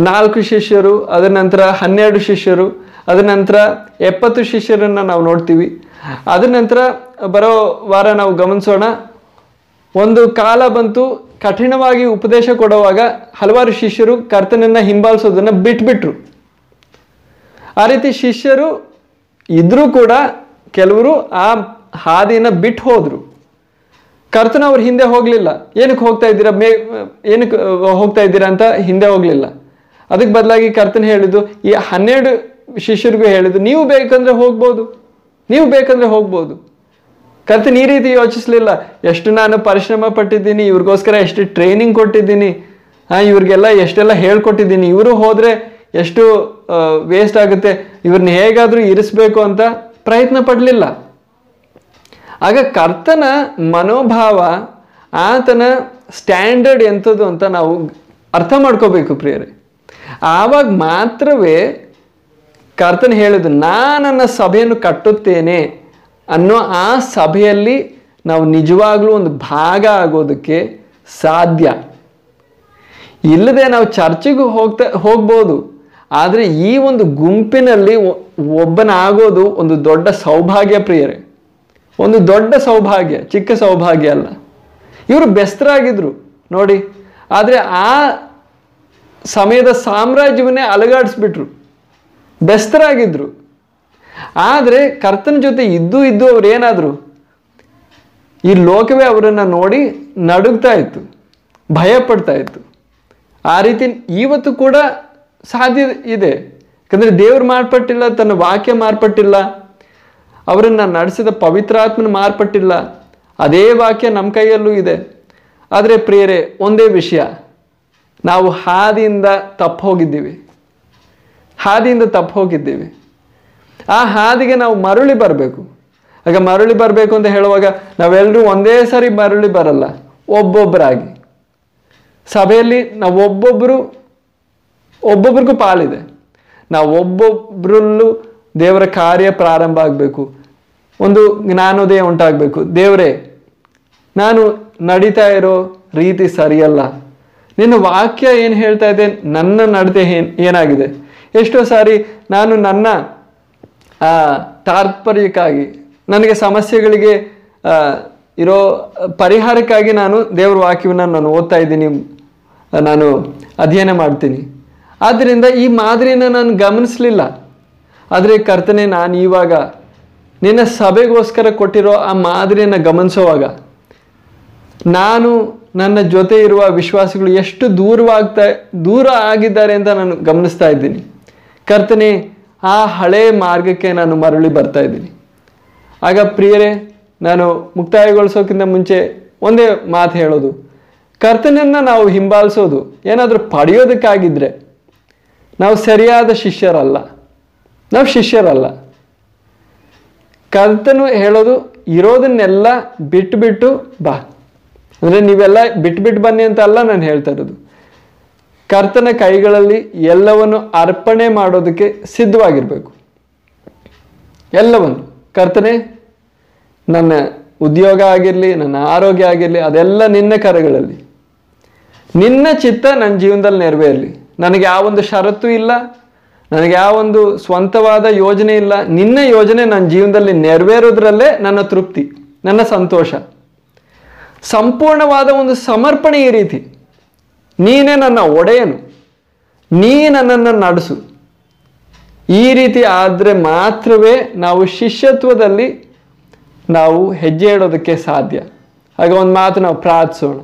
ನಾಲ್ಕು ಶಿಷ್ಯರು, ಅದರ ನಂತರ ಹನ್ನೆರಡು ಶಿಷ್ಯರು ಅದರ ನಂತರ ಎಪ್ಪತ್ತು ಶಿಷ್ಯರನ್ನು ನಾವು ನೋಡ್ತೀವಿ. ಅದ ನಂತರ ಬರೋ ವಾರ ನಾವು ಗಮನಿಸೋಣ. ಒಂದು ಕಾಲ ಬಂತು ಕಠಿಣವಾಗಿ ಉಪದೇಶ ಕೊಡುವಾಗ ಹಲವಾರು ಶಿಷ್ಯರು ಕರ್ತನನ್ನ ಹಿಂಬಾಲಿಸೋದನ್ನ ಬಿಟ್ಬಿಟ್ರು. ಆ ರೀತಿ ಶಿಷ್ಯರು ಇದ್ರೂ ಕೂಡ ಕೆಲವರು ಆ ಹಾದಿನ ಬಿಟ್ಟು ಹೋದ್ರು. ಕರ್ತನ ಅವ್ರ ಹಿಂದೆ ಹೋಗ್ಲಿಲ್ಲ. ಏನಕ್ಕೆ ಹೋಗ್ತಾ ಇದ್ದೀರಾ? ಮೇ ಏನಕ್ಕೆ ಹೋಗ್ತಾ ಇದ್ದೀರಾ ಅಂತ ಹಿಂದೆ ಹೋಗ್ಲಿಲ್ಲ. ಅದಕ್ಕೆ ಬದಲಾಗಿ ಕರ್ತನ ಹೇಳಿದ್ದು, ಈ ಹನ್ನೆರಡು ಶಿಷ್ಯರಿಗೂ ಹೇಳಿದ್ರು, ನೀವು ಬೇಕಂದ್ರೆ ಹೋಗ್ಬೋದು, ನೀವು ಬೇಕಂದ್ರೆ ಹೋಗ್ಬೋದು. ಕರ್ತನ್ ಈ ರೀತಿ ಯೋಚಿಸ್ಲಿಲ್ಲ. ಎಷ್ಟು ನಾನು ಪರಿಶ್ರಮ ಪಟ್ಟಿದ್ದೀನಿ, ಇವ್ರಿಗೋಸ್ಕರ ಎಷ್ಟು ಟ್ರೈನಿಂಗ್ ಕೊಟ್ಟಿದ್ದೀನಿ ಹಾಂ ಇವ್ರಿಗೆಲ್ಲ ಎಷ್ಟೆಲ್ಲ ಹೇಳ್ಕೊಟ್ಟಿದ್ದೀನಿ, ಇವರು ಹೋದ್ರೆ ಎಷ್ಟು ವೇಸ್ಟ್ ಆಗುತ್ತೆ ಇವ್ರನ್ನ ಹೇಗಾದ್ರೂ ಇರಿಸ್ಬೇಕು ಅಂತ ಪ್ರಯತ್ನ ಪಡಲಿಲ್ಲ. ಆಗ ಕರ್ತನ ಮನೋಭಾವ, ಆತನ ಸ್ಟ್ಯಾಂಡರ್ಡ್ ಎಂಥದ್ದು ಅಂತ ನಾವು ಅರ್ಥ ಮಾಡ್ಕೋಬೇಕು ಪ್ರಿಯರೇ. ಆವಾಗ ಮಾತ್ರವೇ ಕರ್ತನ ನಾನು ನನ್ನ ಸಭೆಯನ್ನು ಕಟ್ಟುತ್ತೇನೆ ಅನ್ನೋ ಆ ಸಭೆಯಲ್ಲಿ ನಾವು ನಿಜವಾಗ್ಲೂ ಒಂದು ಭಾಗ ಆಗೋದಕ್ಕೆ ಸಾಧ್ಯ. ಇಲ್ಲದೆ ನಾವು ಚರ್ಚಿಗೂ ಹೋಗ್ತಾ, ಹೋಗ್ಬೋದು. ಆದರೆ ಈ ಒಂದು ಗುಂಪಿನಲ್ಲಿ ಒಬ್ಬನಾಗೋದು ಒಂದು ದೊಡ್ಡ ಸೌಭಾಗ್ಯ ಪ್ರಿಯರೇ. ಒಂದು ದೊಡ್ಡ ಸೌಭಾಗ್ಯ, ಚಿಕ್ಕ ಸೌಭಾಗ್ಯ ಅಲ್ಲ. ಇವರು ಬೆಸ್ತರಾಗಿದ್ದರು ನೋಡಿ. ಆದರೆ ಆ ಸಮಯದ ಸಾಮ್ರಾಜ್ಯವನ್ನೇ ಅಲಗಾಡಿಸ್ಬಿಟ್ರು. ಬೆಸ್ತರಾಗಿದ್ರು. ಆದರೆ ಕರ್ತನ ಜೊತೆ ಇದ್ದು ಇದ್ದು ಅವ್ರು ಏನಾದರೂ? ಈ ಲೋಕವೇ ಅವರನ್ನು ನೋಡಿ ನಡುಗ್ತಾ ಇತ್ತು ಭಯ ಪಡ್ತಾ ಇತ್ತು. ಆ ರೀತಿ ಇವತ್ತು ಕೂಡ ಸಾಧ್ಯ ಇದೆ. ಯಾಕಂದರೆ ದೇವರು ಮಾರ್ಪಟ್ಟಿಲ್ಲ, ತನ್ನ ವಾಕ್ಯ ಮಾರ್ಪಟ್ಟಿಲ್ಲ, ಅವರನ್ನು ನಡೆಸಿದ ಪವಿತ್ರಾತ್ಮನ ಮಾರ್ಪಟ್ಟಿಲ್ಲ. ಅದೇ ವಾಕ್ಯ ನಮ್ಮ ಕೈಯಲ್ಲೂ ಇದೆ. ಆದರೆ ಪ್ರಿಯರೇ, ಒಂದೇ ವಿಷಯ. ನಾವು ಹಾದಿಯಿಂದ ತಪ್ಪು ಹೋಗಿದ್ದೀವಿ. ಹಾದಿಯಿಂದ ತಪ್ಪು ಹೋಗಿದ್ದೀವಿ. ಆ ಹಾದಿಗೆ ನಾವು ಮರುಳಿ ಬರಬೇಕು. ಆಗ ಮರುಳಿ ಬರಬೇಕು ಅಂತ ಹೇಳುವಾಗ ನಾವೆಲ್ಲರೂ ಒಂದೇ ಸಾರಿ ಮರುಳಿ ಬರಲ್ಲ, ಒಬ್ಬೊಬ್ಬರಾಗಿ. ಸಭೆಯಲ್ಲಿ ನಾವು ಒಬ್ಬೊಬ್ಬರು ಒಬ್ಬೊಬ್ರಿಗೂ ಪಾಲಿದೆ. ನಾವು ಒಬ್ಬೊಬ್ಬರಲ್ಲೂ ದೇವರ ಕಾರ್ಯ ಪ್ರಾರಂಭ ಆಗಬೇಕು. ಒಂದು ಜ್ಞಾನೋದಯ ಉಂಟಾಗಬೇಕು. ದೇವರೇ, ನಾನು ನಡೀತಾ ಇರೋ ರೀತಿ ಸರಿಯಲ್ಲ. ನಿನ್ನ ವಾಕ್ಯ ಏನು ಹೇಳ್ತಾ ಇದೆ? ನನ್ನ ನಡತೆ ಏನು, ಏನಾಗಿದೆ? ಎಷ್ಟೋ ಸಾರಿ ನಾನು ನನ್ನ ತಾತ್ಪರ್ಯಕ್ಕಾಗಿ, ನನಗೆ ಸಮಸ್ಯೆಗಳಿಗೆ ಇರೋ ಪರಿಹಾರಕ್ಕಾಗಿ ನಾನು ದೇವರ ವಾಕ್ಯವನ್ನು ನಾನು ಓದ್ತಾ ಇದ್ದೀನಿ, ನಾನು ಅಧ್ಯಯನ ಮಾಡ್ತೀನಿ. ಆದ್ದರಿಂದ ಈ ಮಾದರಿಯನ್ನು ನಾನು ಗಮನಿಸಲಿಲ್ಲ. ಆದರೆ ಕರ್ತನೆ, ನಾನು ಇವಾಗ ನಿನ್ನ ಸಭೆಗೋಸ್ಕರ ಕೊಟ್ಟಿರೋ ಆ ಮಾದರಿಯನ್ನು ಗಮನಿಸುವಾಗ, ನಾನು ನನ್ನ ಜೊತೆ ಇರುವ ವಿಶ್ವಾಸಿಗಳು ಎಷ್ಟು ದೂರವಾಗ್ತಾ, ದೂರ ಆಗಿದ್ದಾರೆ ಅಂತ ನಾನು ಗಮನಿಸ್ತಾ ಇದ್ದೀನಿ. ಕರ್ತನೆ, ಆ ಹಳೆ ಮಾರ್ಗಕ್ಕೆ ನಾನು ಮರಳಿ ಬರ್ತಾ ಇದ್ದೀನಿ. ಆಗ ಪ್ರಿಯರೇ, ನಾನು ಮುಕ್ತಾಯಗೊಳಿಸೋಕ್ಕಿಂತ ಮುಂಚೆ ಒಂದೇ ಮಾತು ಹೇಳೋದು. ಕರ್ತನನ್ನು ನಾವು ಹಿಂಬಾಲಿಸೋದು, ಏನಾದರೂ ಪಡೆಯೋದಕ್ಕಾಗಿದ್ದರೆ ನಾವು ಸರಿಯಾದ ಶಿಷ್ಯರಲ್ಲ. ನಾವು ಶಿಷ್ಯರಲ್ಲ. ಕರ್ತನು ಹೇಳೋದು, ಇರೋದನ್ನೆಲ್ಲ ಬಿಟ್ಟುಬಿಟ್ಟು ಬಿಟ್ಟು ಬಾ. ಅಂದರೆ ನೀವೆಲ್ಲ ಬಿಟ್ಟು ಬಿಟ್ಟು ಬನ್ನಿ ಅಂತ ಅಲ್ಲ ನಾನು ಹೇಳ್ತಾ ಇರೋದು. ಕರ್ತನ ಕೈಗಳಲ್ಲಿ ಎಲ್ಲವನ್ನು ಅರ್ಪಣೆ ಮಾಡೋದಕ್ಕೆ ಸಿದ್ಧವಾಗಿರಬೇಕು. ಎಲ್ಲವನ್ನು. ಕರ್ತನೆ, ನನ್ನ ಉದ್ಯೋಗ ಆಗಿರಲಿ, ನನ್ನ ಆರೋಗ್ಯ ಆಗಿರಲಿ, ಅದೆಲ್ಲ ನಿನ್ನ ಕರೆಗಳಲ್ಲಿ. ನಿನ್ನ ಚಿತ್ತ ನನ್ನ ಜೀವನದಲ್ಲಿ ನೆರವೇರಲಿ. ನನಗೆ ಯಾವೊಂದು ಷರತ್ತು ಇಲ್ಲ, ನನಗೆ ಯಾವೊಂದು ಸ್ವಂತವಾದ ಯೋಜನೆ ಇಲ್ಲ. ನಿನ್ನ ಯೋಜನೆ ನನ್ನ ಜೀವನದಲ್ಲಿ ನೆರವೇರೋದ್ರಲ್ಲೇ ನನ್ನ ತೃಪ್ತಿ, ನನ್ನ ಸಂತೋಷ. ಸಂಪೂರ್ಣವಾದ ಒಂದು ಸಮರ್ಪಣೆ ಈ ರೀತಿ. ನೀನೇ ನನ್ನ ಒಡೆಯನು. ನೀ ನನ್ನನ್ನು ನಡೆಸು. ಈ ರೀತಿ ಆದರೆ ಮಾತ್ರವೇ ನಾವು ಶಿಷ್ಯತ್ವದಲ್ಲಿ ನಾವು ಹೆಜ್ಜೆ ಇಡೋದಕ್ಕೆ ಸಾಧ್ಯ. ಆಗ ಒಂದು ಮಾತು ನಾವು ಪ್ರಾರ್ಥಿಸೋಣ.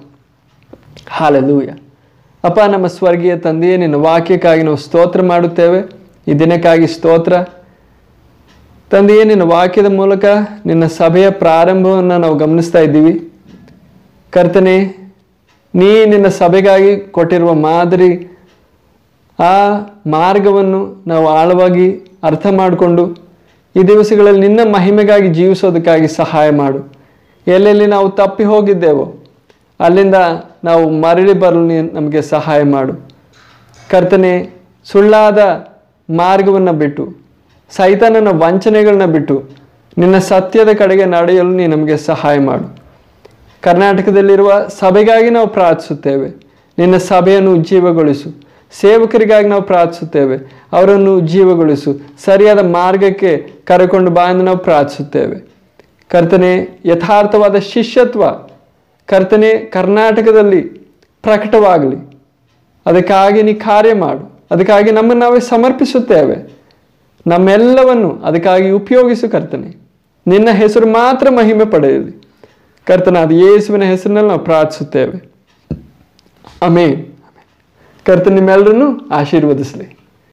ಹಾಲೆಲೂಯ. ಅಪ್ಪ, ನಮ್ಮ ಸ್ವರ್ಗೀಯ ತಂದೆಯೇ, ನಿನ್ನ ವಾಕ್ಯಕ್ಕಾಗಿ ನಾವು ಸ್ತೋತ್ರ ಮಾಡುತ್ತೇವೆ. ಈ ದಿನಕ್ಕಾಗಿ ಸ್ತೋತ್ರ. ತಂದೆಯೇ, ನಿನ್ನ ವಾಕ್ಯದ ಮೂಲಕ ನಿನ್ನ ಸಭೆಯ ಪ್ರಾರಂಭವನ್ನು ನಾವು ಗಮನಿಸ್ತಾ ಇದ್ದೀವಿ. ಕರ್ತನೆ ನೀ ನಿನ್ನ ಸಭೆಗಾಗಿ ಕೊಟ್ಟಿರುವ ಮಾದರಿ, ಆ ಮಾರ್ಗವನ್ನು ನಾವು ಆಳವಾಗಿ ಅರ್ಥ ಮಾಡಿಕೊಂಡು ಈ ದಿವಸಗಳಲ್ಲಿ ನಿನ್ನ ಮಹಿಮೆಗಾಗಿ ಜೀವಿಸೋದಕ್ಕಾಗಿ ಸಹಾಯ ಮಾಡು. ಎಲ್ಲೆಲ್ಲಿ ನಾವು ತಪ್ಪಿ ಹೋಗಿದ್ದೇವೋ, ಅಲ್ಲಿಂದ ನಾವು ಮರಳಿ ಬರಲು ನಮಗೆ ಸಹಾಯ ಮಾಡು. ಕರ್ತನೆ, ಸುಳ್ಳಾದ ಮಾರ್ಗವನ್ನು ಬಿಟ್ಟು, ಸೈತಾನನ ವಂಚನೆಗಳನ್ನ ಬಿಟ್ಟು, ನಿನ್ನ ಸತ್ಯದ ಕಡೆಗೆ ನಡೆಯಲು ನೀ ನಮಗೆ ಸಹಾಯ ಮಾಡು. ಕರ್ನಾಟಕದಲ್ಲಿರುವ ಸಭೆಗಾಗಿ ನಾವು ಪ್ರಾರ್ಥಿಸುತ್ತೇವೆ. ನಿನ್ನ ಸಭೆಯನ್ನು ಉಜ್ಜೀವಗೊಳಿಸು ಸೇವಕರಿಗಾಗಿ ನಾವು ಪ್ರಾರ್ಥಿಸುತ್ತೇವೆ. ಅವರನ್ನು ಜೀವಗೊಳಿಸು. ಸರಿಯಾದ ಮಾರ್ಗಕ್ಕೆ ಕರೆಕೊಂಡು ಬಾ ಎಂದು ನಾವು ಪ್ರಾರ್ಥಿಸುತ್ತೇವೆ. ಕರ್ತನೆ, ಯಥಾರ್ಥವಾದ ಶಿಷ್ಯತ್ವ ಕರ್ತನೆ ಕರ್ನಾಟಕದಲ್ಲಿ ಪ್ರಕಟವಾಗಲಿ. ಅದಕ್ಕಾಗಿ ನೀ ಕಾರ್ಯ ಮಾಡು. ಅದಕ್ಕಾಗಿ ನಮ್ಮನ್ನು ನಾವೇ ಸಮರ್ಪಿಸುತ್ತೇವೆ. ನಮ್ಮೆಲ್ಲವನ್ನು ಅದಕ್ಕಾಗಿ ಉಪಯೋಗಿಸು ಕರ್ತನೆ. ನಿನ್ನ ಹೆಸರು ಮಾತ್ರ ಮಹಿಮೆ ಪಡೆಯಲಿ. ಕರ್ತನಾದ ಯೇಸುವಿನ ಹೆಸರಿನಲ್ಲಿ ನಾವು ಪ್ರಾರ್ಥಿಸುತ್ತೇವೆ. ಅಮೇನ್ ಕರ್ತನ ನಿಮ್ಮೆಲ್ಲರನ್ನು ಆಶೀರ್ವದಿಸಲಿ.